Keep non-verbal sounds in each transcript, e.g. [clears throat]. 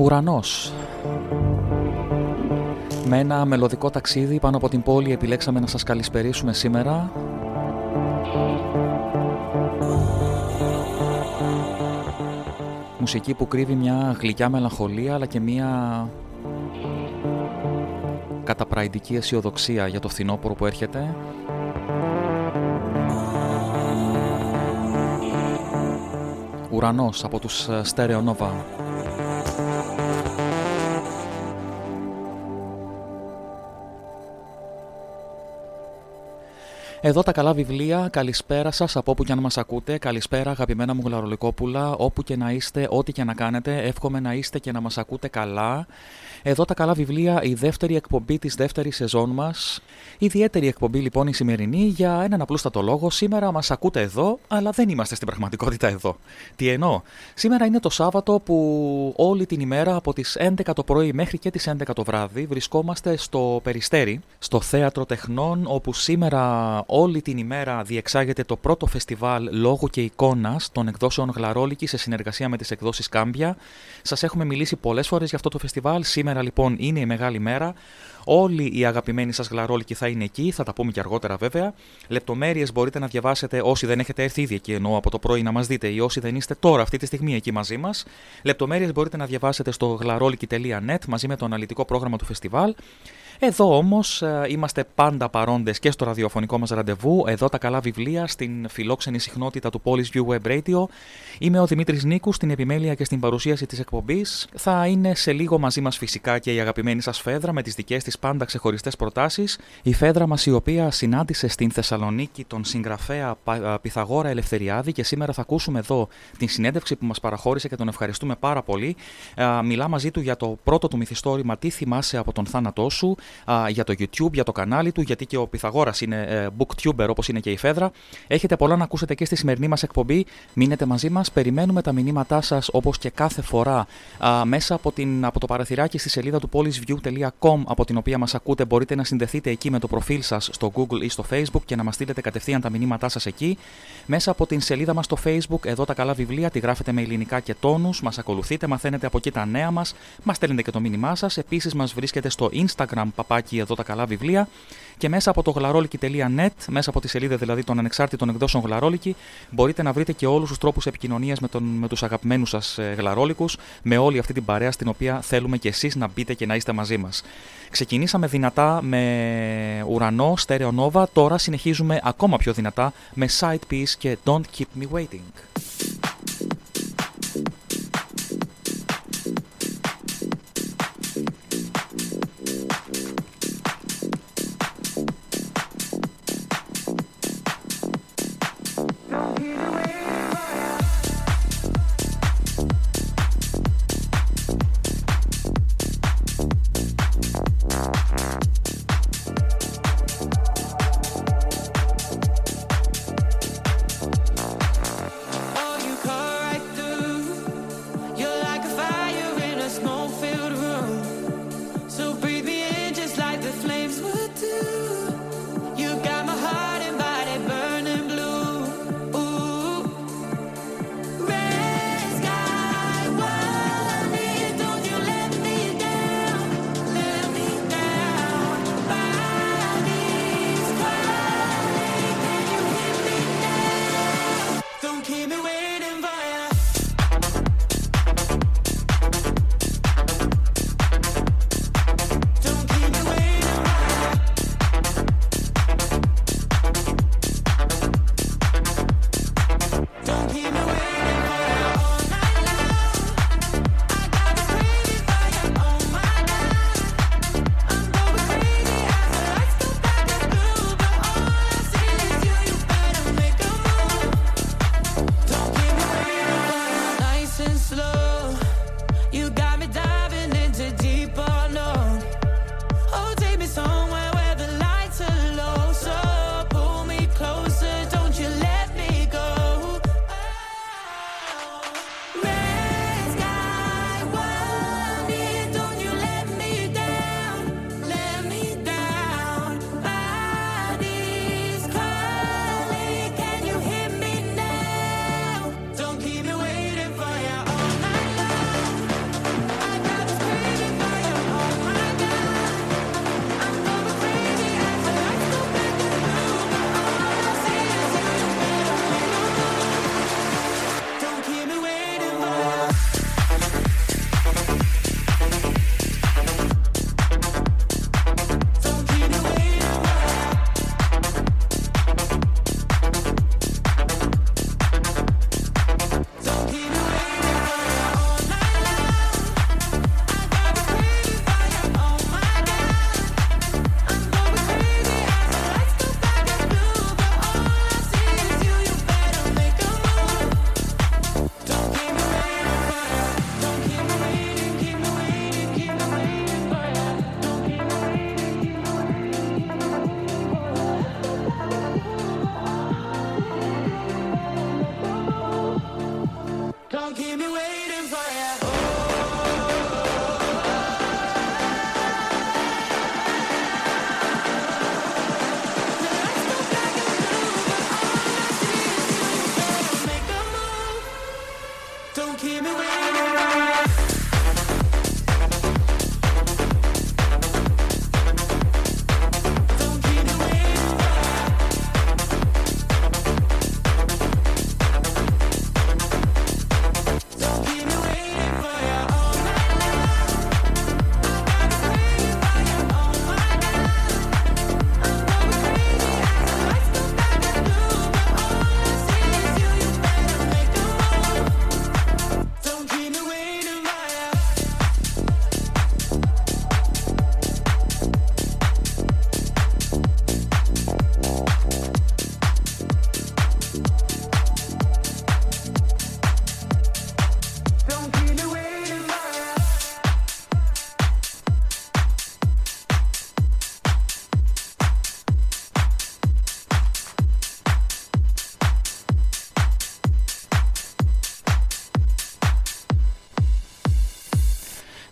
Ουρανός. Με ένα μελωδικό ταξίδι πάνω από την πόλη επιλέξαμε να σας καλησπερίσουμε σήμερα. Μουσική που κρύβει μια γλυκιά μελαγχολία αλλά και μια καταπραϊντική αισιοδοξία για το φθινόπωρο που έρχεται. Ουρανός από τους Stereo Nova. Εδώ τα καλά βιβλία. Καλησπέρα σας από όπου και αν μας ακούτε. Καλησπέρα, αγαπημένα μου γλαρολικόπουλα. Όπου και να είστε, ό,τι και να κάνετε. Εύχομαι να είστε και να μας ακούτε καλά. Εδώ τα καλά βιβλία, η δεύτερη εκπομπή της δεύτερης σεζόν μας. Ιδιαίτερη εκπομπή λοιπόν η σημερινή για έναν απλούστατο λόγο. Σήμερα μας ακούτε εδώ, αλλά δεν είμαστε στην πραγματικότητα εδώ. Τι εννοώ; Σήμερα είναι το Σάββατο που όλη την ημέρα από τις 11 το πρωί μέχρι και τις 11 το βράδυ βρισκόμαστε στο Περιστέρι, στο Θέατρο Τεχνών, όπου σήμερα όλη την ημέρα διεξάγεται το πρώτο φεστιβάλ λόγου και εικόνας των εκδόσεων Γλαρόλικη σε συνεργασία με τις εκδόσεις Κάμπια. Σας έχουμε μιλήσει πολλές φορές για αυτό το φεστιβάλ. Σήμερα λοιπόν είναι η μεγάλη μέρα. Όλοι οι αγαπημένοι σας γλαρόλικοι θα είναι εκεί, θα τα πούμε και αργότερα βέβαια. Λεπτομέρειες μπορείτε να διαβάσετε όσοι δεν έχετε έρθει ήδη εκεί, εννοώ από το πρωί να μας δείτε, ή όσοι δεν είστε τώρα αυτή τη στιγμή εκεί μαζί μας. Λεπτομέρειες μπορείτε να διαβάσετε στο γλαρόλικη.net μαζί με το αναλυτικό πρόγραμμα του φεστιβάλ. Εδώ όμως ε, είμαστε πάντα παρόντες και στο ραδιοφωνικό μας ραντεβού. Εδώ τα καλά βιβλία στην φιλόξενη συχνότητα του Polish View Web Radio. Είμαι ο Δημήτρης Νίκους στην επιμέλεια και στην παρουσίαση της εκπομπής. Θα είναι σε λίγο μαζί μας φυσικά και η αγαπημένη σας Φέδρα με τις δικές της πάντα ξεχωριστές προτάσεις. Η Φέδρα μας η οποία συνάντησε στην Θεσσαλονίκη τον συγγραφέα Πυθαγόρα Ελευθεριάδη και σήμερα θα ακούσουμε εδώ την συνέντευξη που μας παραχώρησε και τον ευχαριστούμε πάρα πολύ. Μιλά μαζί του για το πρώτο του μυθιστόρημα Τι θυμάσαι από τον θάνατό σου για το YouTube, για το κανάλι του, γιατί και ο Πυθαγόρας είναι ε, booktuber όπως είναι και η Φέδρα. Έχετε πολλά να ακούσετε και στη σημερινή μας εκπομπή. Μείνετε μαζί μας, περιμένουμε τα μηνύματά σας όπως και κάθε φορά μέσα από, την, από το παραθυράκι στη σελίδα του polisview.com από την οποία μας ακούτε. Μπορείτε να συνδεθείτε εκεί με το προφίλ σας στο Google ή στο Facebook και να μας στείλετε κατευθείαν τα μηνύματά σας εκεί. Μέσα από την σελίδα μας στο Facebook, εδώ τα καλά βιβλία, τη γράφετε με ελληνικά και τόνους. Μας ακολουθείτε, μαθαίνετε από εκεί τα νέα μας, μας στέλνετε και το μήνυμά σας. Επίσης, μας βρίσκεται στο Instagram παπάκι εδώ τα καλά βιβλία και μέσα από το γλαρόλικη.net, μέσα από τη σελίδα δηλαδή των ανεξάρτητων εκδόσεων γλαρόλικη, μπορείτε να βρείτε και όλους τους τρόπους επικοινωνίας με, τον, με τους αγαπημένους σας ε, γλαρόλικους, με όλη αυτή την παρέα στην οποία θέλουμε και εσείς να μπείτε και να είστε μαζί μας. Ξεκινήσαμε δυνατά με ουρανό, Stereo Nova, τώρα συνεχίζουμε ακόμα πιο δυνατά με Side Piece και Don't Keep Me Waiting.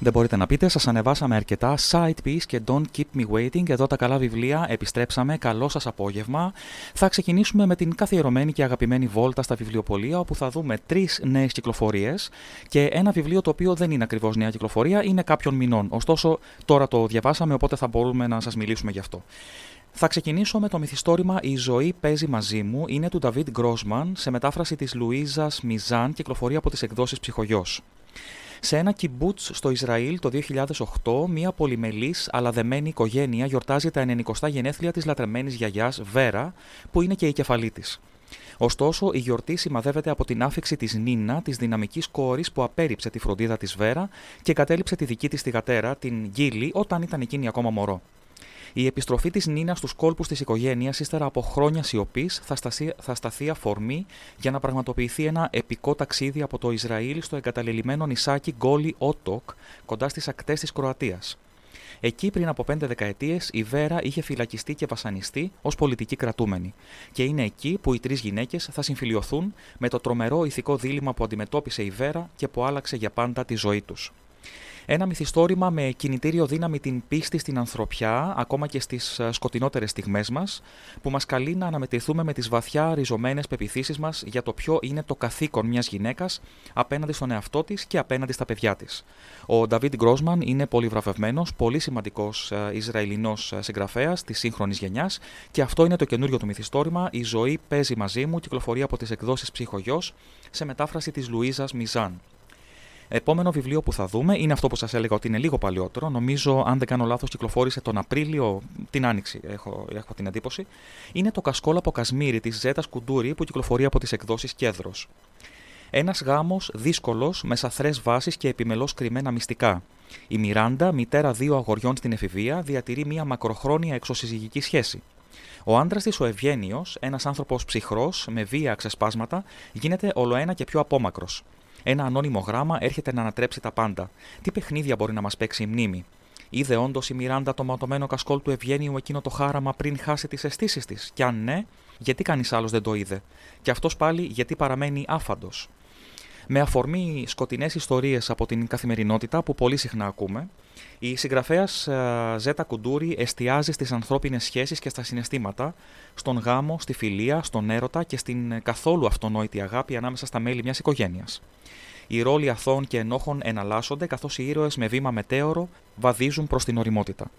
Δεν μπορείτε να πείτε, σας ανεβάσαμε αρκετά side piece και don't keep me waiting. Εδώ τα καλά βιβλία. Επιστρέψαμε. Καλό σας απόγευμα. Θα ξεκινήσουμε με την καθιερωμένη και αγαπημένη βόλτα στα βιβλιοπολία, όπου θα δούμε τρεις νέες κυκλοφορίες και ένα βιβλίο το οποίο δεν είναι ακριβώς νέα κυκλοφορία, είναι κάποιων μηνών. Ωστόσο, τώρα το διαβάσαμε, οπότε θα μπορούμε να σας μιλήσουμε γι' αυτό. Θα ξεκινήσω με το μυθιστόρημα «Η ζωή παίζει μαζί μου». Είναι του David Grossman, σε μετάφραση της Λουίζας Μιζάν, κυκλοφορεί από τις εκδόσεις Ψυχογιός. Σε ένα κιμπούτς στο Ισραήλ το 2008, μια πολυμελής αλλά δεμένη οικογένεια γιορτάζει τα 90 γενέθλια της λατρεμένης γιαγιάς Βέρα, που είναι και η κεφαλή της. Ωστόσο, η γιορτή σημαδεύεται από την άφηξη της Νίνα, της δυναμικής κόρης που απέρριψε τη φροντίδα της Βέρα και κατέληψε τη δική της θηγατέρα, την Γκίλη, όταν ήταν εκείνη ακόμα μωρό. Η επιστροφή της Νίνας στους κόλπους της οικογένειας ύστερα από χρόνια σιωπής θα, θα σταθεί αφορμή για να πραγματοποιηθεί ένα επικό ταξίδι από το Ισραήλ στο εγκαταλελειμμένο νησάκι Γκόλι Ότοκ, κοντά στις ακτές της Κροατίας. Εκεί πριν από πέντε δεκαετίες η Βέρα είχε φυλακιστεί και βασανιστεί ως πολιτική κρατούμενη. Και είναι εκεί που οι τρεις γυναίκες θα συμφιλειωθούν με το τρομερό ηθικό δίλημα που αντιμετώπισε η Βέρα και που άλλαξε για πάντα τη ζωή τους. Ένα μυθιστόρημα με κινητήριο δύναμη την πίστη στην ανθρωπιά, ακόμα και στις ε, σκοτεινότερες στιγμές μας, που μας καλεί να αναμετρηθούμε με τις βαθιά ριζωμένες πεπιθήσεις μας για το ποιο είναι το καθήκον μιας γυναίκας απέναντι στον εαυτό της και απέναντι στα παιδιά της. Ο Νταβίτ Γκρόσμαν είναι πολύ βραβευμένο, πολύ σημαντικός ε, Ισραηλινός ε, συγγραφέας της σύγχρονης γενιάς και αυτό είναι το καινούριο του μυθιστόρημα. Η ζωή παίζει μαζί μου, κυκλοφορεί από τις εκδόσεις Ψυχογειό σε μετάφραση της Λουίζας Μιζάν. Επόμενο βιβλίο που θα δούμε είναι αυτό που σας έλεγα ότι είναι λίγο παλιότερο. Νομίζω, αν δεν κάνω λάθος, κυκλοφόρησε τον Απρίλιο, την Άνοιξη, έχω, έχω την εντύπωση. Είναι το Κασκόλα από Κασμίρι της Ζέτας Κουντούρη που κυκλοφορεί από τις εκδόσεις Κέντρο. Ένας γάμος δύσκολος με σαθρές βάσεις και επιμελώς κρυμμένα μυστικά. Η Μιράντα, μητέρα δύο αγοριών στην εφηβεία, διατηρεί μια μακροχρόνια εξωσυζυγική σχέση. Ο άντρας της, ο Ευγένιος, ένας άνθρωπος ψυχρός, με βία ξεσπάσματα, γίνεται ολοένα και πιο απόμακρος. Ένα ανώνυμο γράμμα έρχεται να ανατρέψει τα πάντα. Τι παιχνίδια μπορεί να μας παίξει η μνήμη; Είδε όντως η Μιράντα το ματωμένο κασκόλ του Ευγένιου εκείνο το χάραμα πριν χάσει τις αισθήσεις της; Κι αν ναι, γιατί κανείς άλλος δεν το είδε; Και αυτός πάλι γιατί παραμένει άφαντος; Με αφορμή σκοτεινές ιστορίες από την καθημερινότητα που πολύ συχνά ακούμε, η συγγραφέας ε, Ζέτα Κουντούρη εστιάζει στις ανθρώπινες σχέσεις και στα συναισθήματα, στον γάμο, στη φιλία, στον έρωτα και στην καθόλου αυτονόητη αγάπη ανάμεσα στα μέλη μιας οικογένειας. Οι ρόλοι αθώων και ενόχων εναλλάσσονται, καθώς οι ήρωες με βήμα μετέωρο βαδίζουν προς την οριμότητα.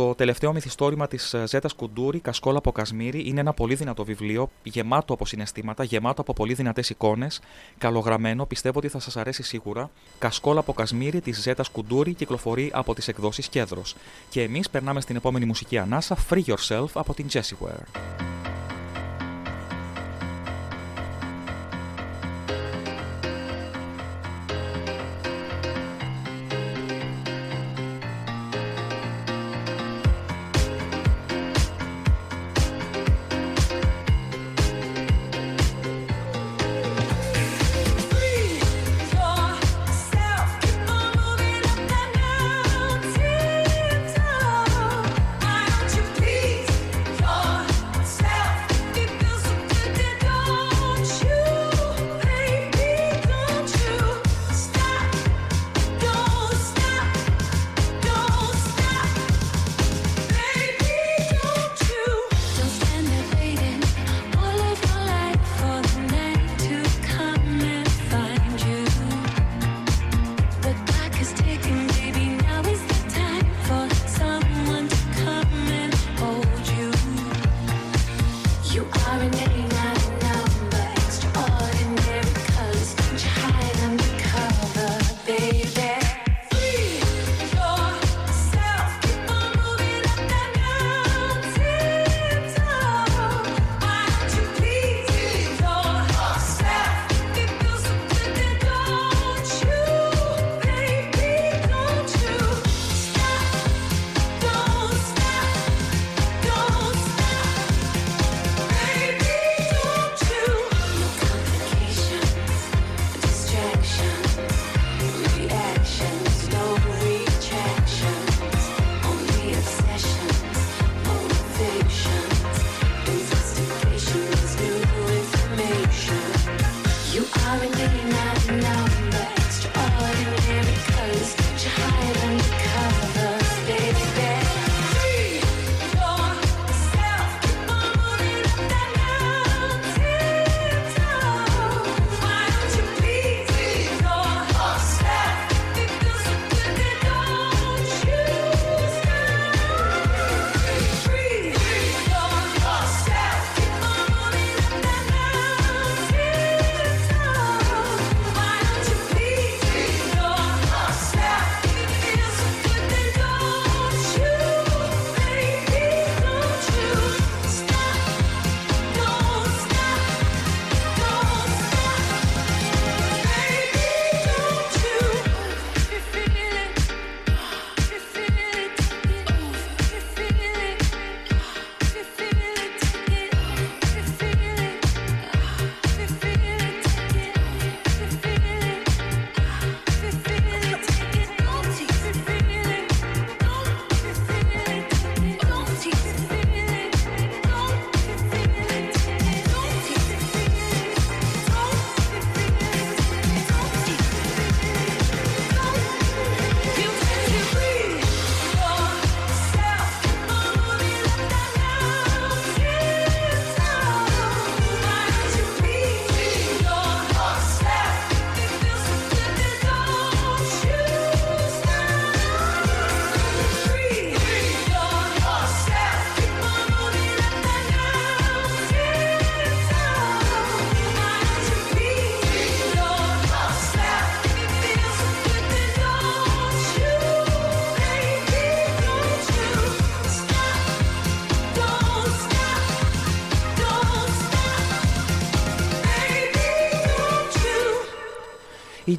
Το τελευταίο μυθιστόρημα της ε, Ζέτας Κουντούρη, Κασκόλα από Κασμίρι, είναι ένα πολύ δυνατό βιβλίο, γεμάτο από συναισθήματα, γεμάτο από πολύ δυνατές εικόνες, καλογραμμένο, πιστεύω ότι θα σας αρέσει σίγουρα. Κασκόλα από Κασμίρι της Ζέτας Κουντούρη κυκλοφορεί από τις εκδόσεις Κέντρο. Και εμείς περνάμε στην επόμενη μουσική ανάσα, Free Yourself από την Jessie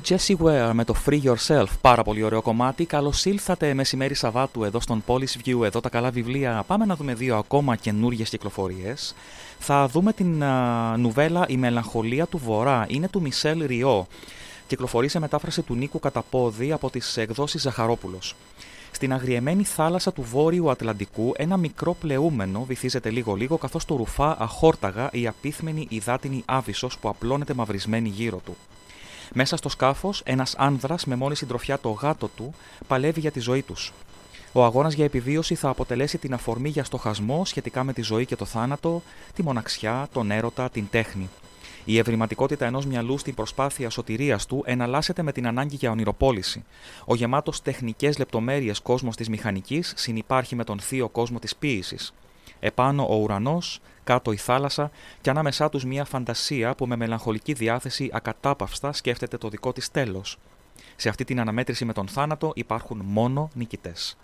Jessie Ware με το Free Yourself, πάρα πολύ ωραίο κομμάτι. Καλώς ήλθατε μεσημέρι Σαββάτου εδώ στον Polish View, εδώ τα καλά βιβλία. Πάμε να δούμε δύο ακόμα καινούργιες κυκλοφορίες. Θα δούμε την α, νουβέλα Η Μελαγχολία του Βορρά. Είναι του Μισελ Ριό. Κυκλοφορεί σε μετάφραση του Νίκου Καταπόδη από τις εκδόσεις Ζαχαρόπουλος. Στην αγριεμένη θάλασσα του Βόρειου Ατλαντικού, ένα μικρό πλεούμενο βυθίζεται λίγο-λίγο καθώς το ρουφά αχόρταγα η απίθμενη υδάτινη άβυσος που απλώνεται μαυρισμένη γύρω του. Μέσα στο σκάφος, ένας άνδρας με μόνη συντροφιά το γάτο του παλεύει για τη ζωή τους. Ο αγώνας για επιβίωση θα αποτελέσει την αφορμή για στοχασμό σχετικά με τη ζωή και το θάνατο, τη μοναξιά, τον έρωτα, την τέχνη. Η ευρηματικότητα ενός μυαλού στην προσπάθεια σωτηρίας του εναλλάσσεται με την ανάγκη για ονειροπόληση. Ο γεμάτος τεχνικές λεπτομέρειες κόσμος της μηχανικής συνυπάρχει με τον θείο κόσμο της ποίηση. Επάνω ο ουρανός, κάτω η θάλασσα και ανάμεσά τους μια φαντασία που με μελαγχολική διάθεση ακατάπαυστα σκέφτεται το δικό της τέλος. Σε αυτή την αναμέτρηση με τον θάνατο υπάρχουν μόνο νικητές.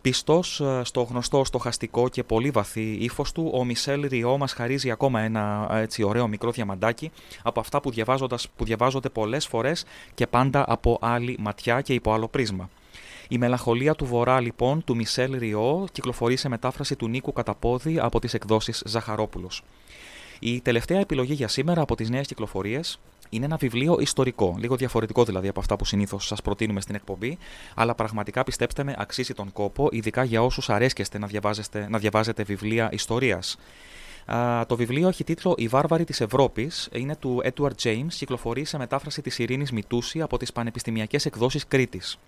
Πιστός ε, στο γνωστό στοχαστικό και πολύ βαθύ ύφος του, ο Μισελ Ριό μας χαρίζει ακόμα ένα έτσι ωραίο μικρό διαμαντάκι από αυτά που, που διαβάζονται πολλές φορές και πάντα από άλλη ματιά και υπό άλλο πρίσμα. Η μελαγχολία του Βορρά, λοιπόν, του Μισελ Ριό, κυκλοφορεί σε μετάφραση του Νίκου Καταπόδη από τις εκδόσεις Ζαχαρόπουλος. Η τελευταία επιλογή για σήμερα από τις νέες κυκλοφορίες είναι ένα βιβλίο ιστορικό, λίγο διαφορετικό δηλαδή από αυτά που συνήθως σας προτείνουμε στην εκπομπή, αλλά πραγματικά πιστέψτε με, αξίζει τον κόπο, ειδικά για όσους αρέσκεστε να, διαβάζετε, να διαβάζετε βιβλία ιστορίας. Το βιβλίο έχει τίτλο «Η βάρβαρη της Ευρώπης». Είναι του Edward James, κυκλοφορεί σε μετάφραση της Ειρήνης Μητούση από τις Πανεπιστημιακές Εκδόσεις Κρήτης.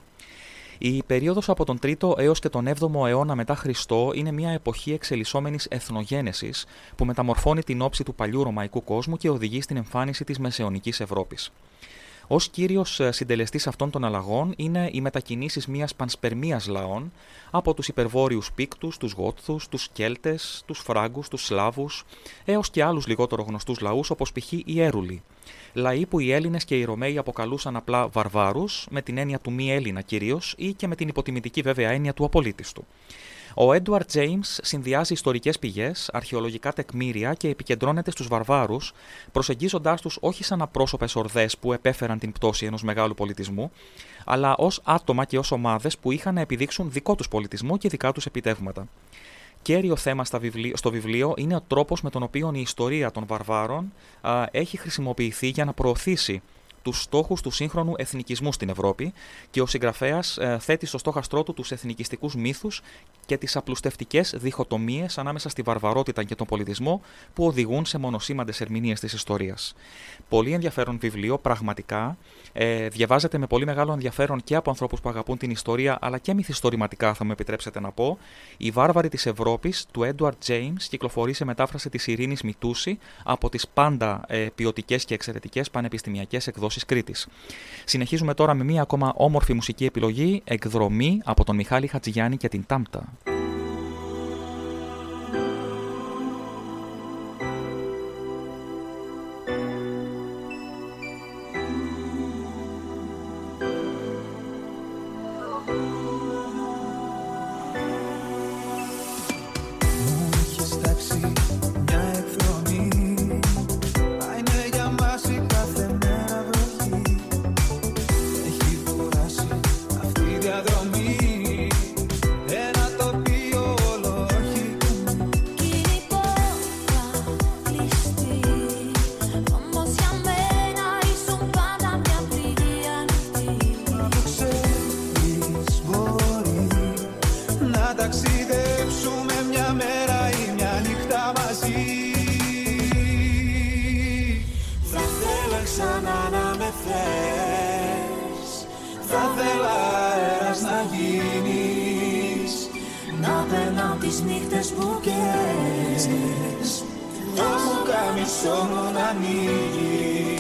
Η περίοδος από τον 3ο έως και τον 7ο αιώνα μετά Χριστό είναι μια εποχή εξελισσόμενης εθνογένεσης που μεταμορφώνει την όψη του παλιού ρωμαϊκού κόσμου και οδηγεί στην εμφάνιση της μεσαιωνικής Ευρώπης. Ω κύριος ε, συντελεστής αυτών των αλλαγών είναι οι μετακινήσεις μιας πανσπερμίας λαών από τους υπερβόρειου Πίκτους, τους Γότθους, τους Κέλτες, τους Φράγκους, τους Σλάβους, έως και άλλους λιγότερο γνωστούς λαούς όπως π.χ. οι Έρουλοι, λαοί που οι Έλληνες και οι Ρωμαίοι αποκαλούσαν απλά βαρβάρους, με την έννοια του μη Έλληνα κυρίως, ή και με την υποτιμητική βέβαια έννοια του απολύτιστου. Ο Έντουαρτ Τζέιμς συνδυάζει ιστορικές πηγές, αρχαιολογικά τεκμήρια και επικεντρώνεται στους βαρβάρους, προσεγγίζοντάς τους όχι σαν απρόσωπες ορδές που επέφεραν την πτώση ενός μεγάλου πολιτισμού, αλλά ως άτομα και ως ομάδες που είχαν να επιδείξουν δικό τους πολιτισμό και δικά τους επιτεύγματα κέριο θέμα στο βιβλίο είναι ο τρόπος με τον οποίο η ιστορία των βαρβάρων έχει χρησιμοποιηθεί για να προωθήσει τους στόχους του σύγχρονου εθνικισμού στην Ευρώπη και ο συγγραφέας ε, θέτει στο στόχαστρό του τους εθνικιστικούς μύθους και τις απλουστευτικές διχοτομίες ανάμεσα στη βαρβαρότητα και τον πολιτισμό που οδηγούν σε μονοσήμαντες ερμηνείες της ιστορίας. Πολύ ενδιαφέρον βιβλίο, πραγματικά. Ε, διαβάζεται με πολύ μεγάλο ενδιαφέρον και από ανθρώπους που αγαπούν την ιστορία, αλλά και μυθιστορηματικά, θα μου επιτρέψετε να πω. Η Βάρβαρη της Ευρώπης του Edward James κυκλοφορεί σε μετάφραση της Ειρήνης Μητούση από τις πάντα ε, ποιοτικές και εξαιρετικές πανεπιστημιακές εκδόσεις Κρήτης. Συνεχίζουμε τώρα με μία ακόμα όμορφη μουσική επιλογή, εκδρομή από τον Μιχάλη Χατζηγιάννη και την Τάμπτα. ήθελα αέρας να γίνεις. Να περνάω τις νύχτες που καίες Το μου καμισό μου να ανοίγεις.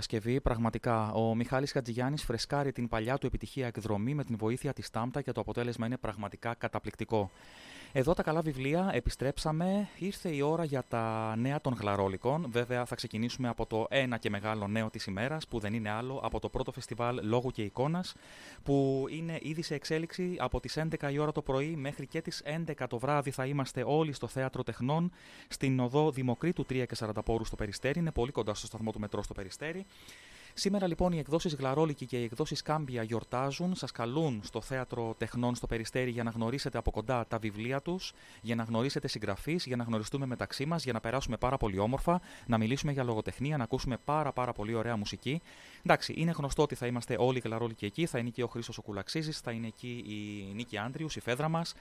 Διασκευή, πραγματικά. Ο Μιχάλης Χατζηγιάννης φρεσκάρει την παλιά του επιτυχία εκδρομή με την βοήθεια της Τάμπτα και το αποτέλεσμα είναι πραγματικά καταπληκτικό. Εδώ τα καλά βιβλία, επιστρέψαμε. Ήρθε η ώρα για τα νέα των γλαρόλικων. Βέβαια, θα ξεκινήσουμε από το ένα και μεγάλο νέο της ημέρας, που δεν είναι άλλο από το πρώτο φεστιβάλ Λόγου και Εικόνας, που είναι ήδη σε εξέλιξη από τις 11 η ώρα το πρωί μέχρι και τις 11 το βράδυ. Θα είμαστε όλοι στο Θέατρο Τεχνών, στην οδό Δημοκρίτου 3 και 40 πόρους στο Περιστέρι. Είναι πολύ κοντά στο σταθμό του μετρό στο Περιστέρι. Σήμερα λοιπόν οι εκδόσεις Γλαρόλικη και οι εκδόσεις Κάμπια γιορτάζουν. Σας καλούν στο θέατρο τεχνών στο Περιστέρι για να γνωρίσετε από κοντά τα βιβλία τους, για να γνωρίσετε συγγραφείς, για να γνωριστούμε μεταξύ μας, για να περάσουμε πάρα πολύ όμορφα, να μιλήσουμε για λογοτεχνία, να ακούσουμε πάρα, πάρα πολύ ωραία μουσική. Εντάξει, είναι γνωστό ότι θα είμαστε όλοι Γλαρόλικοι εκεί. Θα είναι εκεί ο Χρήσο ο Κουλαξίζης, θα είναι εκεί η Νίκη Άντριους, η Φέδρα μας.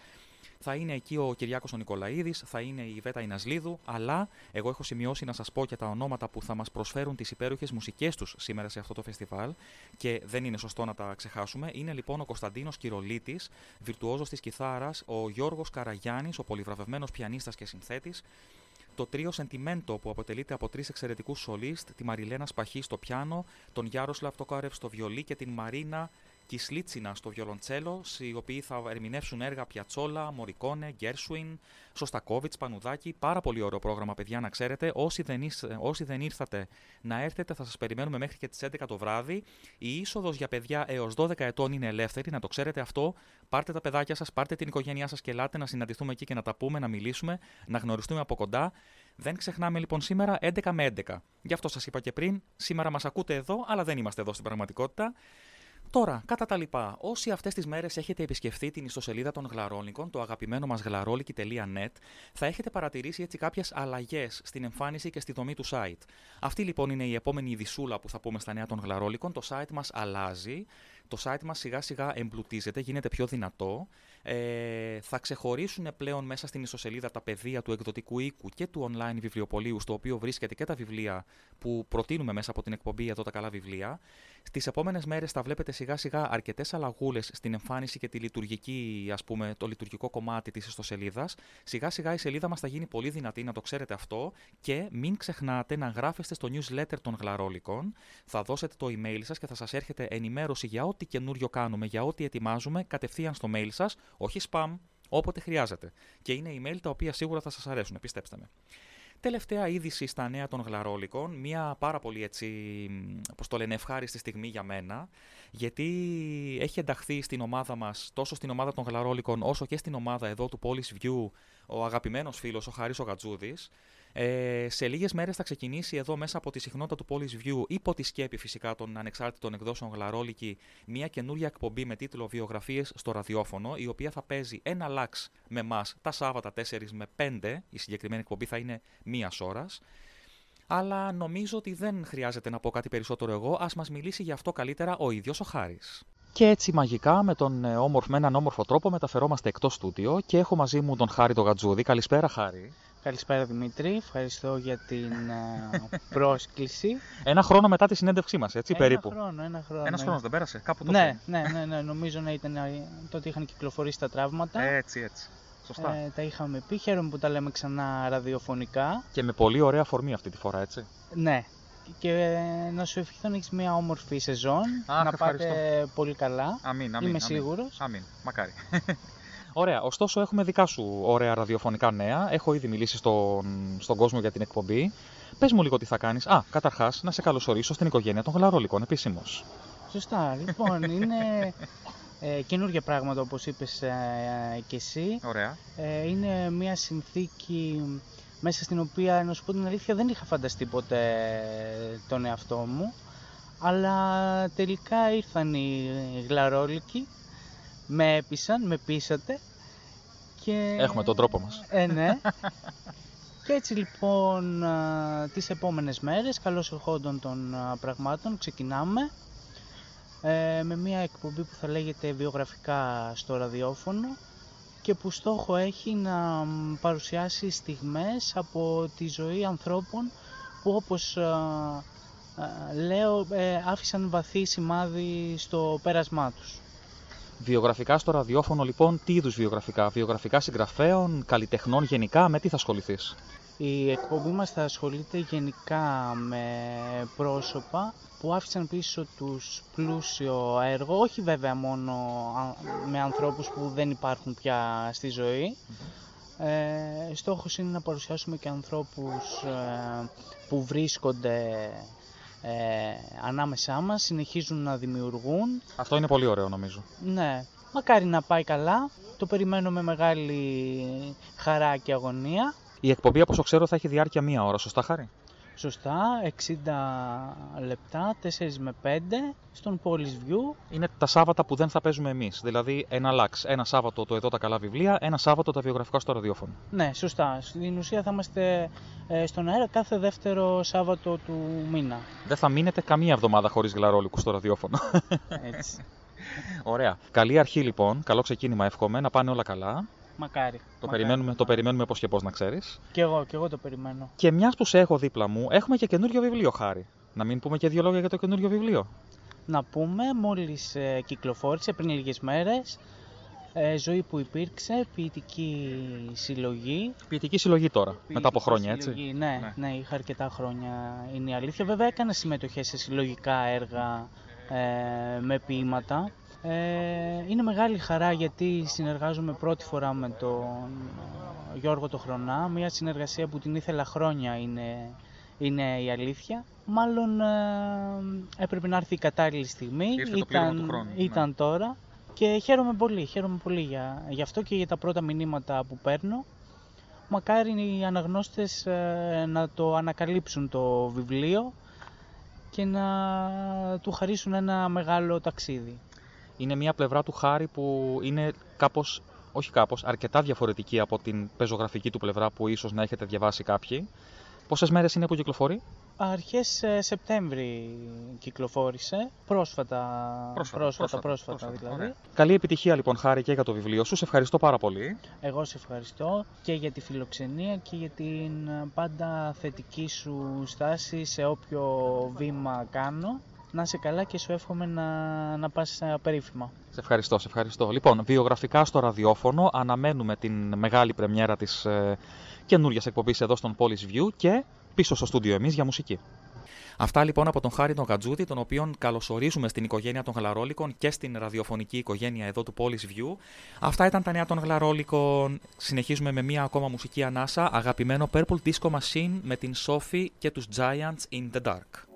Θα είναι εκεί ο Κυριάκος ο Νικολαίδης, θα είναι η Βέτα Ινασλίδου, αλλά εγώ έχω σημειώσει να σας πω και τα ονόματα που θα μας προσφέρουν τις υπέροχες μουσικές τους σήμερα σε αυτό το φεστιβάλ και δεν είναι σωστό να τα ξεχάσουμε. Είναι λοιπόν ο Κωνσταντίνος Κυρολίτης, βιρτουόζος της κιθάρας, ο Γιώργος Καραγιάννης, ο πολυβραβευμένος πιανίστας και συνθέτης, το τρίο Σεντιμέντο που αποτελείται από τρεις εξαιρετικούς σολίστ, τη Μαριλένα Σπαχή στο πιάνο, τον Γιάροσλαβ Τοκάρευ στο βιολί και την Μαρίνα Κισλίτσινα στο βιολοντσέλο, οι οποίοι θα ερμηνεύσουν έργα Πιατσόλα, Μωρικόνε, Γκέρσουιν, Σωστακόβιτς, Πανουδάκη. Πάρα πολύ ωραίο πρόγραμμα, παιδιά, να ξέρετε. Όσοι δεν, όσοι δεν ήρθατε να έρθετε, θα σας περιμένουμε μέχρι και τις 11 το βράδυ. Η είσοδος για παιδιά έως 12 ετών είναι ελεύθερη, να το ξέρετε αυτό. Πάρτε τα παιδάκια σας, πάρτε την οικογένειά σας και ελάτε να συναντηθούμε εκεί και να τα πούμε, να μιλήσουμε, να γνωριστούμε από κοντά. Δεν ξεχνάμε λοιπόν σήμερα 11 με 11. Γι' αυτό σας είπα και πριν, σήμερα μας ακούτε εδώ, αλλά δεν είμαστε εδώ στην πραγματικότητα. Τώρα, κατά τα λοιπά, όσοι αυτές τις μέρες έχετε επισκεφθεί την ιστοσελίδα των Γλαρόλικων, το αγαπημένο μας γλαρόλικη.net, θα έχετε παρατηρήσει έτσι κάποιες αλλαγές στην εμφάνιση και στη δομή του site. Αυτή λοιπόν είναι η επόμενη ειδισούλα που θα πούμε στα νέα των Γλαρόλικων. Το site μας αλλάζει. Το site μας σιγά σιγά εμπλουτίζεται, γίνεται πιο δυνατό. Ε, θα ξεχωρίσουν πλέον μέσα στην ιστοσελίδα τα πεδία του εκδοτικού οίκου και του online βιβλιοπολίου, στο οποίο βρίσκεται και τα βιβλία που προτείνουμε μέσα από την εκπομπή εδώ τα καλά βιβλία. Στι επόμενες μέρες θα βλέπετε σιγά σιγά αρκετές αλλαγούλες στην εμφάνιση και τη λειτουργική, ας πούμε, το λειτουργικό κομμάτι της ιστοσελίδας. Σιγά σιγά η σελίδα μας θα γίνει πολύ δυνατή, να το ξέρετε αυτό. Και μην ξεχνάτε να γράφεστε στο newsletter των γλαρόλικων. Θα δώσετε το email σας και θα σας έρχεται ενημέρωση για ό,τι καινούριο κάνουμε, για ό,τι ετοιμάζουμε κατευθείαν στο mail σας, όχι spam, όποτε χρειάζεται. Και είναι email τα οποία σίγουρα θα σας αρέσουν, πιστέψτε με. Τελευταία είδηση στα νέα των γλαρόλικων, μια πάρα πολύ έτσι, πώς το λένε, ευχάριστη στιγμή για μένα, γιατί έχει ενταχθεί στην ομάδα μας, τόσο στην ομάδα των γλαρόλικων, όσο και στην ομάδα εδώ του Polish View, ο αγαπημένος φίλος, ο Χαρίς ο Γατζούδης, Ε, σε λίγες μέρες θα ξεκινήσει εδώ μέσα από τη συχνότητα του Polish View, υπό τη σκέπη φυσικά των ανεξάρτητων εκδόσεων Γλαρόλικη, μια καινούρια εκπομπή με τίτλο Βιογραφίες στο ραδιόφωνο, η οποία θα παίζει ένα λάξ με εμάς τα Σάββατα 4 με 5. Η συγκεκριμένη εκπομπή θα είναι μίας ώρας. Αλλά νομίζω ότι δεν χρειάζεται να πω κάτι περισσότερο εγώ. Α μας μιλήσει γι' αυτό καλύτερα ο ίδιος ο Χάρης. Και έτσι μαγικά με, τον ε, όμορφο, με έναν όμορφο τρόπο μεταφερόμαστε εκτός στούντιο και έχω μαζί μου τον Χάρη τον Γατζούδη. Καλησπέρα, Χάρη. Καλησπέρα Δημήτρη, ευχαριστώ για την πρόσκληση. Ένα χρόνο μετά τη συνέντευξή μας, έτσι ένα περίπου. Χρόνο, ένα χρόνο. Ένας χρόνος δεν πέρασε, κάπου το ναι, ναι, ναι, ναι, νομίζω να ήταν τότε είχαν κυκλοφορήσει τα τραύματα. Έτσι, έτσι. Σωστά. Ε, τα είχαμε πει. Χαίρομαι που τα λέμε ξανά ραδιοφωνικά. Και με πολύ ωραία αφορμή αυτή τη φορά, έτσι. Ναι. Και να σου ευχηθώ να έχεις μια όμορφη σεζόν. Αχ, να ευχαριστώ. πάτε πολύ καλά. Αμήν, αμήν, Είμαι αμήν. σίγουρος. Αμήν, μακάρι. Ωραία, ωστόσο έχουμε δικά σου ωραία ραδιοφωνικά νέα. Έχω ήδη μιλήσει στον, στον κόσμο για την εκπομπή. Πες μου λίγο τι θα κάνεις. Α, καταρχάς, να σε καλωσορίσω στην οικογένεια των γλαρόλικων επισήμω. Σωστά. Λοιπόν, είναι ε, καινούργια πράγματα όπως είπες ε, και εσύ. Ωραία. Ε, είναι μια συνθήκη μέσα στην οποία, να σου πω την αλήθεια, δεν είχα φανταστεί ποτέ τον εαυτό μου. Αλλά τελικά ήρθαν οι γλαρόλικοι, με έπεισαν, με πείσατε. Και... Έχουμε τον τρόπο μας. Ε, ναι. και έτσι λοιπόν α, τις επόμενες μέρες, καλώς ερχόντων των α, πραγμάτων, ξεκινάμε ε, με μια εκπομπή που θα λέγεται βιογραφικά στο ραδιόφωνο και που στόχο έχει να μ, παρουσιάσει στιγμές από τη ζωή ανθρώπων που όπως α, α, λέω ε, άφησαν βαθύ σημάδι στο πέρασμά τους. Βιογραφικά στο ραδιόφωνο, λοιπόν, τι είδους βιογραφικά; Βιογραφικά συγγραφέων, καλλιτεχνών γενικά, με τι θα ασχοληθείς; Η εκπομπή μας θα ασχολείται γενικά με πρόσωπα που άφησαν πίσω τους πλούσιο έργο, όχι βέβαια μόνο α- με ανθρώπους που δεν υπάρχουν πια στη ζωή. Ε, στόχος είναι να παρουσιάσουμε και ανθρώπους ε, που βρίσκονται ε, ανάμεσά μας, συνεχίζουν να δημιουργούν. Αυτό είναι πολύ ωραίο, νομίζω. Ναι, μακάρι να πάει καλά, το περιμένω με μεγάλη χαρά και αγωνία. Η εκπομπή, όπως ξέρω, θα έχει διάρκεια μία ώρα, σωστά, Χάρη; Σωστά, 60 λεπτά, 4 με 5, στον Polish View. Είναι τα Σάββατα που δεν θα παίζουμε εμείς. Δηλαδή, ένα λάξ. Ένα Σάββατο το εδώ τα καλά βιβλία, ένα Σάββατο τα βιογραφικά στο ραδιόφωνο. Ναι, σωστά. Στην ουσία θα είμαστε ε, στον αέρα κάθε δεύτερο Σάββατο του μήνα. Δεν θα μείνετε καμία εβδομάδα χωρίς γλαρόλικου στο ραδιόφωνο. Έτσι. [laughs] Ωραία. Καλή αρχή λοιπόν. Καλό ξεκίνημα εύχομαι. Να πάνε όλα καλά. Μακάρι. Το μακάρι. περιμένουμε, το περιμένουμε πώς και πώς να ξέρεις. Κι εγώ, κι εγώ το περιμένω. Και μιας που σε έχω δίπλα μου, έχουμε και καινούριο βιβλίο, Χάρη. Να μην πούμε και δύο λόγια για το καινούριο βιβλίο. Να πούμε, μόλις ε, κυκλοφόρησε πριν λίγες μέρες, ε, ζωή που υπήρξε, ποιητική συλλογή. Ποιητική συλλογή τώρα, μετά από χρόνια, έτσι. Συλλογή, ναι, Ναι. ναι, είχα αρκετά χρόνια, είναι η αλήθεια. Βέβαια έκανα συμμετοχές σε συλλογικά έργα ε, με ποίηματα. Ε, είναι μεγάλη χαρά γιατί συνεργάζομαι πρώτη φορά με τον ε, Γιώργο το Χρονά, μια συνεργασία που την ήθελα χρόνια είναι, είναι η αλήθεια. Μάλλον ε, έπρεπε να έρθει η κατάλληλη στιγμή, Ήρθε το πλήρωμα του χρόνου, ναι. ήταν τώρα και χαίρομαι πολύ, χαίρομαι πολύ για, για αυτό και για τα πρώτα μηνύματα που παίρνω. Μακάρι οι αναγνώστες ε, να το ανακαλύψουν το βιβλίο και να του χαρίσουν ένα μεγάλο ταξίδι. Είναι μια πλευρά του Χάρη που είναι κάπως, όχι κάπως, αρκετά διαφορετική από την πεζογραφική του πλευρά που ίσως να έχετε διαβάσει κάποιοι. Πόσες μέρες είναι που κυκλοφορεί, Αρχές ε, Σεπτέμβρη κυκλοφόρησε, πρόσφατα, Πρόσφατα, πρόσφατα, πρόσφατα, πρόσφατα πρόσφατα, δηλαδή. ωραία. Καλή επιτυχία λοιπόν, Χάρη, και για το βιβλίο σου. Σε ευχαριστώ πάρα πολύ. Εγώ σε ευχαριστώ και για τη φιλοξενία και για την ε, πάντα θετική σου στάση σε όποιο βήμα κάνω. Να είσαι καλά και σου εύχομαι να, να πας ε, περίφημα. Σε ευχαριστώ, σε ευχαριστώ. Λοιπόν, βιογραφικά στο ραδιόφωνο αναμένουμε την μεγάλη πρεμιέρα της ε, καινούργιας εκπομπής εδώ στον Polish View και πίσω στο στούντιο εμείς για μουσική. Αυτά λοιπόν από τον Χάρη τον Γατζούδη, τον οποίον καλωσορίζουμε στην οικογένεια των Γλαρόλικων και στην ραδιοφωνική οικογένεια εδώ του Polish View. Αυτά ήταν τα νέα των Γλαρόλικων. Συνεχίζουμε με μία ακόμα μουσική ανάσα, αγαπημένο Purple Disco Machine με την Sophie και τους Giants in the Dark.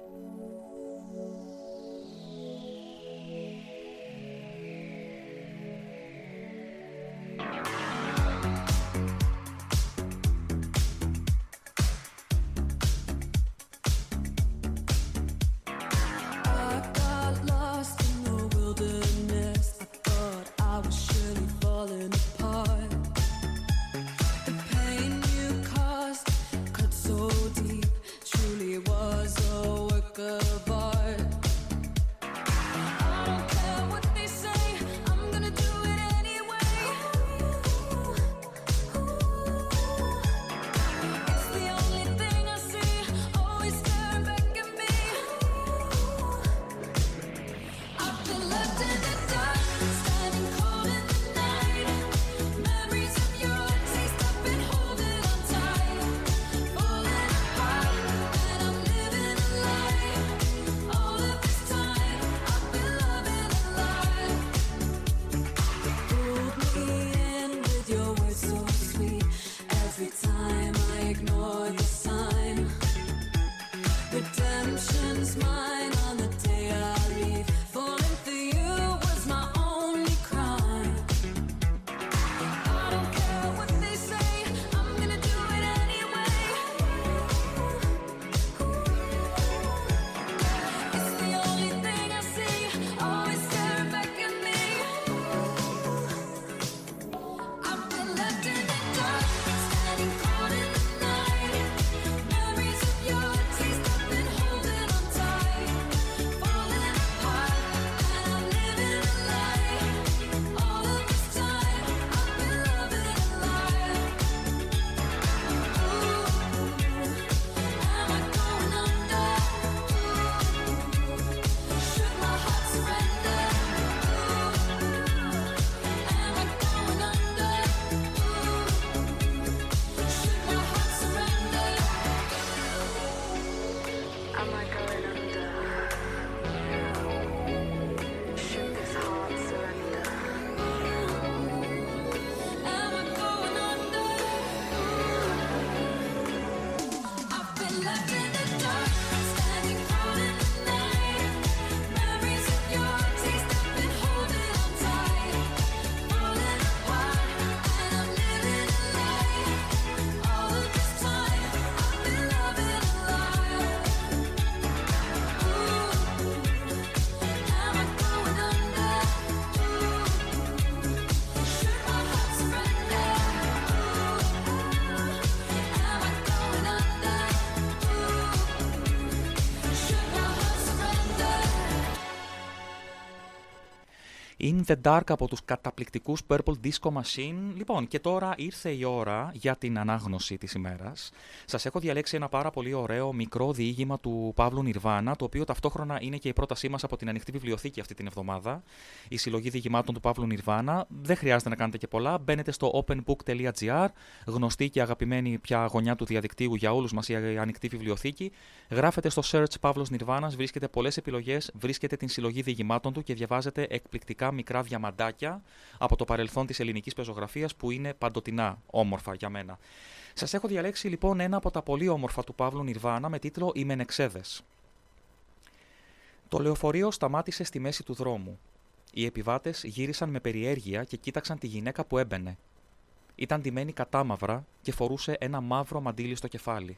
In the Dark από τους καταπληκτικούς Purple Disco Machine. Λοιπόν, και τώρα ήρθε η ώρα για την ανάγνωση της ημέρας. Σας έχω διαλέξει ένα πάρα πολύ ωραίο μικρό διήγημα του Παύλου Νιρβάνα, το οποίο ταυτόχρονα είναι και η πρότασή μας από την ανοιχτή βιβλιοθήκη αυτή την εβδομάδα. Η συλλογή διηγημάτων του Παύλου Νιρβάνα. Δεν χρειάζεται να κάνετε και πολλά. Μπαίνετε στο openbook.gr, γνωστή και αγαπημένη πια γωνιά του διαδικτύου για όλους μας η ανοιχτή βιβλιοθήκη. Γράφετε στο search Παύλος Νιρβάνας, βρίσκετε πολλές επιλογές, βρίσκετε την συλλογή διηγημάτων του και διαβάζετε εκπληκτικά μικρά διαμαντάκια από το παρελθόν της ελληνικής πεζογραφίας που είναι παντοτινά όμορφα για μένα. Σας έχω διαλέξει λοιπόν ένα από τα πολύ όμορφα του Παύλου Νιρβάνα με τίτλο «Οι Μενεξέδες». Το λεωφορείο σταμάτησε στη μέση του δρόμου. Οι επιβάτες γύρισαν με περιέργεια και κοίταξαν τη γυναίκα που έμπαινε. Ήταν ντυμένη κατάμαυρα και φορούσε ένα μαύρο μαντίλι στο κεφάλι.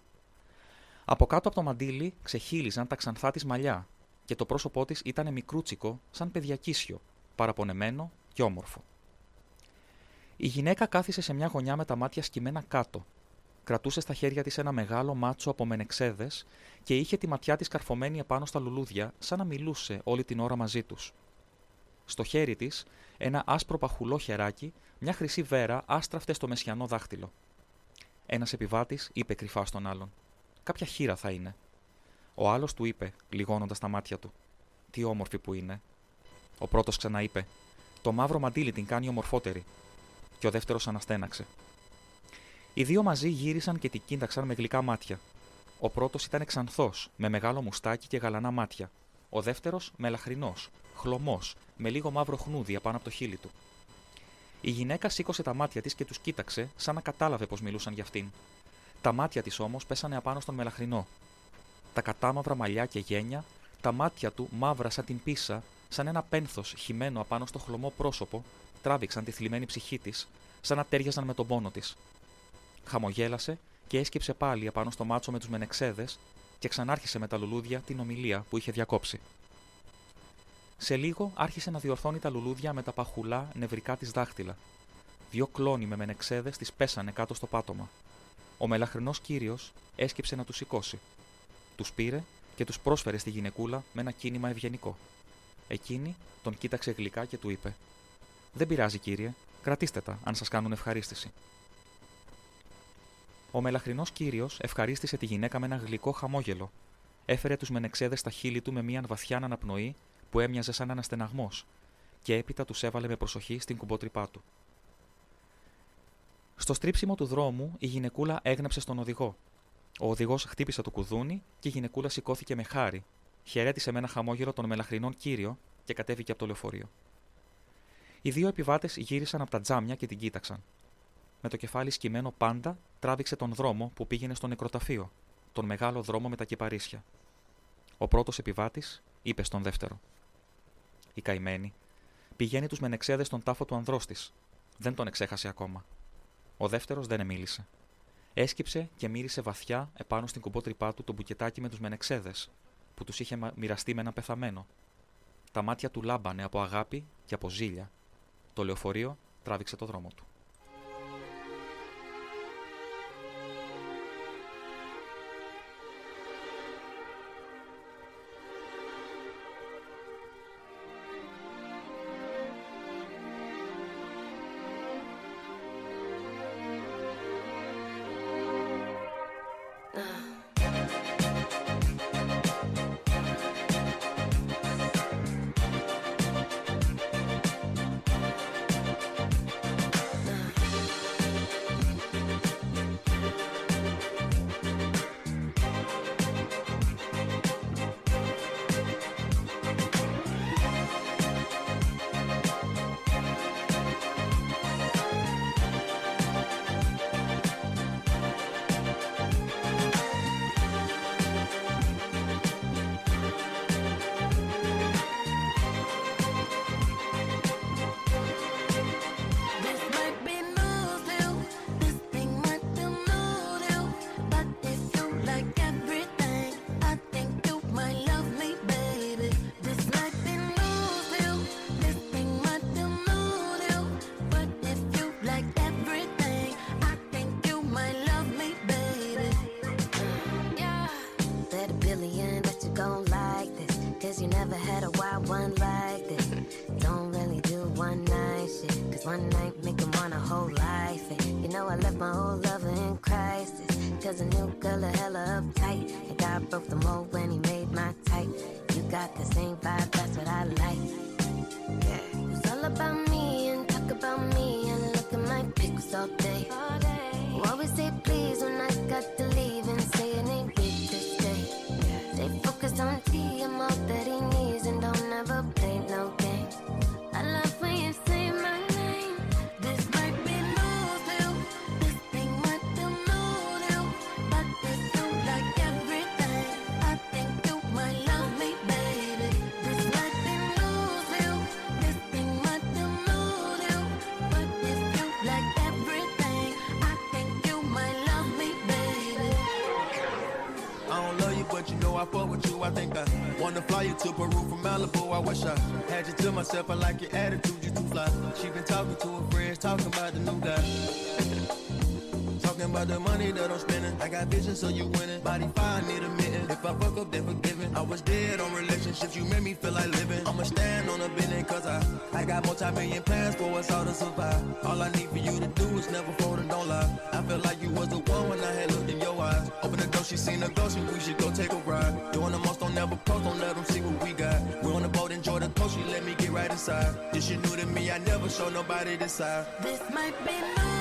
Από κάτω από το μαντίλι ξεχύλιζαν τα ξανθά της μαλλιά και το πρόσωπό της ήταν μικρούτσικο, σαν παιδιακίσιο, παραπονεμένο και όμορφο. Η γυναίκα κάθισε σε μια γωνιά με τα μάτια σκυμμένα κάτω. Κρατούσε στα χέρια της ένα μεγάλο μάτσο από μενεξέδες και είχε τη ματιά της καρφωμένη επάνω στα λουλούδια, σαν να μιλούσε όλη την ώρα μαζί τους. Στο χέρι της, ένα άσπρο παχουλό χεράκι, μια χρυσή βέρα άστραφτε στο μεσιανό δάχτυλο. Ένας επιβάτης είπε κρυφά στον άλλον: Κάποια χείρα θα είναι. Ο άλλος του είπε, λιγώνοντας τα μάτια του: Τι όμορφη που είναι. Ο πρώτος ξαναείπε: Το μαύρο μαντίλι την κάνει ομορφότερη. Και ο δεύτερος αναστέναξε. Οι δύο μαζί γύρισαν και την κοίταξαν με γλυκά μάτια. Ο πρώτος ήταν ξανθό, με μεγάλο μουστάκι και γαλανά μάτια. Ο δεύτερος μελαχρινό, χλωμός, με λίγο μαύρο χνούδι απάνω από το χείλι του. Η γυναίκα σήκωσε τα μάτια της και τους κοίταξε, σαν να κατάλαβε πως μιλούσαν για αυτήν. Τα μάτια της όμως πέσανε απάνω στον μελαχρινό. Τα κατάμαυρα μαλλιά και γένια, τα μάτια του μαύρα σαν την πίσα, σαν ένα πένθος χυμένο απάνω στο χλωμό πρόσωπο, τράβηξαν τη θλιμμένη ψυχή της, σαν να τέριαζαν με τον πόνο της. Χαμογέλασε και έσκυψε πάλι απάνω στο μάτσο με τους μενεξέδες και ξανάρχισε με τα λουλούδια την ομιλία που είχε διακόψει. Σε λίγο άρχισε να διορθώνει τα λουλούδια με τα παχουλά νευρικά της δάχτυλα. Δύο κλόνοι με μενεξέδες τη πέσανε κάτω στο πάτωμα. Ο μελαχρινός κύριος έσκυψε να τους σηκώσει. Τους πήρε και τους πρόσφερε στη γυναικούλα με ένα κίνημα ευγενικό. Εκείνη τον κοίταξε γλυκά και του είπε: Δεν πειράζει, κύριε, κρατήστε τα, αν σας κάνουν ευχαρίστηση. Ο μελαχρινός κύριος ευχαρίστησε τη γυναίκα με ένα γλυκό χαμόγελο. Έφερε τους μενεξέδες στα χείλη του με μια βαθιά αναπνοή που έμοιαζε σαν ένα στεναγμός, και έπειτα τους έβαλε με προσοχή στην κουμπότρυπά του. Στο στρίψιμο του δρόμου, η γυναικούλα έγνεψε στον οδηγό. Ο οδηγός χτύπησε το κουδούνι και η γυναικούλα σηκώθηκε με χάρη, χαιρέτησε με ένα χαμόγελο τον μελαχρινόν κύριο και κατέβηκε από το λεωφορείο. Οι δύο επιβάτες γύρισαν από τα τζάμια και την κοίταξαν. Με το κεφάλι σκυμμένο πάντα, τράβηξε τον δρόμο που πήγαινε στο νεκροταφείο, τον μεγάλο δρόμο με τα κυπαρίσια. Ο πρώτος επιβάτης είπε στον δεύτερο. Η καημένη πηγαίνει τους μενεξέδες στον τάφο του ανδρό τη. Δεν τον εξέχασε ακόμα. Ο δεύτερος δεν εμίλησε. Έσκυψε και μύρισε βαθιά επάνω στην κουμπότρυπά του το μπουκετάκι με τους μενεξέδες, που τους είχε μοιραστεί με ένα πεθαμένο. Τα μάτια του λάμπανε από αγάπη και από ζήλια. Το λεωφορείο τράβηξε το δρόμο του. so you winning. Body fine, need a minute. If I fuck up, then forgive me. I was dead on relationships, you made me feel like living. I'ma stand on a business, cause I, I got multi-million plans for us all to survive. All I need for you to do is never fold and don't lie. I felt like you was the one when I had looked in your eyes. Open the door, she seen the ghost, and we should go take a ride. Doing the most, don't never post, don't let them see what we got. We on the boat, enjoy the coast, she let me get right inside. This shit new to me, I never show nobody this side. This might be new.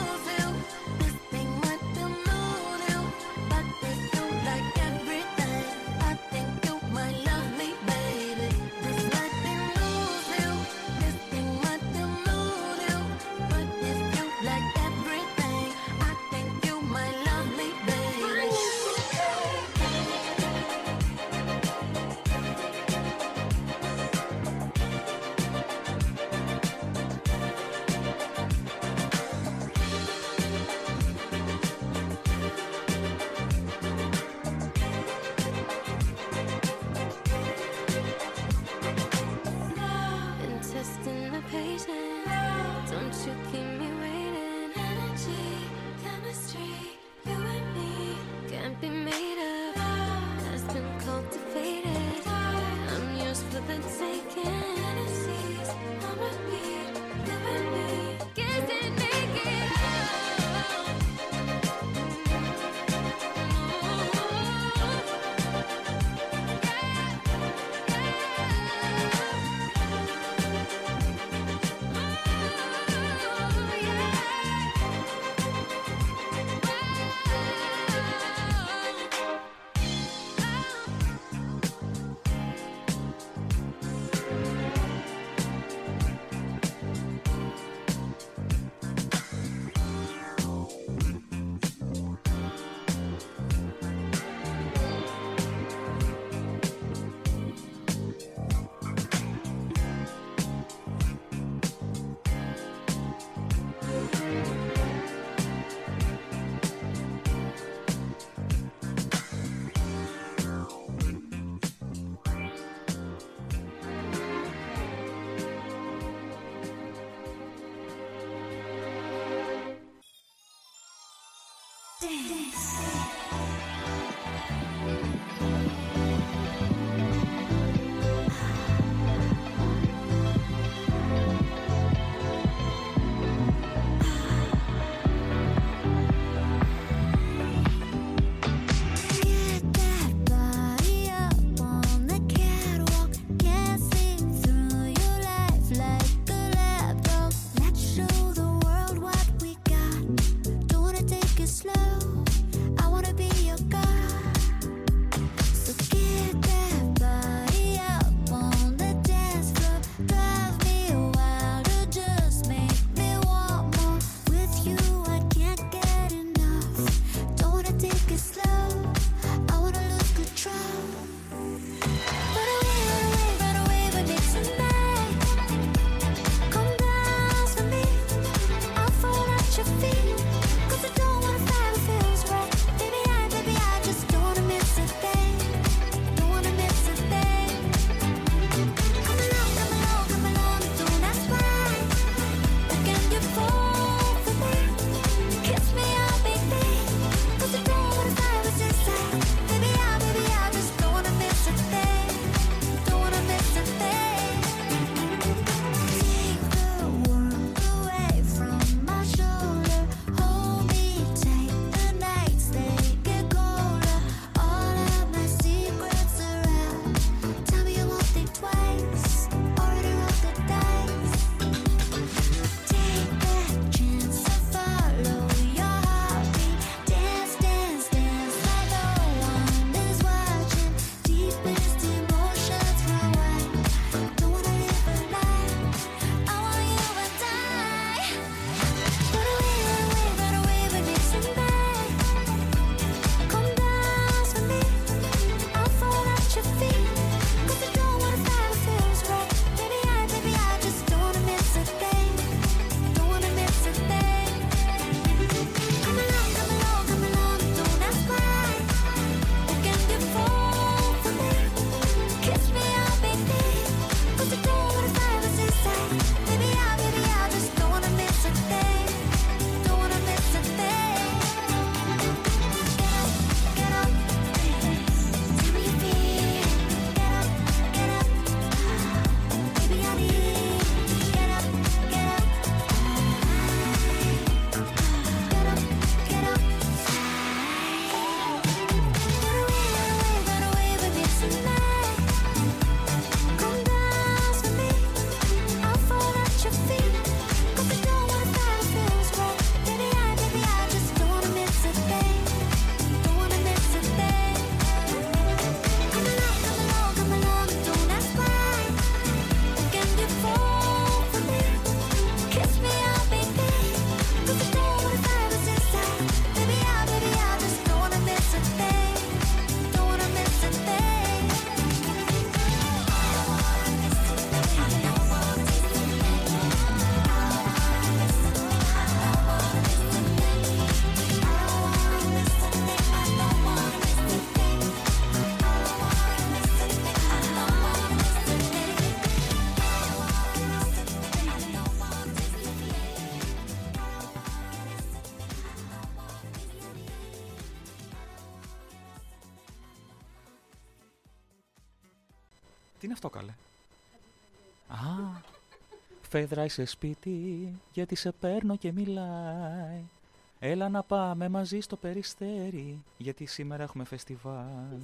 Είναι αυτό καλέ; Α, Φέδρα είσαι σπίτι γιατί σε παίρνω και μιλάει. Έλα να πάμε μαζί στο περιστέρι γιατί σήμερα έχουμε φεστιβάλ.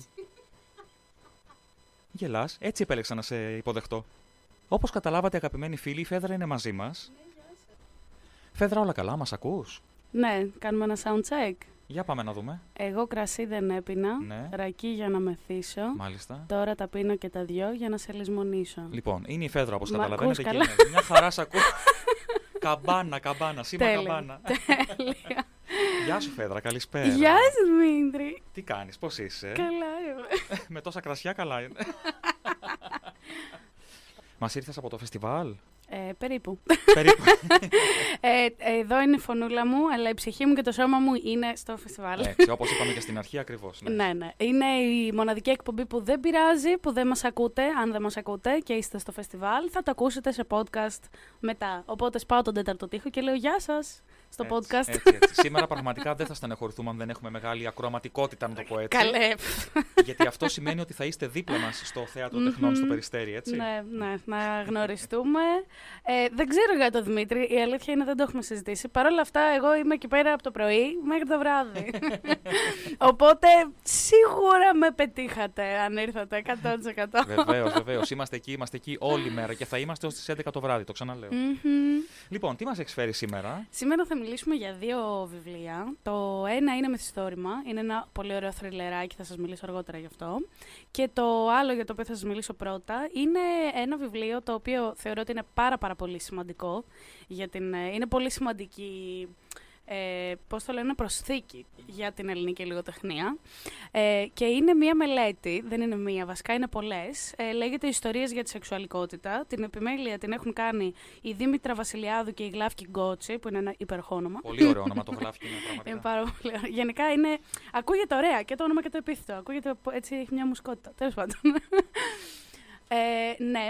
Γελάς, έτσι επέλεξα να σε υποδεχτώ. Όπως καταλάβατε αγαπημένοι φίλοι, η Φέδρα είναι μαζί μας. Φέδρα όλα καλά, μας ακούς; Ναι, κάνουμε ένα sound check. Για πάμε να δούμε. Εγώ κρασί δεν έπινα, Ναι. ρακί για να μεθύσω. Μάλιστα. Τώρα τα πίνω και τα δυο για να σε λησμονήσω. Λοιπόν, είναι η Φέδρα όπως Μ' καταλαβαίνετε ακούς και καλά; είναι. Μια χαρά σ' ακούω. [laughs] καμπάνα, καμπάνα, σήμα Τέλεια. καμπάνα. Τέλεια. Γεια σου Φέδρα, καλησπέρα. Γεια σου, Δημήτρη. Τι κάνεις, πώς είσαι; Καλά είμαι. Με τόσα κρασιά καλά είναι. [laughs] Μας ήρθες από το φεστιβάλ; Ε, περίπου. Περίπου. [laughs] Ε, εδώ είναι η φωνούλα μου, αλλά η ψυχή μου και το σώμα μου είναι στο φεστιβάλ. Έτσι, όπως είπαμε και στην αρχή ακριβώς. Ναι. Ναι, ναι. Είναι η μοναδική εκπομπή που δεν πειράζει, που δεν μας ακούτε, αν δεν μας ακούτε και είστε στο φεστιβάλ, θα το ακούσετε σε podcast μετά. Οπότε σπάω τον τέταρτο τοίχο και λέω γεια σας στο Έτσι, podcast. Έτσι, έτσι. Σήμερα πραγματικά δεν θα στενεχωρηθούμε αν δεν έχουμε μεγάλη ακροαματικότητα, να το πω έτσι. Καλέ. Γιατί αυτό σημαίνει ότι θα είστε δίπλα μας στο θέατρο τεχνών στο Περιστέρι, έτσι. Ναι, ναι, να γνωριστούμε. Ε, δεν ξέρω για τον Δημήτρη, η αλήθεια είναι δεν το έχουμε συζητήσει. Παρ' όλα αυτά, εγώ είμαι εκεί πέρα από το πρωί μέχρι το βράδυ. [laughs] Οπότε, σίγουρα με πετύχατε αν ήρθατε 100%. Βεβαίως, βεβαίως. Είμαστε εκεί, είμαστε εκεί όλη μέρα και θα είμαστε ως τις 11 το βράδυ, το ξαναλέω. Μμμ. Λοιπόν, τι μας έχει φέρει σήμερα; Σήμερα θα μιλήσουμε για δύο βιβλία. Το ένα είναι μυθιστόρημα, είναι ένα πολύ ωραίο θρυλεράκι, θα σας μιλήσω αργότερα γι' αυτό. Και το άλλο για το οποίο θα σας μιλήσω πρώτα είναι ένα βιβλίο το οποίο θεωρώ ότι είναι πάρα πάρα πολύ σημαντικό. Για την, ε, είναι πολύ σημαντική ε, πώς το λένε, προσθήκη για την ελληνική λογοτεχνία. Ε, και είναι μία μελέτη, δεν είναι μία βασικά, είναι πολλές. Ε, λέγεται «Ιστορίες για τη σεξουαλικότητα». Την επιμέλεια την έχουν κάνει η Δήμητρα Βασιλιάδου και η Γλάφκη Γκότσι, που είναι ένα υπερχό όνομα. Πολύ ωραίο όνομα, το γράφει είναι Είναι πραγματικά. πάρα πολύ ωραίο. Γενικά είναι. Ακούγεται ωραία και το όνομα και το επίθετο. Ακούγεται πο- έτσι, έχει μια μουσκότητα. Τέλος πάντων. [laughs] ε, ναι.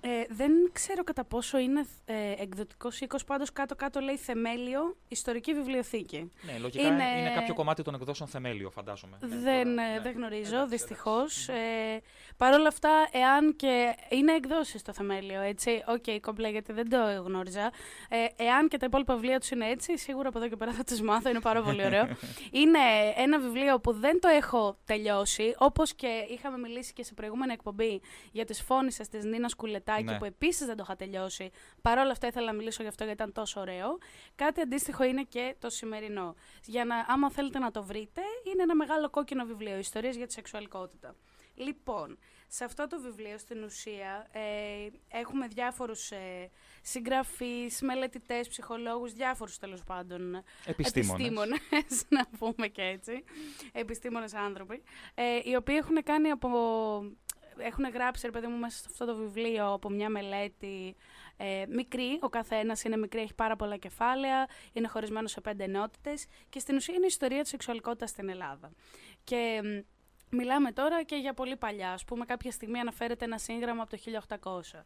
Ε, δεν ξέρω κατά πόσο είναι ε, εκδοτικός οίκος, πάντως κάτω-κάτω λέει θεμέλιο ιστορική βιβλιοθήκη. Ναι, λογικά είναι... Είναι- κάποιο κομμάτι των εκδόσεων θεμέλιο, φαντάζομαι. Ναι, δεν, τώρα, ε, ναι. δεν γνωρίζω, Εντάξει, δυστυχώς. εντάξει. Ε, Παρ' όλα αυτά, εάν και. είναι εκδόσεις το θεμέλιο, έτσι. Οκ, κομπλέ, γιατί δεν το γνώριζα. Ε, εάν και τα υπόλοιπα βιβλία τους είναι έτσι, σίγουρα από εδώ και πέρα θα τους μάθω. Είναι πάρα πολύ ωραίο. [laughs] είναι ένα βιβλίο που δεν το έχω τελειώσει, όπως και είχαμε μιλήσει και σε προηγούμενη εκπομπή για τις φώνησες της Νίνας Κουλετάκη, Ναι. που επίσης δεν το είχα τελειώσει. Παρ' όλα αυτά, ήθελα να μιλήσω γι' αυτό γιατί ήταν τόσο ωραίο. Κάτι αντίστοιχο είναι και το σημερινό. Για να, άμα θέλετε να το βρείτε, είναι ένα μεγάλο κόκκινο βιβλίο, Ιστορίες για τη σεξουαλικότητα. Λοιπόν, σε αυτό το βιβλίο στην ουσία ε, έχουμε διάφορους ε, συγγραφείς, μελετητές, ψυχολόγους, διάφορους τέλος πάντων Επιστήμονες. επιστήμονες, [laughs] να πούμε και έτσι, επιστήμονες άνθρωποι, ε, οι οποίοι έχουν κάνει από... Έχουν γράψει, ρε παιδί μου, μέσα σε αυτό το βιβλίο από μια μελέτη ε, μικρή. Ο καθένας είναι μικρή, έχει πάρα πολλά κεφάλαια, είναι χωρισμένος σε πέντε ενότητες και στην ουσία είναι η ιστορία της σεξουαλικότητας στην Ελλάδα. Και μ, μιλάμε τώρα και για πολύ παλιά. Ας πούμε, κάποια στιγμή αναφέρεται ένα σύγγραμμα από το 1800.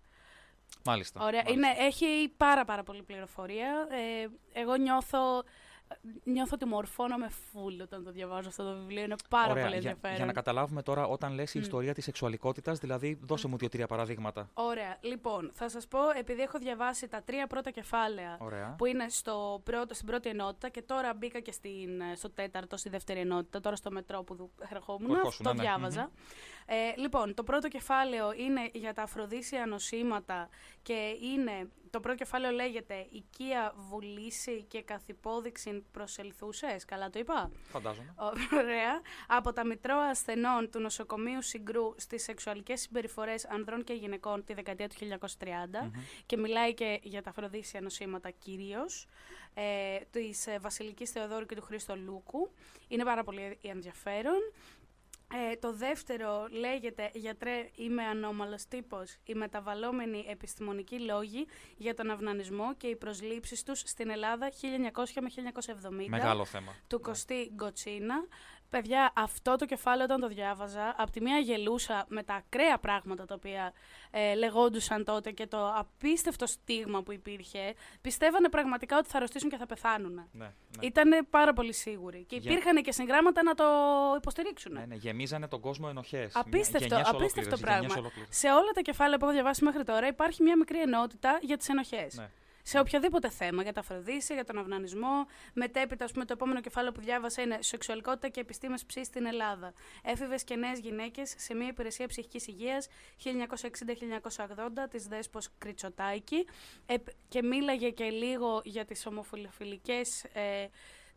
Μάλιστα. Ωραία. μάλιστα. Είναι, έχει πάρα πάρα πολύ πληροφορία. Ε, εγώ νιώθω, νιώθω ότι μορφώνομαι φουλ όταν το διαβάζω αυτό το βιβλίο. Είναι πάρα Ωραία, πολύ για, ενδιαφέρον. για να καταλάβουμε τώρα, όταν λες η Μμ. ιστορία της σεξουαλικότητας, δηλαδή δώσε μου δύο-τρία παραδείγματα. Ωραία. Λοιπόν, θα σας πω, επειδή έχω διαβάσει τα τρία πρώτα κεφάλαια Ωραία. που είναι στο πρώτο, στην πρώτη ενότητα και τώρα μπήκα και στην, ε, στο τέταρτο, στη δεύτερη ενότητα, τώρα στο μετρό που δου- ερχόμουν, Που ερχόσουν, το ναι, ναι. διάβαζα. Ε, λοιπόν, το πρώτο κεφάλαιο είναι για τα αφροδίσια νοσήματα και είναι, το πρώτο κεφάλαιο λέγεται «Οικία βουλήση και καθυπόδειξη προσελθούσες». Καλά το είπα; Φαντάζομαι. Ωραία. Από τα μητρώα ασθενών του νοσοκομείου Συγκρού στις σεξουαλικές συμπεριφορές ανδρών και γυναικών τη δεκαετία του 1930 Μμμ. και μιλάει και για τα αφροδίσια νοσήματα κυρίως ε, της ε, Βασιλικής Θεοδόρου και του Χρήστο Λούκου. Είναι πάρα πολύ ενδιαφέρον. Ε, το δεύτερο λέγεται «Γιατρέ, είμαι ανώμαλος τύπος. Οι μεταβαλλόμενοι επιστημονικοί λόγοι για τον αυνανισμό και οι προσλήψεις τους στην Ελλάδα 1900 με 1970» Μεγάλο θέμα. του Κωστή Γκοτσίνα. Παιδιά, αυτό το κεφάλαιο όταν το διάβαζα, από τη μία γελούσα με τα ακραία πράγματα τα οποία ε, λεγόντουσαν τότε και το απίστευτο στίγμα που υπήρχε, πιστεύανε πραγματικά ότι θα αρρωστήσουν και θα πεθάνουν. Ναι, ναι. Ήταν πάρα πολύ σίγουροι. Και Για- υπήρχαν και συγγράμματα να το υποστηρίξουν. Ναι, ναι, γεμίζανε τον κόσμο ενοχές. Απίστευτο, απίστευτο πράγμα. Σε όλα τα κεφάλαια που έχω διαβάσει μέχρι τώρα υπάρχει μια μικρή ενότητα για τις ενοχές. Ναι. Σε οποιοδήποτε θέμα, για τα αφροδίσια, για τον αυνανισμό. Μετέπειτα, ας πούμε, το επόμενο κεφάλαιο που διάβασα είναι Σεξουαλικότητα και επιστήμες ψή στην Ελλάδα. Έφηβες και νέες γυναίκες σε μια υπηρεσία ψυχικής υγείας 1960-1980 της Δέσπος Κριτσοτάκη. Ε, και μίλαγε και λίγο για τις ομοφιλοφιλικές ε,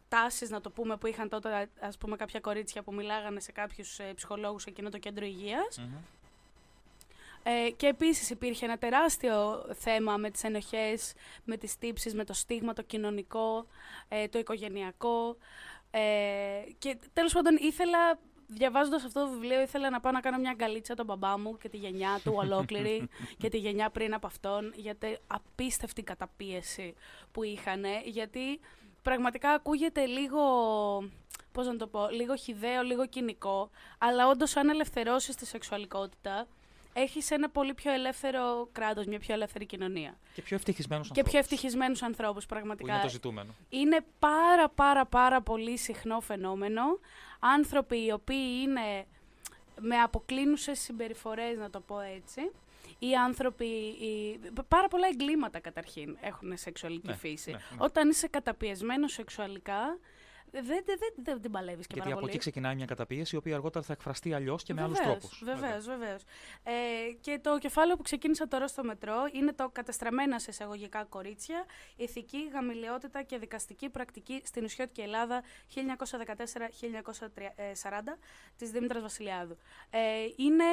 τάσεις, να το πούμε, που είχαν τότε, ας πούμε, κάποια κορίτσια που μιλάγανε σε κάποιους ε, ψυχολόγους σε εκείνο το κέντρο υγείας. Μμμ. Ε, και επίσης υπήρχε ένα τεράστιο θέμα με τις ενοχές, με τις τύψεις, με το στίγμα, το κοινωνικό, ε, το οικογενειακό. Ε, και τέλος πάντων ήθελα, διαβάζοντας αυτό το βιβλίο, ήθελα να πάω να κάνω μια αγκαλίτσα τον μπαμπά μου και τη γενιά του ολόκληρη [laughs] και τη γενιά πριν από αυτόν, γιατί απίστευτη καταπίεση που είχαν, γιατί πραγματικά ακούγεται λίγο, πώς να το πω, λίγο χιδαίο, λίγο κοινικό, αλλά όντως αν ελευθερώσεις τη σεξουαλικότητα, έχεις ένα πολύ πιο ελεύθερο κράτος, μια πιο ελεύθερη κοινωνία. Και πιο ευτυχισμένους Και πιο ευτυχισμένους ανθρώπους, πραγματικά. Που είναι το ζητούμενο. Είναι πάρα πάρα πάρα πολύ συχνό φαινόμενο. Άνθρωποι οι οποίοι είναι με αποκλίνουσες συμπεριφορές, να το πω έτσι. Οι άνθρωποι, οι... πάρα πολλά εγκλήματα καταρχήν έχουν σεξουαλική Ναι, φύση. ναι, ναι. Όταν είσαι καταπιεσμένος σεξουαλικά, δεν, δεν, δεν, δεν την παλεύεις και Γιατί πάρα από πολύ. εκεί ξεκινάει μια καταπίεση η οποία αργότερα θα εκφραστεί αλλιώς και με άλλους Βεβαίως, τρόπους. Βεβαίως, βεβαίως. Ε, και το κεφάλαιο που ξεκίνησα τώρα στο μετρό είναι το κατεστραμμένα σε εισαγωγικά κορίτσια, ηθική, γαμηλαιότητα και δικαστική πρακτική στην Ισιώτικη Ελλάδα 1914-1940 της Δήμητρας Βασιλιάδου. Ε, είναι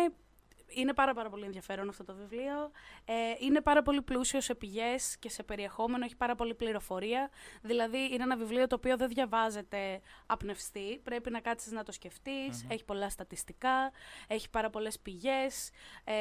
είναι πάρα, πάρα πολύ ενδιαφέρον αυτό το βιβλίο. Ε, είναι πάρα πολύ πλούσιο σε πηγές και σε περιεχόμενο, έχει πάρα πολύ πληροφορία. Δηλαδή είναι ένα βιβλίο το οποίο δεν διαβάζεται απνευστή, πρέπει να κάτσεις να το σκεφτεις έχει πολλά στατιστικά, έχει πάρα πολλές πηγές. Ε,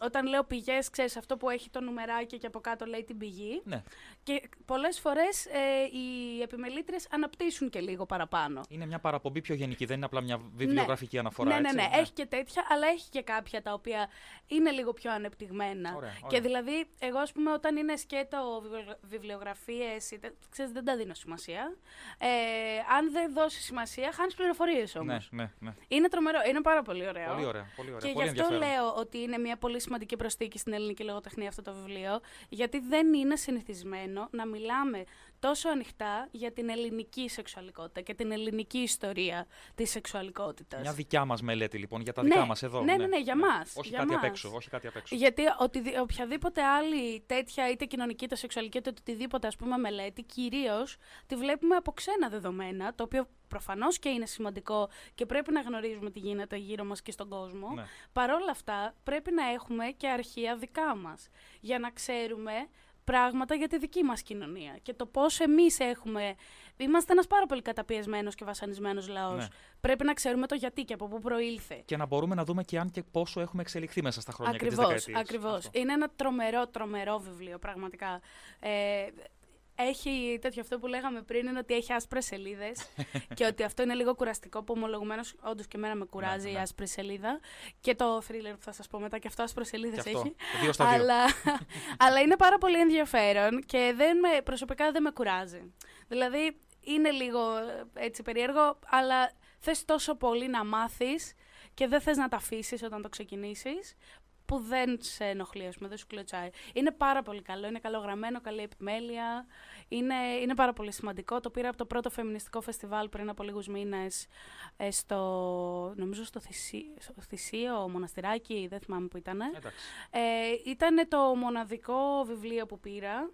όταν λέω πηγές, ξέρεις αυτό που έχει το νουμεράκι και από κάτω λέει την πηγή. Ναι. Και πολλές φορές ε, οι επιμελήτρες αναπτύσσουν και λίγο παραπάνω. Είναι μια παραπομπή πιο γενική, δεν είναι απλά μια βιβλιογραφική αναφορά. Ναι, ναι, έτσι, ναι, Έχει και τέτοια, αλλά έχει και κάποια τα οποία είναι λίγο πιο ανεπτυγμένα. Ωραία, Και ωραία. δηλαδή, εγώ, ας πούμε, όταν είναι σκέτο βιβλιογραφίες, ξέρεις, δεν τα δίνω σημασία. Ε, αν δεν δώσει σημασία, χάνεις πληροφορίες όμως. Ναι, ναι, ναι. Είναι τρομερό, είναι πάρα πολύ ωραίο. Πολύ ωραία. Πολύ ωραία. Και πολύ γι' αυτό ενδιαφέρον. λέω ότι είναι μια πολύ σημαντική προσθήκη στην ελληνική λογοτεχνία αυτό το βιβλίο, γιατί δεν είναι συνηθισμένο να μιλάμε τόσο ανοιχτά για την ελληνική σεξουαλικότητα και την ελληνική ιστορία της σεξουαλικότητας. Μια δικιά μας μελέτη λοιπόν, για τα Ναι, δικά μας εδώ. ναι, ναι, ναι, για μας, Όχι για κάτι απ' μας. έξω. Όχι κάτι απ' έξω. Γιατί οτι, οποιαδήποτε άλλη τέτοια, είτε κοινωνική, είτε σεξουαλική, είτε οτιδήποτε ας πούμε μελέτη, κυρίως τη βλέπουμε από ξένα δεδομένα, το οποίο προφανώς και είναι σημαντικό και πρέπει να γνωρίζουμε τι γίνεται γύρω μας και στον κόσμο. Ναι. Παρ' όλα αυτά πρέπει να έχουμε και αρχεία δικά μας, για να ξέρουμε πράγματα για τη δική μας κοινωνία και το πώς εμείς έχουμε... Είμαστε ένας πάρα πολύ καταπιεσμένος και βασανισμένος λαός. Ναι. Πρέπει να ξέρουμε το γιατί και από πού προήλθε. Και να μπορούμε να δούμε και αν και πόσο έχουμε εξελιχθεί μέσα στα χρόνια και Ακριβώς, τις δεκαετίες. ακριβώς. Αυτό. Είναι ένα τρομερό, τρομερό βιβλίο, πραγματικά. Ε, έχει τέτοιο αυτό που λέγαμε πριν, είναι ότι έχει άσπρες σελίδες [laughs] και ότι αυτό είναι λίγο κουραστικό, που ομολογουμένως όντως και εμένα με κουράζει Ναι, η ναι. άσπρη σελίδα. Και το thriller που θα σας πω μετά, και αυτό άσπρες σελίδες Και αυτό. έχει. Δύο στα δύο. Αλλά, [laughs] αλλά είναι πάρα πολύ ενδιαφέρον και δεν με, προσωπικά δεν με κουράζει. Δηλαδή είναι λίγο ε, έτσι περίεργο, αλλά θες τόσο πολύ να μάθεις και δεν θες να τα αφήσεις όταν το ξεκινήσεις, που δεν σε ενοχλεί, ας πούμε, δεν σου κλωτσάει. Είναι πάρα πολύ καλό, είναι καλογραμμένο, καλή επιμέλεια, είναι, είναι πάρα πολύ σημαντικό. Το πήρα από το πρώτο φεμινιστικό φεστιβάλ πριν από λίγους μήνες ε, στο, νομίζω στο, Θησί, στο Θησίο, Μοναστηράκι, δεν θυμάμαι που ήταν. Εντάξει. Ε, ήταν το μοναδικό βιβλίο που πήρα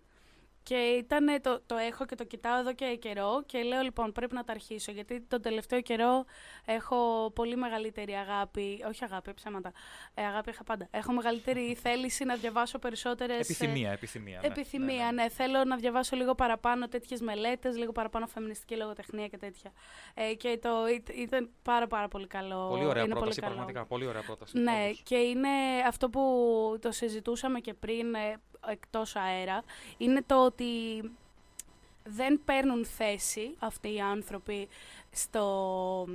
και ήταν το, το έχω και το κοιτάω εδώ και καιρό και λέω λοιπόν πρέπει να τα αρχίσω γιατί τον τελευταίο καιρό έχω πολύ μεγαλύτερη αγάπη, όχι αγάπη, ψέματα, ε, αγάπη είχα πάντα. Έχω μεγαλύτερη [laughs] θέληση να διαβάσω περισσότερες... ε, Επιθυμία, επιθυμία. ναι. Επιθυμία, Ναι, ναι, Θέλω να διαβάσω λίγο παραπάνω τέτοιες μελέτες, λίγο παραπάνω φεμινιστική λογοτεχνία και τέτοια. Ε, και το ήτ- ήταν πάρα πάρα πολύ καλό. Πολύ ωραία είναι πρόταση, πολύ καλό. πραγματικά. Πολύ ωραία πρόταση. Ναι, όντως. και είναι αυτό που το συζητούσαμε και πριν ε, εκτός αέρα, είναι το ότι δεν παίρνουν θέση αυτοί οι άνθρωποι στο,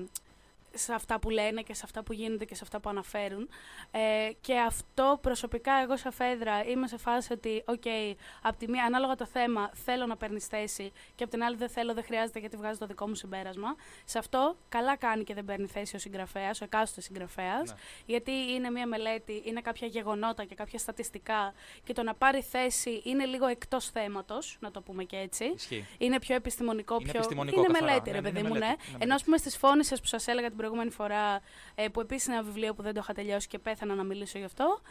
σε αυτά που λένε και σε αυτά που γίνονται και σε αυτά που αναφέρουν. Ε, και αυτό προσωπικά εγώ σαν Φέδρα είμαι σε φάση ότι, οκ, απ' τη μία ανάλογα το θέμα θέλω να παίρνεις θέση και απ' την άλλη δεν θέλω, δεν χρειάζεται γιατί βγάζω το δικό μου συμπέρασμα. Σε αυτό καλά κάνει και δεν παίρνει θέση ο συγγραφέας, ο εκάστοτε συγγραφέας, Ναι. γιατί είναι μια μελέτη, είναι κάποια γεγονότα και κάποια στατιστικά και το να πάρει θέση είναι λίγο εκτός θέματος, να το πούμε και έτσι. Ισχύει. Είναι πιο επιστημονικό, Είναι πιο. επιστημονικό είναι καθαρά. μελέτη, Ναι, ρε ναι, παιδί είναι μου, ναι. μελέτη, είναι Ενώ, ας πούμε, στις φώνησες που σας έλεγα την προηγούμενη φορά, ε, που επίσης είναι ένα βιβλίο που δεν το είχα τελειώσει και πέθανα να μιλήσω γι' αυτό,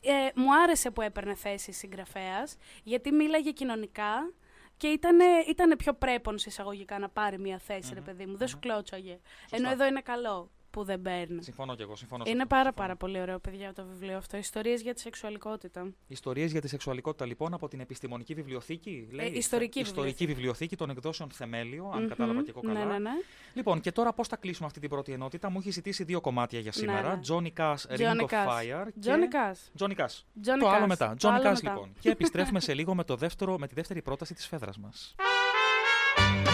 ε, μου άρεσε που έπαιρνε θέση συγγραφέας, γιατί μίλαγε κοινωνικά και ήταν ήτανε πιο πρέπον σε εισαγωγικά να πάρει μια θέση, ρε παιδί μου. Δεν σου κλώτσαγε. Ενώ εδώ είναι καλό που δεν παίρνει. Συμφωνώ και εγώ. Συμφωνώ σε Είναι αυτό, πάρα συμφωνώ. πάρα πολύ ωραίο, παιδιά, το βιβλίο αυτό. Ιστορίες για τη σεξουαλικότητα. Ιστορίες για τη σεξουαλικότητα λοιπόν από την επιστημονική βιβλιοθήκη. Λέει, Ε, ιστορική ιστορική βιβλιοθήκη των εκδόσεων Θεμέλιο, αν Μμμ, κατάλαβα και εγώ καλά. Ναι, ναι, ναι. Λοιπόν, και τώρα πώς θα κλείσουμε αυτή την πρώτη ενότητα; Μου έχει ζητήσει δύο κομμάτια για σήμερα. ναι. Johnny Cash, Ring Johnny of Cash. Fire. Johnny Cash. Johnny Cash. Johnny το άλλο Cash. μετά. Το Johnny άλλο Cash μετά. λοιπόν. και επιστρέφουμε σε λίγο με, το δεύτερο, με τη δεύτερη πρόταση της φέδρας μας. [laughs]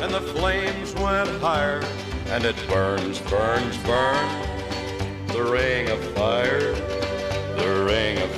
and the flames went higher. And it burns, burns, burns. The ring of fire, the ring of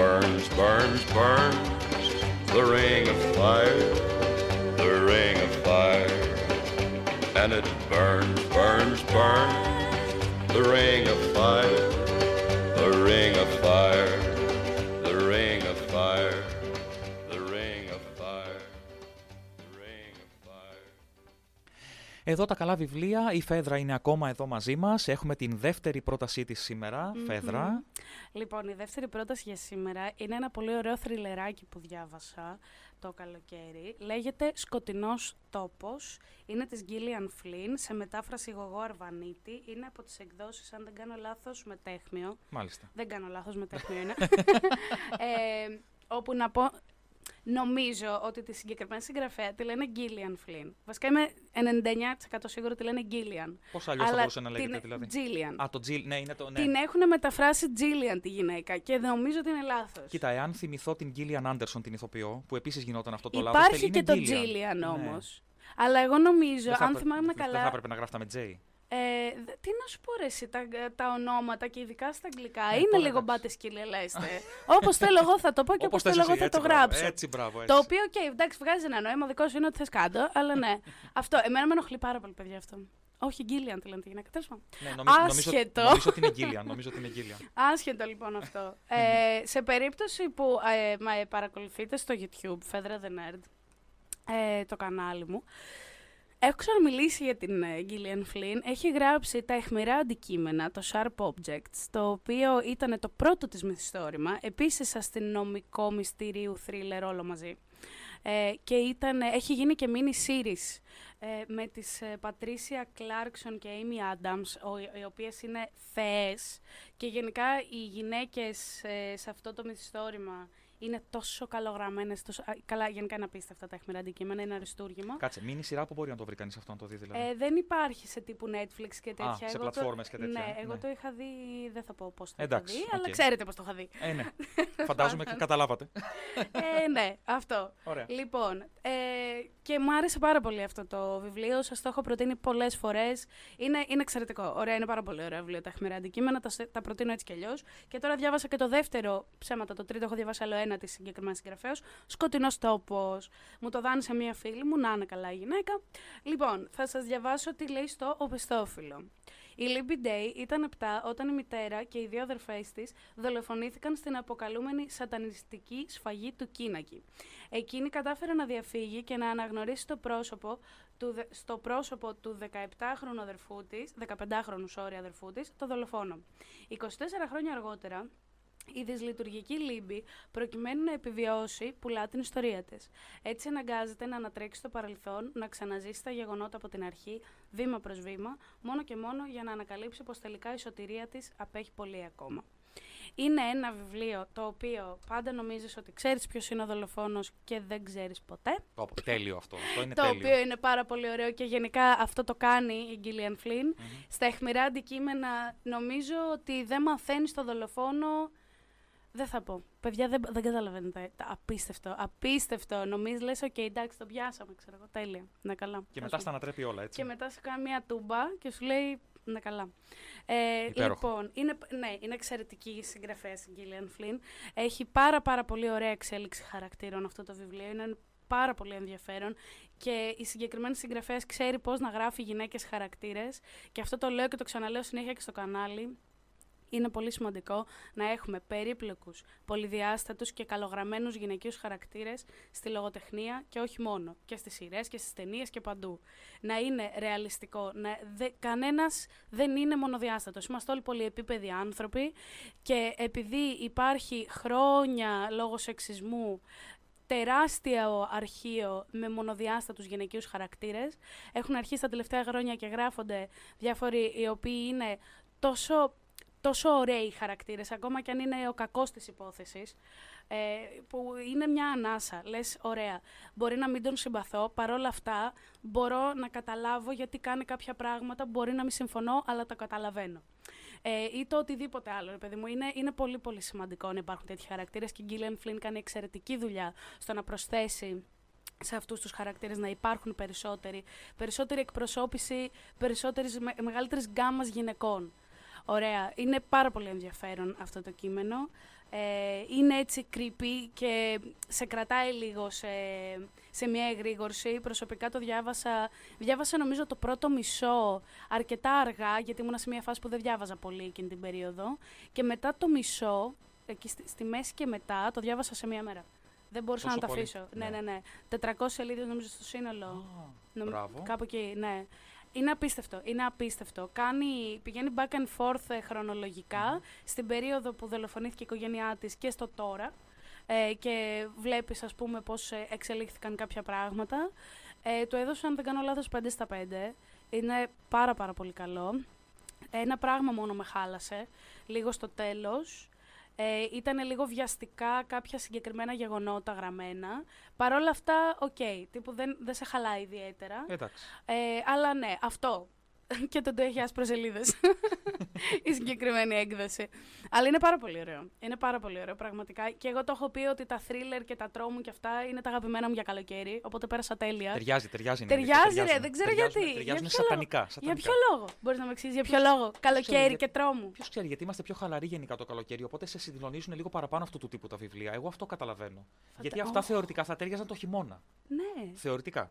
Burns, burns, burns. The ring of fire, the ring of fire. And it burns, burns, burns. The ring of fire, the ring of fire, Εδώ τα καλά βιβλία. Η Φέδρα είναι ακόμα εδώ μαζί μας. Έχουμε την δεύτερη πρότασή της σήμερα. Φέδρα. Λοιπόν, η δεύτερη πρόταση για σήμερα είναι ένα πολύ ωραίο θριλεράκι που διάβασα το καλοκαίρι. Λέγεται «Σκοτεινός τόπος». Είναι της Gillian Flynn, σε μετάφραση Γογό Αρβανίτη. Είναι από τις εκδόσεις, αν δεν κάνω λάθος, με τέχνιο. Μάλιστα. Δεν κάνω λάθος, με τέχνιο είναι. [laughs] ε, όπου να πω, νομίζω ότι τη συγκεκριμένη συγγραφέα τη λένε Gillian Flynn. Βασικά είμαι 99% σίγουρο ότι λένε Gillian. Πώς αλλιώς θα Αλλά μπορούσε να λέγεται την- δηλαδή; Gillian. Α, το Jill, ναι, είναι το. Ναι. Την έχουν μεταφράσει Gillian τη γυναίκα και νομίζω ότι είναι λάθος. Κοίτα, εάν θυμηθώ την Gillian Anderson, την ηθοποιό, που επίσης γινόταν αυτό το λάθος. Υπάρχει και το Gillian όμως. Αλλά εγώ νομίζω, αν θυμάμαι Δεν θα καλά. έπρεπε να γράφτα με J. Ε, δε- τι να σου πω ρε εσύ, τα, τα ονόματα και ειδικά στα αγγλικά Ε, είναι τώρα λίγο εντάξει. μπάτες σκυλελέστε. όπως θέλω εγώ θα το πω και [laughs] όπως θες θέλω εγώ εσύ, θα το έτσι, μπράβο, γράψω. Έτσι, μπράβο, Το έτσι. οποίο, οκ, εντάξει, βγάζει ένα νόημα, δικό σου είναι ότι θες κάτω, αλλά ναι. [laughs] αυτό, εμένα με ενοχλεί πάρα πολύ, παιδιά, αυτό. Όχι, Gillian τη λένε τη γυναίκα, τέλος πάντων. Ναι, νομίζω, νομίζω, Άσχετο. νομίζω ότι είναι Gillian. Νομίζω ότι είναι Gillian. [laughs] Άσχετο λοιπόν αυτό. ε, σε περίπτωση που ε, μα, ε, παρακολουθείτε στο YouTube, Φέδρα the Nerd, ε, το κανάλι μου, Έχω ξαναμιλήσει για την ε, Gillian Flynn. Έχει γράψει τα αιχμηρά αντικείμενα, το Sharp Objects, το οποίο ήταν το πρώτο της μυθιστόρημα, επίσης αστυνομικό μυστηρίου thriller όλο μαζί. Ε, και ήταν, έχει γίνει και mini series ε, με τις ε, Patricia Clarkson και Amy Adams, ο, οι οποίες είναι θεές και γενικά οι γυναίκες ε, σε αυτό το μυθιστόρημα είναι τόσο καλογραμμένες, τόσο, α, καλά γενικά είναι απίστευτα τα αιχμηρά αντικείμενα, είναι αριστούργημα. Κάτσε, μίνι σειρά που μπορεί να το βρει κανείς αυτό να το δει δηλαδή. Ε, δεν υπάρχει σε τύπου Netflix και τέτοια. σε Εγώ το- πλατφόρμες και τέτοια, Ναι, εγώ ναι. το είχα δει, δεν θα πω πώς το Εντάξει, είχα δει, αλλά οκ. ξέρετε πώς το είχα δει. Ε, ναι. Φαντάζομαι και καταλάβατε. ε, ναι, αυτό. Ωραία. Λοιπόν, ε, και μου άρεσε πάρα πολύ αυτό το βιβλίο. Σας το έχω προτείνει πολλές φορές. Είναι, είναι εξαιρετικό. Ωραία, είναι πάρα πολύ ωραίο βιβλίο. Τα αιχμηρά αντικείμενα, τα, σε- τα προτείνω έτσι κι αλλιώς. Και τώρα διάβασα και το δεύτερο, ψέματα, το τρίτο έχω διαβάσει άλλο ένα της συγκεκριμένης συγγραφέα. Σκοτεινός τόπος. Μου το δάνεισε μία φίλη μου, να είναι καλά η γυναίκα. Λοιπόν, θα σας διαβάσω τι λέει στο Οπισθόφυλλο. Η Libby Day ήταν 7 όταν η μητέρα και οι δύο αδερφές της δολοφονήθηκαν στην αποκαλούμενη σατανιστική σφαγή του Κίνακη. Εκείνη κατάφερε να διαφύγει και να αναγνωρίσει το πρόσωπο του, δε- στο πρόσωπο του 17χρονου αδερφού της, 15χρονου sorry, αδερφού της, το δολοφόνο. 24 χρόνια αργότερα, η δυσλειτουργική Λίμπη, προκειμένου να επιβιώσει, πουλά την ιστορία της. Έτσι αναγκάζεται να ανατρέξει στο παρελθόν, να ξαναζήσει τα γεγονότα από την αρχή, βήμα προς βήμα, μόνο και μόνο για να ανακαλύψει πως τελικά η σωτηρία της απέχει πολύ ακόμα. Είναι ένα βιβλίο το οποίο πάντα νομίζεις ότι ξέρεις ποιος είναι ο δολοφόνος και δεν ξέρεις ποτέ. Πω, πω, τέλειο αυτό. Αυτό είναι το τέλειο. οποίο είναι πάρα πολύ ωραίο και γενικά αυτό το κάνει η Gillian Flynn. Στα αιχμηρά αντικείμενα νομίζω ότι δεν μαθαίνεις το δολοφόνο. Δεν θα πω. Παιδιά, δεν, δεν καταλαβαίνετε. Τα- Απίστευτο. Απίστευτο. Νομίζει, λες, οκ, εντάξει, το πιάσαμε, ξέρω εγώ. Τέλεια. Ναι, καλά. Και Τέλος μετά στα πάντων. ανατρέπει όλα, έτσι. Και μετά σου κάνει μια τούμπα και σου λέει ναι καλά. Ε, Υπέροχο. λοιπόν, είναι, ναι, είναι εξαιρετική η συγγραφέας η Gillian Flynn. Έχει πάρα πάρα πολύ ωραία εξέλιξη χαρακτήρων αυτό το βιβλίο. Είναι πάρα πολύ ενδιαφέρον και η συγκεκριμένη συγγραφέας ξέρει πώς να γράφει γυναίκες χαρακτήρες και αυτό το λέω και το ξαναλέω συνέχεια και στο κανάλι. Είναι πολύ σημαντικό να έχουμε περίπλοκους, πολυδιάστατους και καλογραμμένους γυναικείους χαρακτήρες στη λογοτεχνία και όχι μόνο, και στις σειρές και στις ταινίες και παντού. Να είναι ρεαλιστικό, να, δε, κανένας δεν είναι μονοδιάστατος. Είμαστε όλοι πολυεπίπεδοι άνθρωποι και επειδή υπάρχει χρόνια λόγω σεξισμού τεράστιο αρχείο με μονοδιάστατους γυναικείους χαρακτήρες. Έχουν αρχίσει τα τελευταία χρόνια και γράφονται διάφοροι οι οποίοι είναι τόσο, τόσο ωραίοι χαρακτήρες, ακόμα και αν είναι ο κακός της υπόθεσης, ε, που είναι μια ανάσα. Λες, ωραία, μπορεί να μην τον συμπαθώ, παρόλα αυτά μπορώ να καταλάβω γιατί κάνει κάποια πράγματα, μπορεί να μην συμφωνώ, αλλά τα καταλαβαίνω. Ε, ή το οτιδήποτε άλλο, ρε παιδί μου. Είναι, είναι πολύ πολύ σημαντικό να υπάρχουν τέτοιοι χαρακτήρες και η Gillian Flynn κάνει εξαιρετική δουλειά στο να προσθέσει σε αυτούς τους χαρακτήρες να υπάρχουν περισσότεροι, περισσότερη εκπροσώπηση, περισσότερης, με, μεγαλύτερης γκάμας γυναικών. Ωραία. Είναι πάρα πολύ ενδιαφέρον αυτό το κείμενο. Ε, είναι έτσι creepy και σε κρατάει λίγο σε, σε μια εγρήγορση. Προσωπικά το διάβασα, διάβασα νομίζω το πρώτο μισό αρκετά αργά, γιατί ήμουν σε μια φάση που δεν διάβαζα πολύ εκείνη την περίοδο. Και μετά το μισό, εκεί στη, στη μέση και μετά, το διάβασα σε μια μέρα. Δεν μπορούσα Τόσο να το πολύ. αφήσω. Ναι, Ναι. ναι, ναι. 400 σελίδες νομίζω στο σύνολο. Α, Νομ- Μπράβο. Κάπου εκεί, ναι. Είναι απίστευτο, είναι απίστευτο. Κάνει, πηγαίνει back and forth ε, χρονολογικά στην περίοδο που δολοφονήθηκε η οικογένειά της και στο τώρα ε, και βλέπεις ας πούμε πώς ε, εξελίχθηκαν κάποια πράγματα. Ε, το έδωσα, αν δεν κάνω λάθος, 5 στα 5. Είναι πάρα πάρα πολύ καλό. Ένα πράγμα μόνο με χάλασε, λίγο στο τέλος. Ε, ήταν λίγο βιαστικά κάποια συγκεκριμένα γεγονότα γραμμένα. Παρ' όλα αυτά, οκ, τύπου δεν, δεν σε χαλάει ιδιαίτερα. Εντάξει. Ε, αλλά ναι, αυτό. [laughs] και το έχει άσπρες σελίδες. [laughs] η συγκεκριμένη έκδοση. Αλλά είναι πάρα πολύ ωραίο. Είναι πάρα πολύ ωραίο, πραγματικά. Και εγώ το έχω πει ότι τα thriller και τα τρόμου και αυτά είναι τα αγαπημένα μου για καλοκαίρι. Οπότε πέρασα τέλεια. Ταιριάζει, ταιριάζει. είναι Ταιριάζει, αλήθεια, ρε, ταιριάζουν. δεν ξέρω Ταιριάζουν, γιατί. Ταιριάζουν Για ποιο σατανικά. Για σατανικά. ποιο λόγο, μπορείς να με εξηγήσεις, για ποιος λόγο; Καλοκαίρι γιατί- και τρόμου. Ποιος ξέρει, γιατί είμαστε πιο χαλαροί γενικά το καλοκαίρι, οπότε σε συγκλονίζουν λίγο παραπάνω αυτού του τύπου τα βιβλία. Εγώ αυτό καταλαβαίνω. Γιατί αυτά Ω. θεωρητικά θα ταιριάζαν το χειμώνα. Ναι. Θεωρητικά.